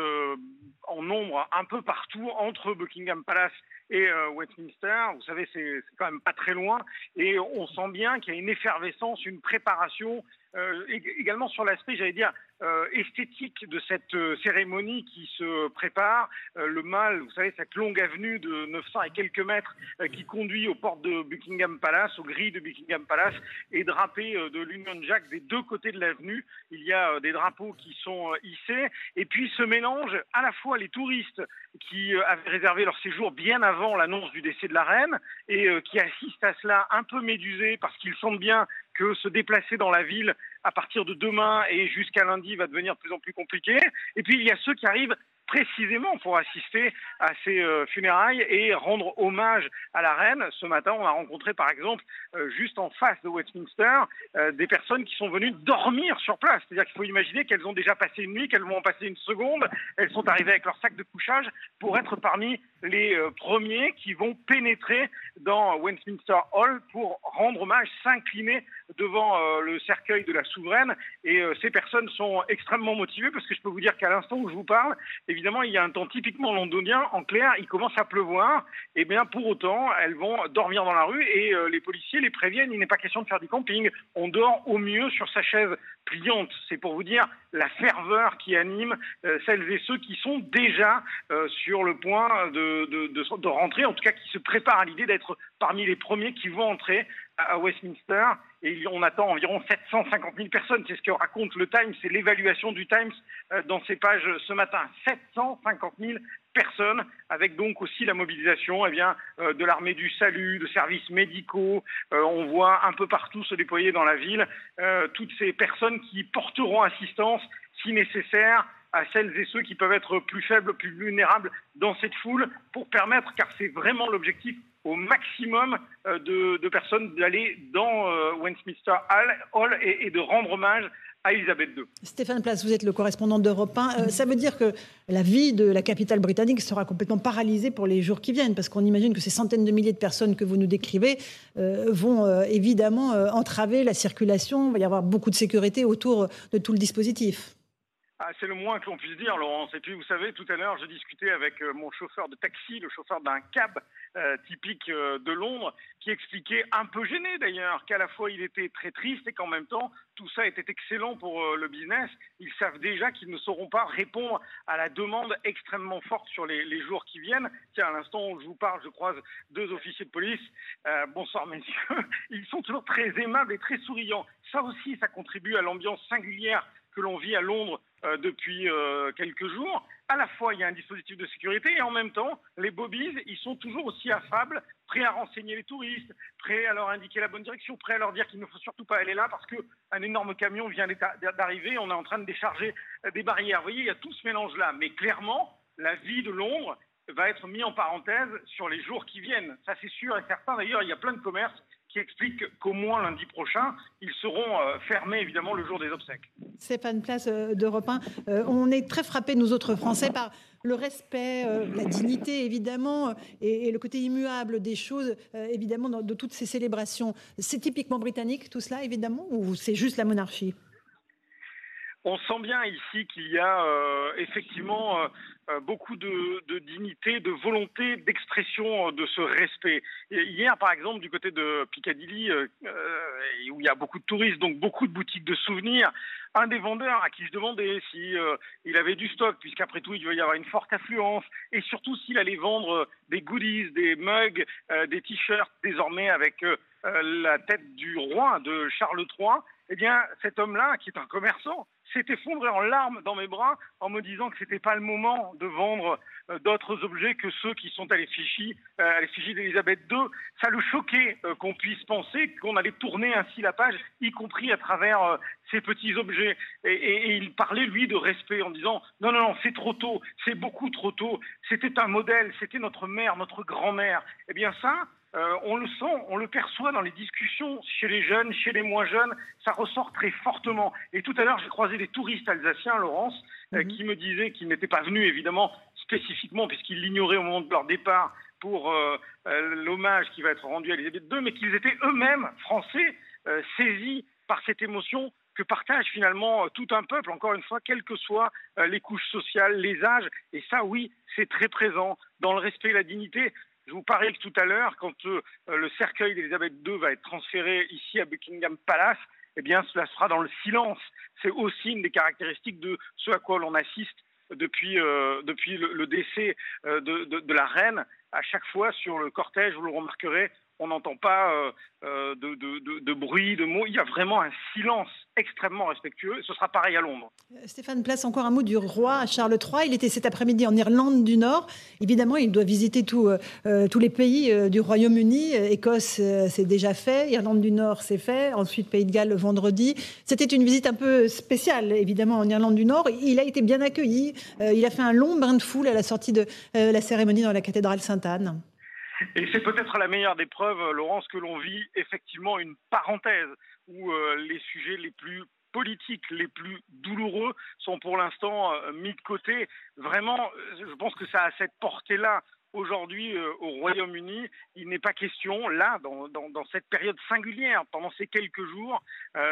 en nombre un peu partout entre Buckingham Palace et euh, Westminster. Vous savez, c'est quand même pas très loin. Et on sent bien qu'il y a une effervescence, une préparation, euh, également sur l'aspect, j'allais dire, euh, esthétique de cette euh, cérémonie qui se prépare. Euh, le mal, vous savez, cette longue avenue de 900 et quelques mètres qui conduit aux portes de Buckingham Palace, aux grilles de Buckingham Palace, est drapée de l'Union Jack des deux côtés de l'avenue. Il y a des drapeaux qui sont hissés. Et puis se mélangent à la fois les touristes qui avaient réservé leur séjour bien avant l'annonce du décès de la reine et qui assistent à cela un peu médusés parce qu'ils sentent bien que se déplacer dans la ville à partir de demain et jusqu'à lundi va devenir de plus en plus compliqué. Et puis il y a ceux qui arrivent précisément pour assister à ces euh, funérailles et rendre hommage à la reine. Ce matin, on a rencontré par exemple, euh, juste en face de Westminster, euh, des personnes qui sont venues dormir sur place. C'est-à-dire qu'il faut imaginer qu'elles ont déjà passé une nuit, qu'elles vont en passer une seconde. Elles sont arrivées avec leur sac de couchage pour être parmi les premiers qui vont pénétrer dans Westminster Hall pour rendre hommage, s'incliner devant le cercueil de la souveraine. Et ces personnes sont extrêmement motivées parce que je peux vous dire qu'à l'instant où je vous parle, évidemment, il y a un temps typiquement londonien. En clair, il commence à pleuvoir. Et eh bien, pour autant, elles vont dormir dans la rue et euh, les policiers les préviennent. Il n'est pas question de faire du camping. On dort au mieux sur sa chaise pliante. C'est pour vous dire la ferveur qui anime euh, celles et ceux qui sont déjà euh, sur le point de, de, rentrer, en tout cas qui se préparent à l'idée d'être parmi les premiers qui vont entrer à Westminster et on attend environ 750 000 personnes. C'est ce que raconte le Times, c'est l'évaluation du Times euh, dans ses pages ce matin. 750 000 personnes, avec donc aussi la mobilisation eh bien, euh, de l'armée du salut, de services médicaux. Euh, on voit un peu partout se déployer dans la ville toutes ces personnes qui porteront assistance, si nécessaire, à celles et ceux qui peuvent être plus faibles, plus vulnérables dans cette foule, pour permettre, car c'est vraiment l'objectif au maximum euh, de, personnes d'aller dans euh, Westminster Hall et, de rendre hommage à Elisabeth II. Stéphane Place, vous êtes le correspondant d'Europe 1. Euh, ça veut dire que la vie de la capitale britannique sera complètement paralysée pour les jours qui viennent, parce qu'on imagine que ces centaines de milliers de personnes que vous nous décrivez vont évidemment entraver la circulation. Il va y avoir beaucoup de sécurité autour de tout le dispositif. Ah, c'est le moins que l'on puisse dire, Laurence. Et puis, vous savez, tout à l'heure, je discutais avec euh, mon chauffeur de taxi, le chauffeur d'un cab euh, typique euh, de Londres, qui expliquait, un peu gêné d'ailleurs, qu'à la fois il était très triste et qu'en même temps, tout ça était excellent pour le business. Ils savent déjà qu'ils ne sauront pas répondre à la demande extrêmement forte sur les, les jours qui viennent. Tiens, à l'instant où je vous parle, je croise deux officiers de police. bonsoir, messieurs. Ils sont toujours très aimables et très souriants. Ça aussi, ça contribue à l'ambiance singulière que l'on vit à Londres euh, depuis euh, quelques jours. À la fois, il y a un dispositif de sécurité et en même temps, les bobbies, ils sont toujours aussi affables, prêts à renseigner les touristes, prêts à leur indiquer la bonne direction, prêts à leur dire qu'il ne faut surtout pas aller là parce qu'un énorme camion vient d'arriver, on est en train de décharger euh, des barrières. Vous voyez, il y a tout ce mélange-là. Mais clairement, la vie de Londres va être mise en parenthèse sur les jours qui viennent. Ça, c'est sûr et certain. D'ailleurs, il y a plein de commerces qui explique qu'au moins lundi prochain, ils seront euh, fermés évidemment le jour des obsèques. Stéphane Place euh, d'Europe 1, euh, on est très frappés, nous autres Français, par le respect, la dignité évidemment, et, le côté immuable des choses évidemment de toutes ces célébrations. C'est typiquement britannique tout cela évidemment, ou c'est juste la monarchie? On sent bien ici qu'il y a effectivement euh, beaucoup de, dignité, de volonté d'expression euh, de ce respect. hier, par exemple, du côté de Piccadilly, euh, où il y a beaucoup de touristes, donc beaucoup de boutiques de souvenirs, un des vendeurs à qui je demandais si il avait du stock, puisqu'après tout, il devait y avoir une forte affluence, et surtout s'il allait vendre des goodies, des mugs, des t-shirts, désormais avec la tête du roi de Charles III, eh bien, cet homme-là, qui est un commerçant, s'est effondré en larmes dans mes bras en me disant que c'était pas le moment de vendre euh, d'autres objets que ceux qui sont à l'effigie, euh, d'Elisabeth II. Ça le choquait euh, qu'on puisse penser qu'on allait tourner ainsi la page, y compris à travers ces petits objets. Et, et, il parlait, lui, de respect en disant non, non, non, c'est trop tôt, c'est beaucoup trop tôt, c'était un modèle, c'était notre mère, notre grand-mère. Eh bien ça, euh, on le sent, on le perçoit dans les discussions chez les jeunes, chez les moins jeunes, ça ressort très fortement. Et tout à l'heure, j'ai croisé des touristes alsaciens, Laurence, euh, mhm. qui me disaient qu'ils n'étaient pas venus, évidemment, spécifiquement, puisqu'ils l'ignoraient au moment de leur départ, pour euh, l'hommage qui va être rendu à Elisabeth II, mais qu'ils étaient eux-mêmes, français, saisis par cette émotion que partage finalement tout un peuple, encore une fois, quelles que soient les couches sociales, les âges. Et ça, oui, c'est très présent dans le respect et la dignité. Je vous parlais que tout à l'heure, quand euh, le cercueil d'Elisabeth II va être transféré ici à Buckingham Palace, eh bien, cela sera dans le silence. C'est aussi une des caractéristiques de ce à quoi l'on assiste depuis, euh, depuis le, décès euh, de, de, la reine. À chaque fois sur le cortège, vous le remarquerez, on n'entend pas euh, euh, de, bruit, de mots. Il y a vraiment un silence extrêmement respectueux. Ce sera pareil à Londres. Euh, Stéphane Place, encore un mot du roi Charles III. Il était cet après-midi en Irlande du Nord. Évidemment, il doit visiter tous les pays du Royaume-Uni. Écosse, c'est déjà fait. Irlande du Nord, c'est fait. Ensuite, Pays de Galles, le vendredi. C'était une visite un peu spéciale, évidemment, en Irlande du Nord. Il a été bien accueilli. il a fait un long bain de foule à la sortie de la cérémonie dans la cathédrale Sainte-Anne. Et c'est peut-être la meilleure des preuves, Laurence, que l'on vit effectivement une parenthèse où euh, les sujets les plus politiques les plus douloureux sont pour l'instant euh, mis de côté. Vraiment, je pense que ça a cette portée-là aujourd'hui euh, au Royaume-Uni. Il n'est pas question, là, dans, cette période singulière, pendant ces quelques jours,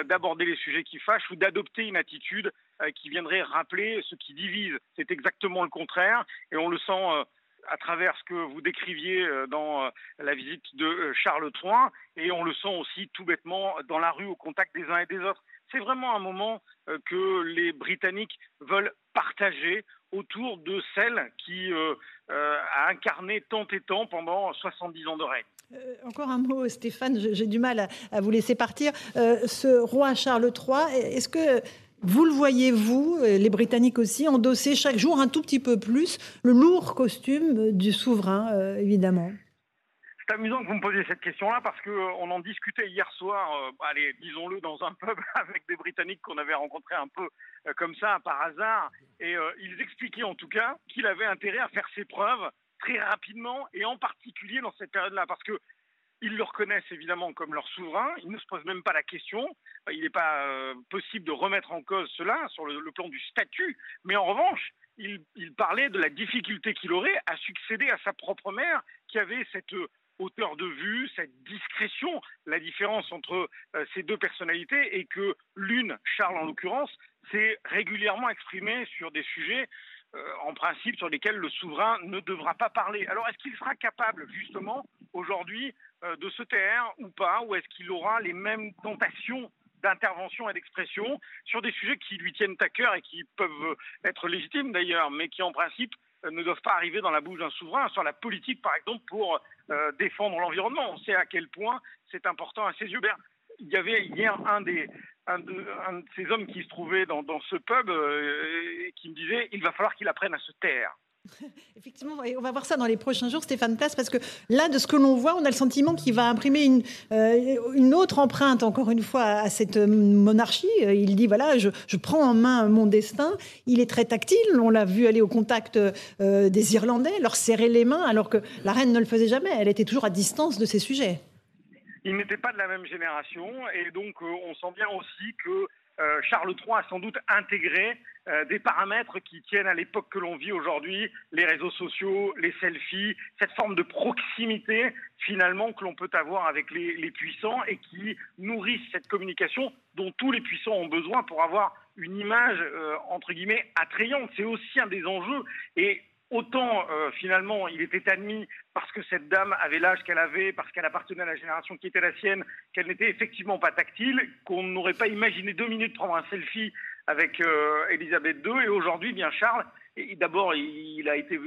d'aborder les sujets qui fâchent ou d'adopter une attitude qui viendrait rappeler ce qui divise. C'est exactement le contraire et on le sent à travers ce que vous décriviez euh, dans euh, la visite de euh, Charles III, et on le sent aussi tout bêtement dans la rue au contact des uns et des autres. C'est vraiment un moment que les Britanniques veulent partager autour de celle qui a incarné tant et tant pendant 70 ans de règne. encore un mot, Stéphane, j'ai du mal à, vous laisser partir. ce roi Charles III, est-ce que vous le voyez, vous, les Britanniques aussi, endosser chaque jour un tout petit peu plus le lourd costume du souverain, euh, évidemment. C'est amusant que vous me posiez cette question-là parce qu'on euh, en discutait hier soir, euh, allez, disons-le, dans un pub avec des Britanniques qu'on avait rencontrés un peu comme ça, par hasard. Et ils expliquaient en tout cas qu'il avait intérêt à faire ses preuves très rapidement et en particulier dans cette période-là. Parce que ils le reconnaissent évidemment comme leur souverain, ils ne se posent même pas la question, il n'est pas euh, possible de remettre en cause cela sur le, plan du statut, mais en revanche, il, parlait de la difficulté qu'il aurait à succéder à sa propre mère, qui avait cette hauteur de vue, cette discrétion, la différence entre euh, ces deux personnalités, et que l'une, Charles en l'occurrence, s'est régulièrement exprimée sur des sujets euh, en principe sur lesquels le souverain ne devra pas parler. Alors est-ce qu'il sera capable justement aujourd'hui euh, de se taire ou pas, ou est-ce qu'il aura les mêmes tentations d'intervention et d'expression sur des sujets qui lui tiennent à cœur et qui peuvent être légitimes d'ailleurs, mais qui en principe euh, ne doivent pas arriver dans la bouche d'un souverain, sur la politique par exemple pour défendre l'environnement? On sait à quel point c'est important à ses yeux. Il y avait hier un des, de, ces hommes qui se trouvait dans, ce pub euh, qui me disait il va falloir qu'il apprenne à se taire. Effectivement, on va voir ça dans les prochains jours, Stéphane Place, parce que là, de ce que l'on voit, on a le sentiment qu'il va imprimer une, euh, autre empreinte, encore une fois, à cette monarchie. Il dit, voilà, je, prends en main mon destin. Il est très tactile. On l'a vu aller au contact euh, des Irlandais, leur serrer les mains, alors que la reine ne le faisait jamais. Elle était toujours à distance de ces sujets ils n'étaient pas de la même génération et donc on sent bien aussi que euh, Charles III a sans doute intégré euh, des paramètres qui tiennent à l'époque que l'on vit aujourd'hui, les réseaux sociaux, les selfies, cette forme de proximité finalement que l'on peut avoir avec les, puissants et qui nourrissent cette communication dont tous les puissants ont besoin pour avoir une image euh, entre guillemets attrayante. C'est aussi un des enjeux et Autant euh, finalement il était admis parce que cette dame avait l'âge qu'elle avait, parce qu'elle appartenait à la génération qui était la sienne, qu'elle n'était effectivement pas tactile, qu'on n'aurait pas imaginé deux minutes prendre un selfie avec euh, Elisabeth II. Et aujourd'hui, bien Charles, d'abord, il a été,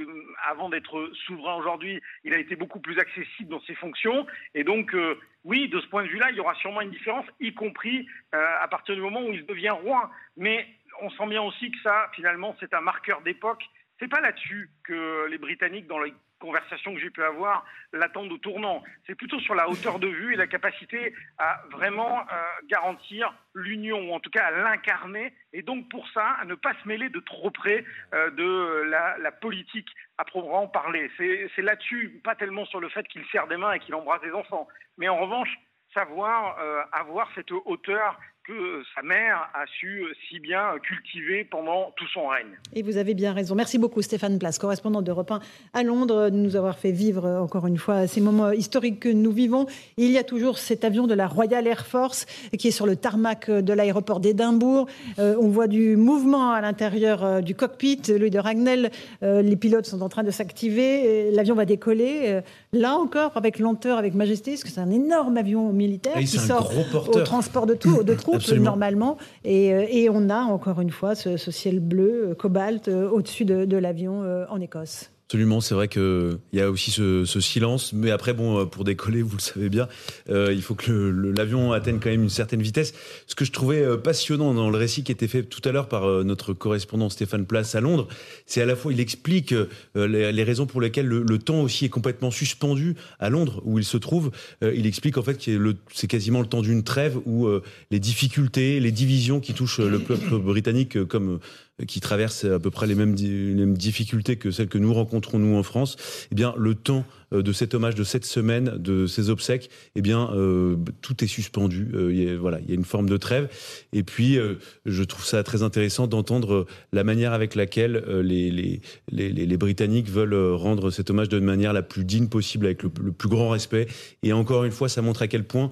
avant d'être souverain aujourd'hui, il a été beaucoup plus accessible dans ses fonctions. Et donc, euh, oui, de ce point de vue-là, il y aura sûrement une différence, y compris à partir du moment où il devient roi. Mais on sent bien aussi que ça, finalement, c'est un marqueur d'époque c'est pas là-dessus que les Britanniques, dans les conversations que j'ai pu avoir, l'attendent au tournant. C'est plutôt sur la hauteur de vue et la capacité à vraiment euh, garantir l'union, ou en tout cas à l'incarner, et donc pour ça, à ne pas se mêler de trop près euh, de la, politique à proprement parler. C'est là-dessus, pas tellement sur le fait qu'il serre des mains et qu'il embrasse des enfants, mais en revanche, savoir euh, avoir cette hauteur que sa mère a su si bien cultiver pendant tout son règne. Et vous avez bien raison. Merci beaucoup Stéphane Place, correspondant d'Europe 1 à Londres, de nous avoir fait vivre encore une fois ces moments historiques que nous vivons. Il y a toujours cet avion de la Royal Air Force qui est sur le tarmac de l'aéroport d'Édimbourg. Euh, on voit du mouvement à l'intérieur euh, du cockpit. Louis de Ragnel, euh, les pilotes sont en train de s'activer. L'avion va décoller. là encore, avec lenteur, avec majesté, parce que c'est un énorme avion militaire qui sort au transport de, tout, de troupes normalement. Et, euh, et, on a encore une fois ce, ciel bleu, euh, cobalt, euh, au-dessus de l'avion en Écosse. Absolument, c'est vrai qu'il y a aussi ce, silence, mais après, bon, pour décoller, vous le savez bien, euh, il faut que l'avion atteigne quand même une certaine vitesse. Ce que je trouvais euh, passionnant dans le récit qui était fait tout à l'heure par euh, notre correspondant Stéphane Place à Londres, c'est à la fois, il explique les, raisons pour lesquelles le, temps aussi est complètement suspendu à Londres, où il se trouve. il explique en fait que c'est quasiment le temps d'une trêve où les difficultés, les divisions qui touchent le peuple britannique comme qui traversent à peu près les mêmes, difficultés que celles que nous rencontrons nous en France, eh bien le temps euh, de cet hommage de cette semaine, de ces obsèques, eh bien euh, tout est suspendu. Euh, il y a, voilà, il y a une forme de trêve. Et puis je trouve ça très intéressant d'entendre la manière avec laquelle les, Britanniques veulent rendre cet hommage de manière la plus digne possible, avec le, le plus grand respect. Et encore une fois, ça montre à quel point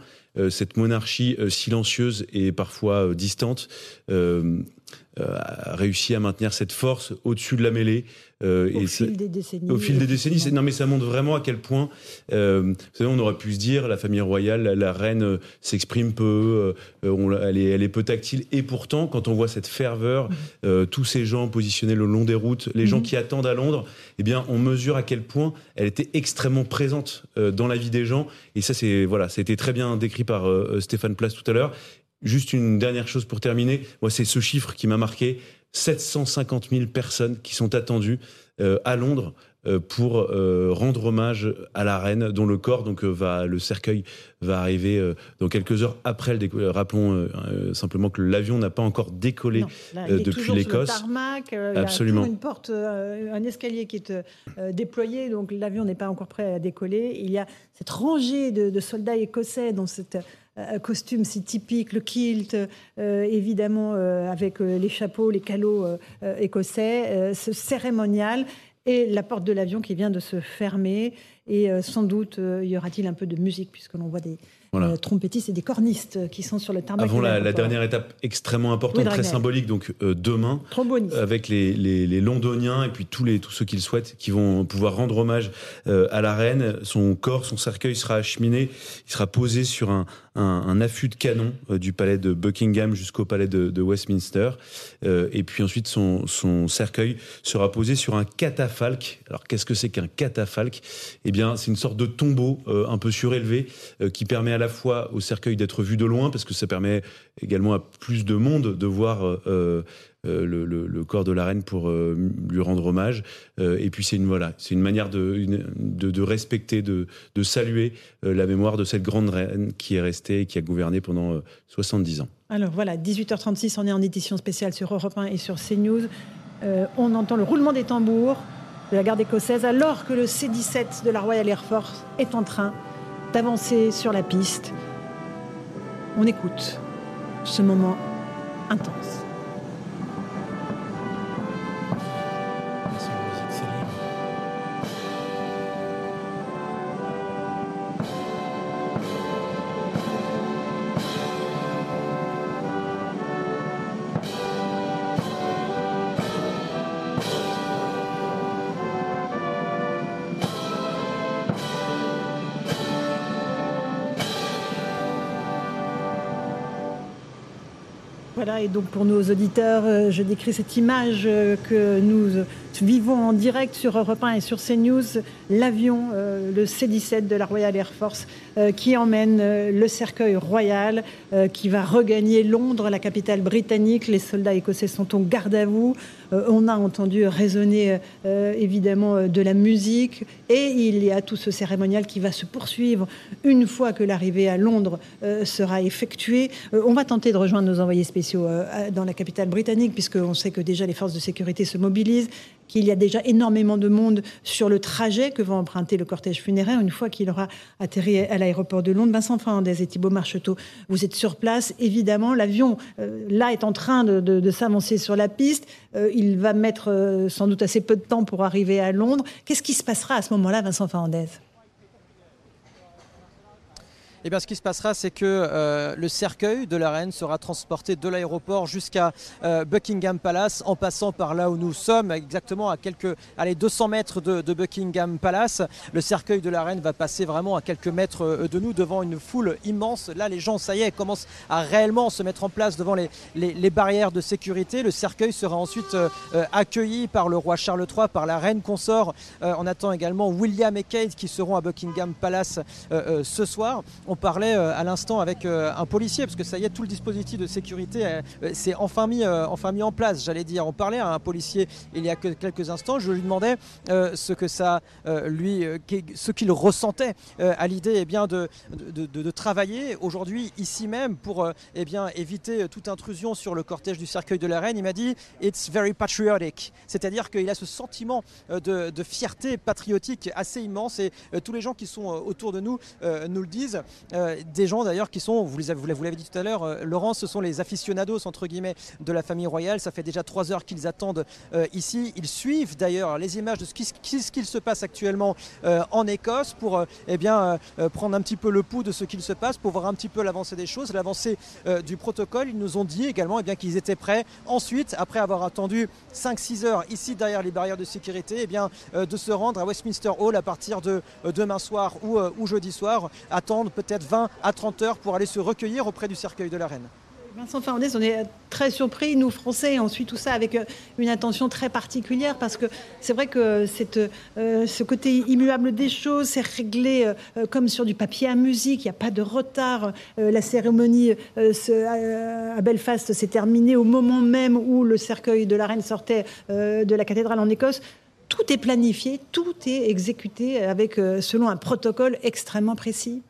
cette monarchie silencieuse et parfois distante a réussi à maintenir cette force au-dessus de la mêlée. Euh, au fil des décennies. Au fil des décennies. Non, mais ça montre vraiment à quel point, euh, vous savez, on aurait pu se dire, la famille royale, la, reine euh, s'exprime peu, euh, on, elle, est, elle est peu tactile. Et pourtant, quand on voit cette ferveur, mm-hmm. tous ces gens positionnés le long des routes, les gens mm-hmm. qui attendent à Londres, eh bien, on mesure à quel point elle était extrêmement présente dans la vie des gens. Et ça, c'est voilà, ça a été très bien décrit par Stéphane Place tout à l'heure. Juste une dernière chose pour terminer. Moi, c'est ce chiffre qui m'a marqué. 750 000 personnes qui sont attendues euh, à Londres euh, pour euh, rendre hommage à la reine dont le corps donc va le cercueil va arriver dans quelques heures après le décollage. Rappelons simplement que l'avion n'a pas encore décollé depuis l'Écosse. Absolument. Il y a une porte, un escalier qui est déployé, donc l'avion n'est pas encore prêt à décoller. Il y a cette rangée de, de soldats écossais dans cette costume si typique, le kilt, euh, évidemment euh, avec les chapeaux, les calots écossais, ce cérémonial et la porte de l'avion qui vient de se fermer. Et sans doute y aura-t-il un peu de musique puisque l'on voit des, voilà. Euh, trompettistes et des cornistes qui sont sur le tarmac. Avant la, dernière étape extrêmement importante, très symbolique, donc euh, demain, avec les, les, Londoniens et puis tous, les, tous ceux qui le souhaitent, qui vont pouvoir rendre hommage euh, à la reine. Son corps, son cercueil sera acheminé, il sera posé sur un, un, affût de canon du palais de Buckingham jusqu'au palais de, de Westminster. et puis ensuite, son, son cercueil sera posé sur un catafalque. Alors qu'est-ce que c'est qu'un catafalque? Eh bien, c'est une sorte de tombeau un peu surélevé qui permet à la fois au cercueil d'être vu de loin, parce que ça permet également à plus de monde de voir euh, euh, le, corps de la reine pour euh, lui rendre hommage. et puis c'est une voilà, c'est une manière de, respecter, de, de saluer la mémoire de cette grande reine qui est restée, qui a gouverné pendant 70 ans. Alors voilà, 18h36, on est en édition spéciale sur Europe 1 et sur CNews. on entend le roulement des tambours de la garde écossaise alors que le C-17 de la Royal Air Force est en train d'avancer sur la piste. On écoute ce moment intense. Et donc pour nos auditeurs, euh, je décris cette image euh, que nous vivons en direct sur Europe 1 et sur CNews, l'avion, euh, le C-17 de la Royal Air Force, qui emmène le cercueil royal, qui va regagner Londres, la capitale britannique. Les soldats écossais sont en garde à vous. on a entendu résonner évidemment de la musique, et il y a tout ce cérémonial qui va se poursuivre une fois que l'arrivée à Londres sera effectuée. on va tenter de rejoindre nos envoyés spéciaux euh, dans la capitale britannique, puisqu'on sait que déjà les forces de sécurité se mobilisent, qu'il y a déjà énormément de monde sur le trajet que va emprunter le cortège funéraire une fois qu'il aura atterri à l'aéroport de Londres. Vincent Fernandez et Thibault Marcheteau, vous êtes sur place. Évidemment, l'avion, euh, là, est en train de, s'avancer sur la piste. Euh, il va mettre sans doute assez peu de temps pour arriver à Londres. Qu'est-ce qui se passera à ce moment-là, Vincent Fernandez? Eh bien, ce qui se passera, c'est que euh, le cercueil de la reine sera transporté de l'aéroport jusqu'à euh, Buckingham Palace, en passant par là où nous sommes, exactement à quelques, allez, 200 mètres de, Buckingham Palace. Le cercueil de la reine va passer vraiment à quelques mètres euh, de nous, devant une foule immense. Là, les gens, ça y est, commencent à réellement se mettre en place devant les, les, barrières de sécurité. Le cercueil sera ensuite accueilli par le roi Charles III, par la reine consort. on attend également William et Kate qui seront à Buckingham Palace ce soir. On parlait euh, à l'instant avec euh, un policier, parce que ça y est, tout le dispositif de sécurité euh, s'est enfin mis, enfin mis en place, j'allais dire. On parlait à un policier il y a quelques instants, je lui demandais ce que ça lui, ce qu'il ressentait à l'idée eh de, de, travailler aujourd'hui ici même pour eh bien, éviter toute intrusion sur le cortège du cercueil de la reine. Il m'a dit It's very patriotic, c'est-à-dire qu'il a ce sentiment de, fierté patriotique assez immense et tous les gens qui sont autour de nous nous le disent. Euh, des gens d'ailleurs qui sont, vous, l'avez dit tout à l'heure, euh, Laurent, ce sont les aficionados entre guillemets de la famille royale. Ça fait déjà trois heures qu'ils attendent euh, ici. Ils suivent d'ailleurs les images de ce qu'il se passe actuellement en Écosse pour eh bien, prendre un petit peu le pouls de ce qu'il se passe, pour voir un petit peu l'avancée des choses, l'avancée du protocole. Ils nous ont dit également eh bien, qu'ils étaient prêts ensuite, après avoir attendu 5-6 heures ici derrière les barrières de sécurité, eh bien, de se rendre à Westminster Hall à partir de demain soir ou, ou jeudi soir, attendre peut-être 20 à 30 heures pour aller se recueillir auprès du cercueil de la reine. Vincent Fernandez, on est très surpris, nous Français, on suit tout ça avec euh, une attention très particulière parce que c'est vrai que euh, ce côté immuable des choses, c'est réglé euh, comme sur du papier à musique, il n'y a pas de retard. la cérémonie à Belfast s'est terminée au moment même où le cercueil de la reine sortait de la cathédrale en Écosse. Tout est planifié, tout est exécuté avec, selon un protocole extrêmement précis.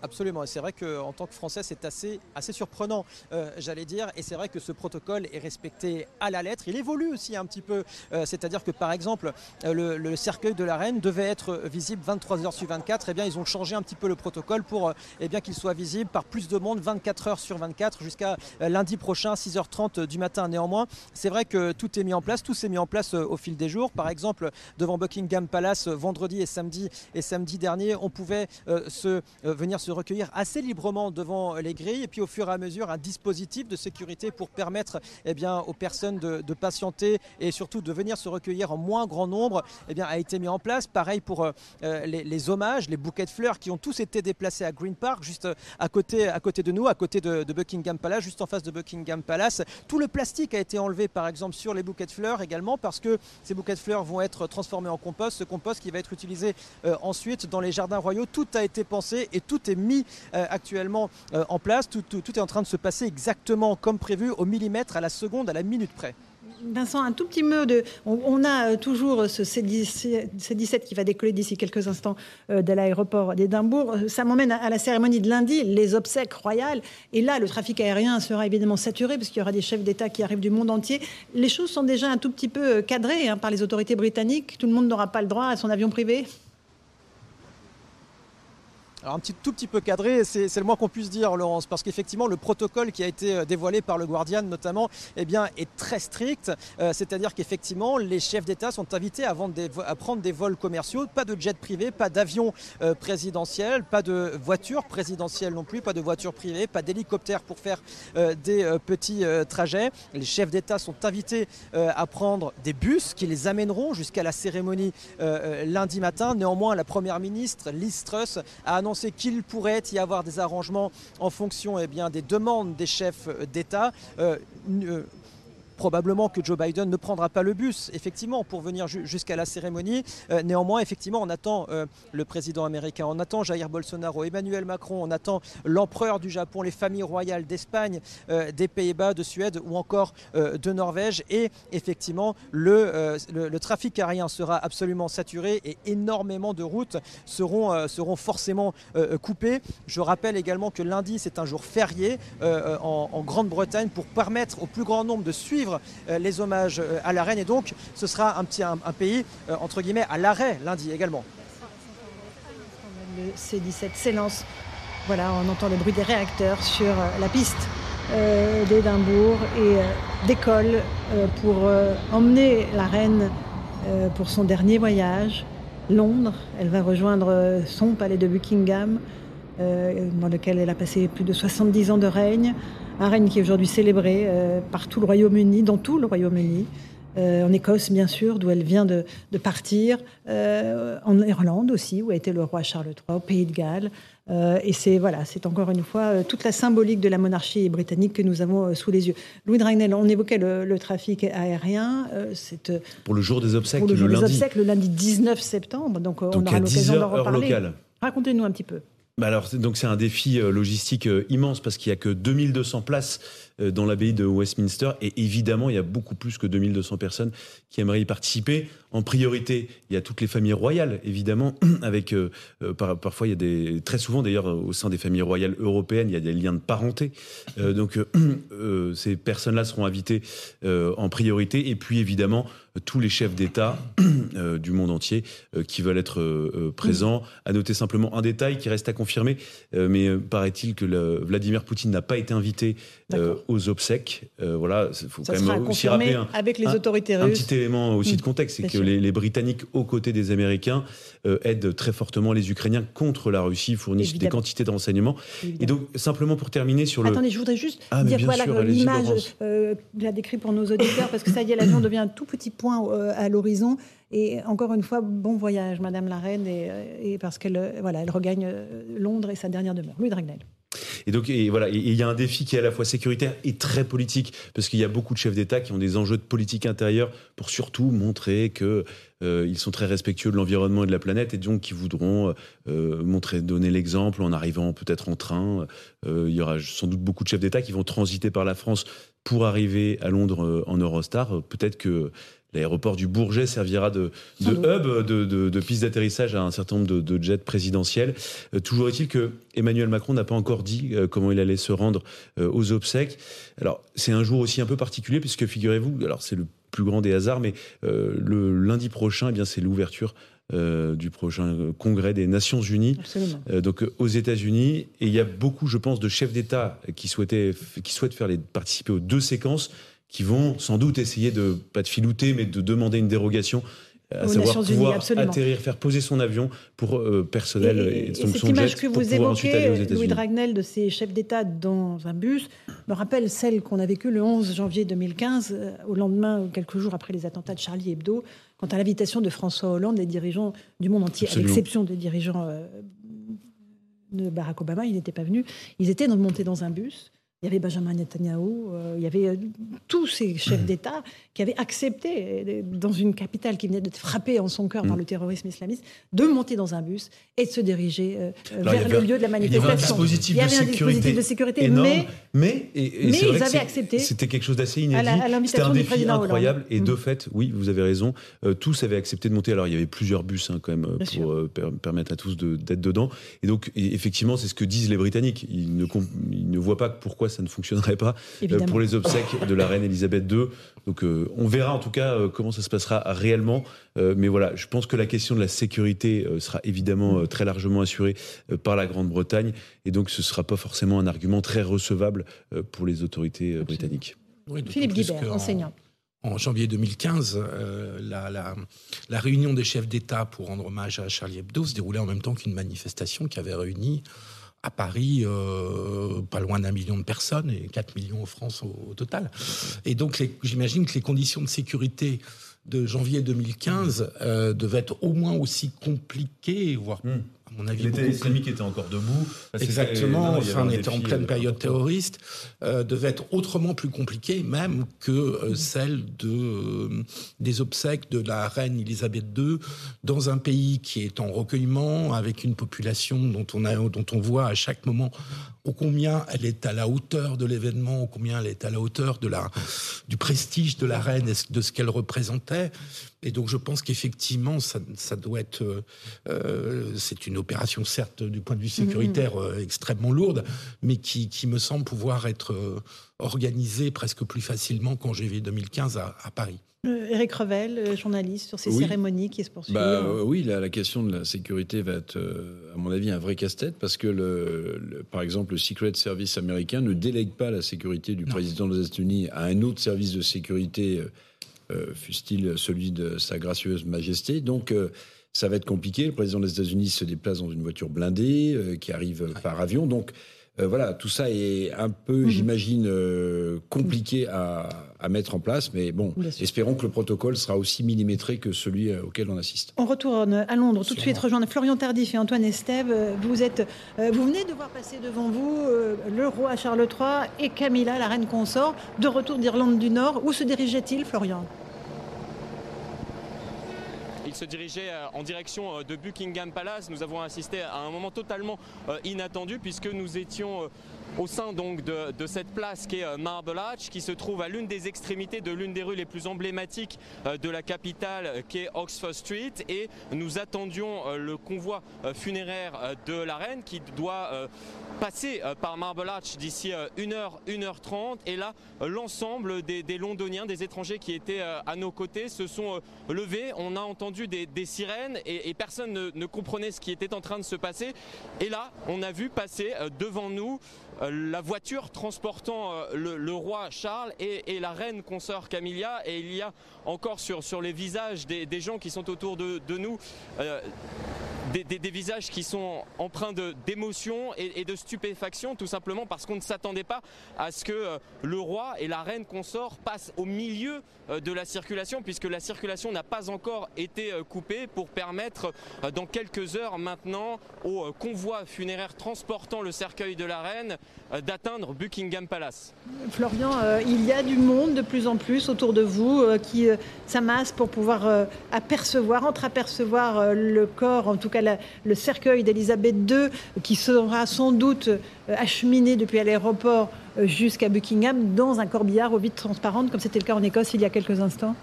Absolument, et c'est vrai qu'en tant que Français, c'est assez, assez surprenant, euh, j'allais dire, et c'est vrai que ce protocole est respecté à la lettre. Il évolue aussi un petit peu, euh, c'est-à-dire que par exemple, euh, le, cercueil de la reine devait être visible 23 heures sur 24, et eh bien ils ont changé un petit peu le protocole pour eh qu'il soit visible par plus de monde 24 heures sur 24 jusqu'à lundi prochain 6h30 du matin. Néanmoins, c'est vrai que tout est mis en place, tout s'est mis en place au fil des jours. Par exemple, devant Buckingham Palace, vendredi et samedi et samedi dernier, on pouvait se venir se recueillir assez librement devant les grilles et puis au fur et à mesure un dispositif de sécurité pour permettre eh bien, aux personnes de, patienter et surtout de venir se recueillir en moins grand nombre eh bien, a été mis en place. Pareil pour euh, les, hommages, les bouquets de fleurs qui ont tous été déplacés à Green Park, juste à côté, à côté de nous, à côté de, Buckingham Palace, juste en face de Buckingham Palace. Tout le plastique a été enlevé par exemple sur les bouquets de fleurs également parce que ces bouquets de fleurs vont être transformés en compost, ce compost qui va être utilisé euh, ensuite dans les jardins royaux. Tout a été pensé et tout est mis euh, actuellement euh, en place. Tout, est en train de se passer exactement comme prévu, au millimètre, à la seconde, à la minute près. Vincent, un tout petit mot de. On, a euh, toujours ce C-17 qui va décoller d'ici quelques instants de l'aéroport d'Édimbourg. Ça m'emmène à la cérémonie de lundi, les obsèques royales. Et là, le trafic aérien sera évidemment saturé parce qu'il y aura des chefs d'État qui arrivent du monde entier. Les choses sont déjà un tout petit peu cadrées hein, par les autorités britanniques. Tout le monde n'aura pas le droit à son avion privé? Alors un petit, tout petit peu cadré, c'est le moins qu'on puisse dire, Laurence, parce qu'effectivement le protocole qui a été euh, dévoilé par le Guardian notamment, eh bien, est très strict. Euh, c'est-à-dire qu'effectivement les chefs d'État sont invités à, prendre des vols commerciaux, pas de jet privé, pas d'avion euh, présidentiel, pas de voiture présidentielle non plus, pas de voiture privée, pas d'hélicoptère pour faire des petits trajets. Les chefs d'État sont invités à prendre des bus qui les amèneront jusqu'à la cérémonie lundi matin. Néanmoins, la première ministre Liz Truss a annoncé c'est qu'il pourrait y avoir des arrangements en fonction eh des demandes des chefs d'État. Euh, euh, probablement que Joe Biden ne prendra pas le bus, effectivement, pour venir jusqu'à la cérémonie. Euh, néanmoins, effectivement, on attend euh, le président américain, on attend Jair Bolsonaro, Emmanuel Macron, on attend l'empereur du Japon, les familles royales d'Espagne, euh, des Pays-Bas, de Suède ou encore de Norvège. Et effectivement, le, le, trafic aérien sera absolument saturé et énormément de routes seront, seront forcément coupées. Je rappelle également que lundi, c'est un jour férié en, en Grande-Bretagne pour permettre au plus grand nombre de suivre euh, les hommages euh, à la reine. Et donc, ce sera un, petit, un, pays, euh, entre guillemets, à l'arrêt lundi également. Le C-17 s'élance. Voilà, on entend le bruit des réacteurs sur la piste d'Édimbourg et décolle pour emmener la reine pour son dernier voyage, Londres. Elle va rejoindre son palais de Buckingham, dans lequel elle a passé plus de 70 ans de règne un règne qui est aujourd'hui célébré euh, par tout le Royaume-Uni, dans tout le Royaume-Uni. Euh, en Écosse, bien sûr, d'où elle vient de, partir, euh, en Irlande aussi, où a été le roi Charles III, au Pays de Galles. et c'est voilà, c'est encore une fois toute la symbolique de la monarchie britannique que nous avons sous les yeux. Louis Dragnel, on évoquait le, trafic aérien. pour le jour des obsèques, pour le, jour des lundi. obsèques, le lundi 19 septembre. Donc, on aura l'occasion d'en reparler. Racontez-nous un petit peu. Bah alors, donc c'est un défi euh, logistique euh, immense parce qu'il y a que 2200 places dans l'abbaye de Westminster et évidemment il y a beaucoup plus que 2200 personnes qui aimeraient y participer. En priorité, il y a toutes les familles royales évidemment, avec parfois il y a des très souvent d'ailleurs au sein des familles royales européennes il y a des liens de parenté. donc ces personnes-là seront invitées en priorité et puis évidemment tous les chefs d'État du monde entier qui veulent être présents. À noter simplement un détail qui reste à confirmer euh, mais euh, paraît-il que Vladimir Poutine n'a pas été invité euh, aux obsèques. voilà, il faut quand même aussi rappeler un, avec les autorités un, petit élément aussi de mmh, contexte, c'est que les, Britanniques, aux côtés des Américains, aident très fortement les Ukrainiens contre la Russie, fournissent des quantités de renseignements. Et donc, simplement pour terminer sur le... Attendez, je voudrais juste ah, dire voilà l'image, euh, la décrit pour nos auditeurs, parce que ça y est, l'avion devient un tout petit point à l'horizon. Et encore une fois, bon voyage, Madame la Reine, et, euh, parce qu'elle euh, voilà, elle regagne euh, Londres et sa dernière demeure. Louis Dragnel. Et donc, il y a un défi qui est à la fois sécuritaire et très politique, parce qu'il y a beaucoup de chefs d'État qui ont des enjeux de politique intérieure pour surtout montrer que ils sont très respectueux de l'environnement et de la planète, et donc qui voudront montrer, donner l'exemple en arrivant peut-être en train. il y aura sans doute beaucoup de chefs d'État qui vont transiter par la France pour arriver à Londres en Eurostar. Peut-être que L'aéroport du Bourget servira de, hub, de, piste d'atterrissage à un certain nombre de, jets présidentiels. Euh, toujours est-il que Emmanuel Macron n'a pas encore dit euh, comment il allait se rendre euh, aux obsèques. Alors, c'est un jour aussi un peu particulier, puisque figurez-vous, alors c'est le plus grand des hasards, mais le lundi prochain, eh bien c'est l'ouverture du prochain congrès des Nations Unies, donc aux États-Unis. Et il y a beaucoup, je pense, de chefs d'État qui souhaitaient, qui souhaitent faire les, participer aux deux séquences qui vont sans doute essayer de, pas de filouter, mais de demander une dérogation à savoir pouvoir atterrir, faire poser son avion pour euh, personnel et, et, cette image que vous évoquez, Louis Dragnel, de ces chefs d'État dans un bus, me rappelle celle qu'on a vécue le 11 janvier 2015, euh, au lendemain, quelques jours après les attentats de Charlie Hebdo, quand à l'invitation de François Hollande, les dirigeants du monde entier, à l'exception des dirigeants euh, de Barack Obama, ils n'étaient pas venus, ils étaient montés dans un bus il y avait Benjamin Netanyahu, euh, il y avait euh, tous ces chefs d'État qui avaient accepté, euh, dans une capitale qui venait d'être frappée en son cœur par mm. le terrorisme islamiste, de monter dans un bus et de se diriger vers le lieu de la manifestation. Il y avait un dispositif, de, sécurité, mais, mais, ils avaient accepté. C'était quelque chose d'assez inédit. C'était un défi incroyable. Et de mm. fait, oui, vous avez raison, tous avaient accepté de monter. Alors il y avait plusieurs bus hein, quand même pour permettre à tous d'être dedans. Et donc, effectivement, c'est ce que disent les Britanniques. Ils ne, ils ne voient pas pourquoi pourquoi ça ne fonctionnerait pas pour les obsèques de la reine Elisabeth II. Donc on verra en tout cas comment ça se passera réellement. mais voilà, je pense que la question de la sécurité sera évidemment très largement assurée par la Grande-Bretagne. Et donc ce ne sera pas forcément un argument très recevable pour les autorités britanniques. Philippe Guibert, enseignant. En janvier 2015, la, la, réunion des chefs d'État pour rendre hommage à Charlie Hebdo se déroulait en même temps qu'une manifestation qui avait réuni à Paris euh, pas loin d'un million de personnes et 4 millions en France au, total. Et donc j'imagine que les conditions de sécurité de janvier 2015 euh, devaient être au moins aussi compliquées, voire hmm mon avis. L'État islamique était encore debout. Exactement, enfin, on était en pleine euh, période terroriste, euh, devait être autrement plus compliqué même que euh, celle de, des obsèques de la reine Elisabeth II dans un pays qui est en recueillement, avec une population dont on, a, dont on voit à chaque moment au combien elle est à la hauteur de l'événement, au combien elle est à la hauteur de la, du prestige de la reine et de ce qu'elle représentait. Et donc je pense qu'effectivement, ça, ça, doit être... Euh, euh, c'est une opération, certes, du point de vue sécuritaire, mm-hmm. euh, extrêmement lourde, mais qui, qui, me semble pouvoir être organisée presque plus facilement qu'en janvier 2015 à, à Paris. Éric Revel, journaliste, sur ces cérémonies qui se poursuivent. Bah, oui, la, la, question de la sécurité va être, à mon avis, un vrai casse-tête parce que, le, par exemple, le Secret Service américain ne délègue pas la sécurité du président des États-Unis à un autre service de sécurité euh, fût-il celui de Sa Gracieuse Majesté. Donc, euh, ça va être compliqué. Le président des États-Unis se déplace dans une voiture blindée euh, qui arrive par avion. Donc, voilà, tout ça est un peu, mhm. j'imagine, compliqué à, mettre en place. Mais bon, espérons que le protocole sera aussi millimétré que celui auquel on assiste. On retourne à Londres tout de suite rejoindre Florian Tardif et Antoine Estève. Vous, êtes, vous venez de voir passer devant vous le roi Charles III et Camilla, la reine consort, de retour d'Irlande du Nord. Où se dirigeait-il, Florian? Il se dirigeait euh, en direction euh, de Buckingham Palace. Nous avons assisté à un moment totalement euh, inattendu puisque nous étions au sein donc de, cette place qui est Marble Arch, qui se trouve à l'une des extrémités de l'une des rues les plus emblématiques de la capitale, qui est Oxford Street, et nous attendions le convoi funéraire de la reine qui doit passer par Marble Arch d'ici 1h, 1h30, et là l'ensemble des, Londoniens, des étrangers qui étaient à nos côtés se sont levés. On a entendu des, sirènes et, personne ne, comprenait ce qui était en train de se passer. Et là, on a vu passer euh, devant nous euh, la voiture transportant euh, le, roi Charles et, la reine consort Camilla. Et il y a encore sur, les visages des, gens qui sont autour de, nous des, visages qui sont empreints d'émotion et, de stupéfaction, tout simplement parce qu'on ne s'attendait pas à ce que euh, le roi et la reine consort passent au milieu euh, de la circulation, puisque la circulation n'a pas encore été euh, coupée pour permettre dans quelques heures maintenant au convoi funéraire transportant le cercueil de la reine d'atteindre Buckingham Palace. Florian, il y a du monde de plus en plus autour de vous qui s'amasse pour pouvoir apercevoir, entreapercevoir le corps, en tout cas le cercueil d'Elisabeth II, qui sera sans doute euh, acheminé depuis l'aéroport euh, jusqu'à Buckingham dans un corbillard aux vitres transparentes, comme c'était le cas en Écosse il y a quelques instants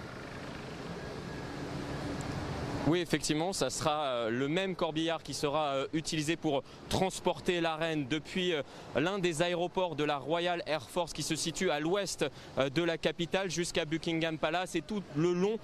oui, effectivement, ça sera euh, le même corbillard qui sera euh, utilisé pour transporter la reine depuis euh, l'un des aéroports de la Royal Air Force qui se situe à l'ouest de la capitale jusqu'à Buckingham Palace. Et tout le long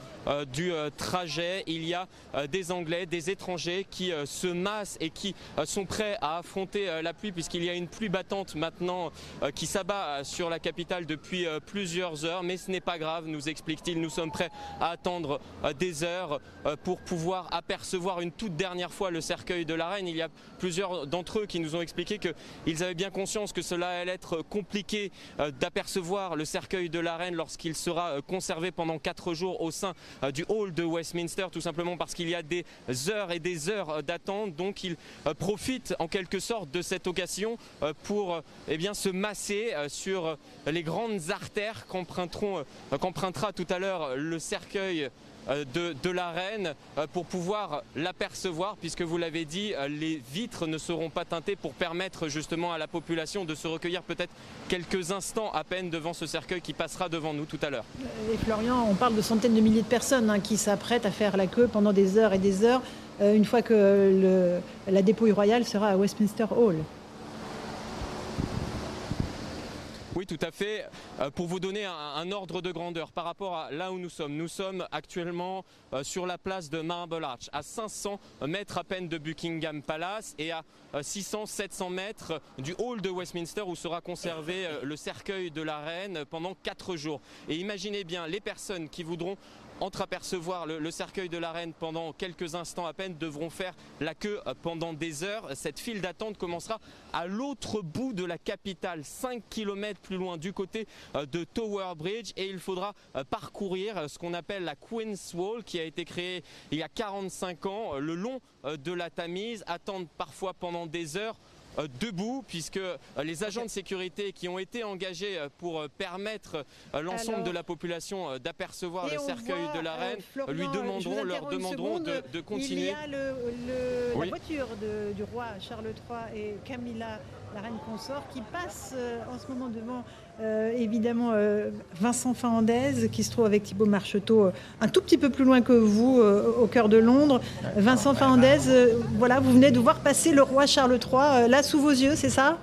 du trajet, il y a des Anglais, des étrangers qui se massent et qui sont prêts à affronter la pluie puisqu'il y a une pluie battante maintenant qui s'abat sur la capitale depuis plusieurs heures. Mais ce n'est pas grave, nous explique-t-il. Nous sommes prêts à attendre des heures pour pouvoir apercevoir une toute dernière fois le cercueil de la reine. Il y a plusieurs d'entre eux qui nous ont expliqué qu'ils avaient bien conscience que cela allait être compliqué euh, d'apercevoir le cercueil de la reine lorsqu'il sera euh, conservé pendant quatre jours au sein euh, du hall de Westminster, tout simplement parce qu'il y a des heures et des heures d'attente. Donc ils profitent en quelque sorte de cette occasion pour eh bien, se masser sur les grandes artères qu'empruntera tout à l'heure le cercueil euh, de, la reine euh, pour pouvoir l'apercevoir puisque vous l'avez dit euh, les vitres ne seront pas teintées pour permettre justement à la population de se recueillir peut-être quelques instants à peine devant ce cercueil qui passera devant nous tout à l'heure. Et Florian, on parle de centaines de milliers de personnes hein, qui s'apprêtent à faire la queue pendant des heures et des heures une fois que la dépouille royale sera à Westminster Hall. Tout à fait. pour vous donner un, ordre de grandeur par rapport à là où nous sommes, nous sommes actuellement sur la place de Marble Arch, à 500 mètres à peine de Buckingham Palace et à 600-700 mètres du hall de Westminster où sera conservé le cercueil de la reine pendant 4 jours. Et imaginez bien les personnes qui voudront entreapercevoir le, le, cercueil de la reine pendant quelques instants à peine devront faire la queue pendant des heures. Cette file d'attente commencera à l'autre bout de la capitale, 5 km plus loin du côté euh, de Tower Bridge et il faudra euh, parcourir ce qu'on appelle la Queen's Wall qui a été créée il y a 45 ans le long euh, de la Tamise, attendre parfois pendant des heures euh, debout puisque euh, les agents de sécurité qui ont été engagés euh, pour permettre l'ensemble de la population d'apercevoir le cercueil de la reine lui demanderont, leur demanderont de, continuer. Il y a la voiture du roi Charles III et Camilla la reine consort, qui passe euh, en ce moment devant euh, évidemment euh, Vincent Fernandez, qui se trouve avec Thibault Marcheteau un tout petit peu plus loin que vous, au cœur de Londres. Vincent Fernandez, voilà, vous venez de voir passer le roi Charles III là sous vos yeux, c'est ça?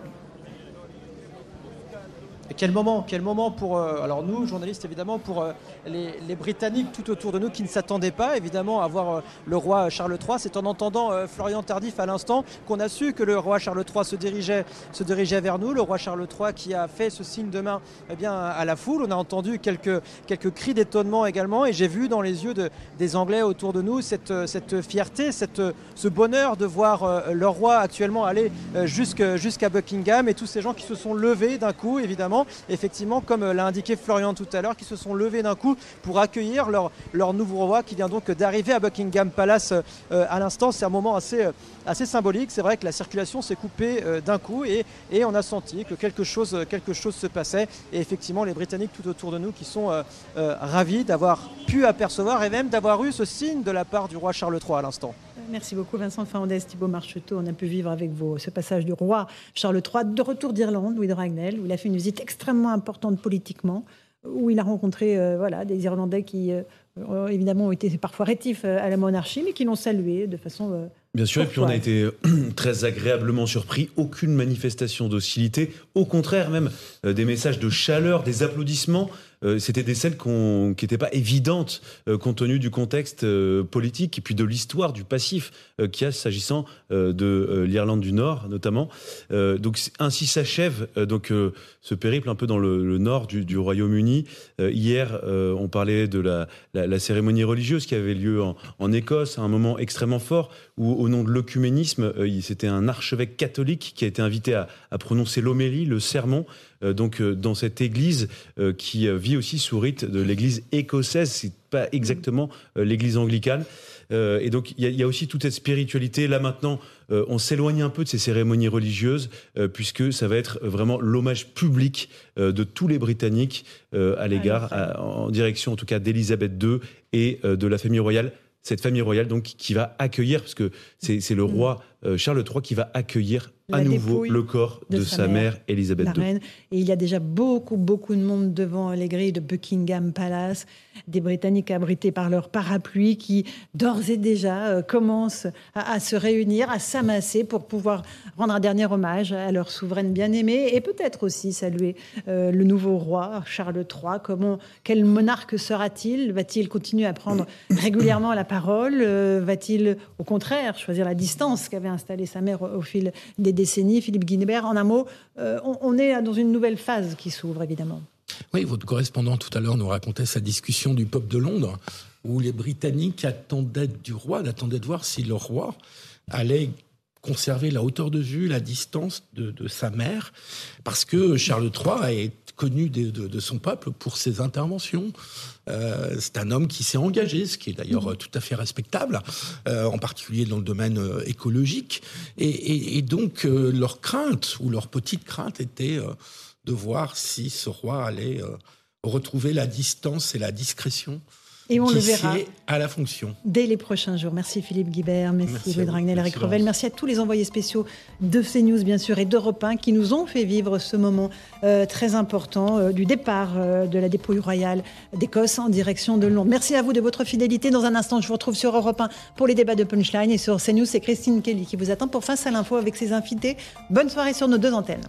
Quel moment, quel moment pour, euh, alors nous, journalistes évidemment, pour euh, les, Britanniques tout autour de nous qui ne s'attendaient pas évidemment à voir euh, le roi Charles III. C'est en entendant Florian Tardif à l'instant qu'on a su que le roi Charles III se dirigeait, se dirigeait vers nous. Le roi Charles III qui a fait ce signe de main eh bien, à la foule. On a entendu quelques, quelques cris d'étonnement également et j'ai vu dans les yeux de, des Anglais autour de nous cette, cette fierté, cette, ce bonheur de voir leur roi actuellement aller jusqu'à Buckingham et tous ces gens qui se sont levés d'un coup évidemment effectivement, comme l'a indiqué Florian tout à l'heure, qui se sont levés d'un coup pour accueillir leur, nouveau roi qui vient donc d'arriver à Buckingham Palace euh, à l'instant. C'est un moment assez, euh, symbolique. C'est vrai que la circulation s'est coupée euh, d'un coup et, et, on a senti que quelque chose, quelque chose se passait. Et effectivement, les Britanniques tout autour de nous qui sont ravis d'avoir pu apercevoir et même d'avoir eu ce signe de la part du roi Charles III à l'instant. Merci beaucoup Vincent Fernandez, Thibault Marcheteau. On a pu vivre avec vous ce passage du roi Charles III de retour d'Irlande, Louis de Ragnel, où il a fait une visite extrêmement importante politiquement, où il a rencontré euh, voilà, des Irlandais qui, euh, évidemment, ont été parfois rétifs euh, à la monarchie, mais qui l'ont salué de façon... Bien sûr, et puis on a été très agréablement surpris. Aucune manifestation d'hostilité, au contraire même des messages de chaleur, des applaudissements. Euh, c'était des scènes qui n'étaient pas évidentes euh, compte tenu du contexte euh, politique et puis de l'histoire du passif qu'il y a s'agissant de l'Irlande du Nord notamment. donc ainsi s'achève donc ce périple un peu dans le, nord du, Royaume-Uni. hier, on parlait de la, cérémonie religieuse qui avait lieu en, en, Écosse, à un moment extrêmement fort où, au nom de l'œcuménisme, c'était un archevêque catholique qui a été invité à, à prononcer l'homélie, le sermon. Euh, donc euh, dans cette église euh, qui vit aussi sous rite de l'église écossaise, c'est pas exactement l'église anglicane. et donc il y, a aussi toute cette spiritualité. Là maintenant, on s'éloigne un peu de ces cérémonies religieuses puisque ça va être vraiment l'hommage public de tous les Britanniques à l'égard, en direction en tout cas d'Élisabeth II et de la famille royale cette famille royale donc qui va accueillir, parce que c'est le mm. roi Charles III qui va accueillir à nouveau le corps de, sa, mère, Elisabeth II. Et il y a déjà beaucoup, beaucoup de monde devant les grilles de Buckingham Palace, des Britanniques abrités par leur parapluie qui, d'ores et déjà, euh, commencent à, se réunir, à s'amasser pour pouvoir rendre un dernier hommage à leur souveraine bien-aimée et peut-être aussi saluer euh, le nouveau roi, Charles III. Comment, quel monarque sera-t-il? Va-t-il continuer à prendre régulièrement la parole? Euh, Va-t-il, au contraire, choisir la distance qu'avait installée sa mère au, au fil des décennies. Philippe Guinebert, en un mot, euh, on, est dans une nouvelle phase qui s'ouvre, évidemment. Oui, votre correspondant tout à l'heure nous racontait sa discussion du peuple de Londres, où les Britanniques attendaient du roi, attendaient de voir si le roi allait conserver la hauteur de vue, la distance de, sa mère, parce que Charles III est connu de, son peuple pour ses interventions. Euh, c'est un homme qui s'est engagé, ce qui est d'ailleurs mmh. tout à fait respectable, euh, en particulier dans le domaine euh, écologique. Et, et donc leur crainte, ou leur petite crainte, était de voir si ce roi allait retrouver la distance et la discrétion et on le verra à la fonction. Dès les prochains jours. Merci Philippe Guibert, merci, Louis Dragnel, Eric Revel. Merci à tous les envoyés spéciaux de CNews, bien sûr, et d'Europe 1 qui nous ont fait vivre ce moment euh, très important euh, du départ euh, de la dépouille royale d'Écosse en direction de Londres. Merci à vous de votre fidélité. Dans un instant, je vous retrouve sur Europe 1 pour les débats de Punchline et sur CNews, c'est Christine Kelly qui vous attend pour Face à l'info avec ses invités. Bonne soirée sur nos deux antennes.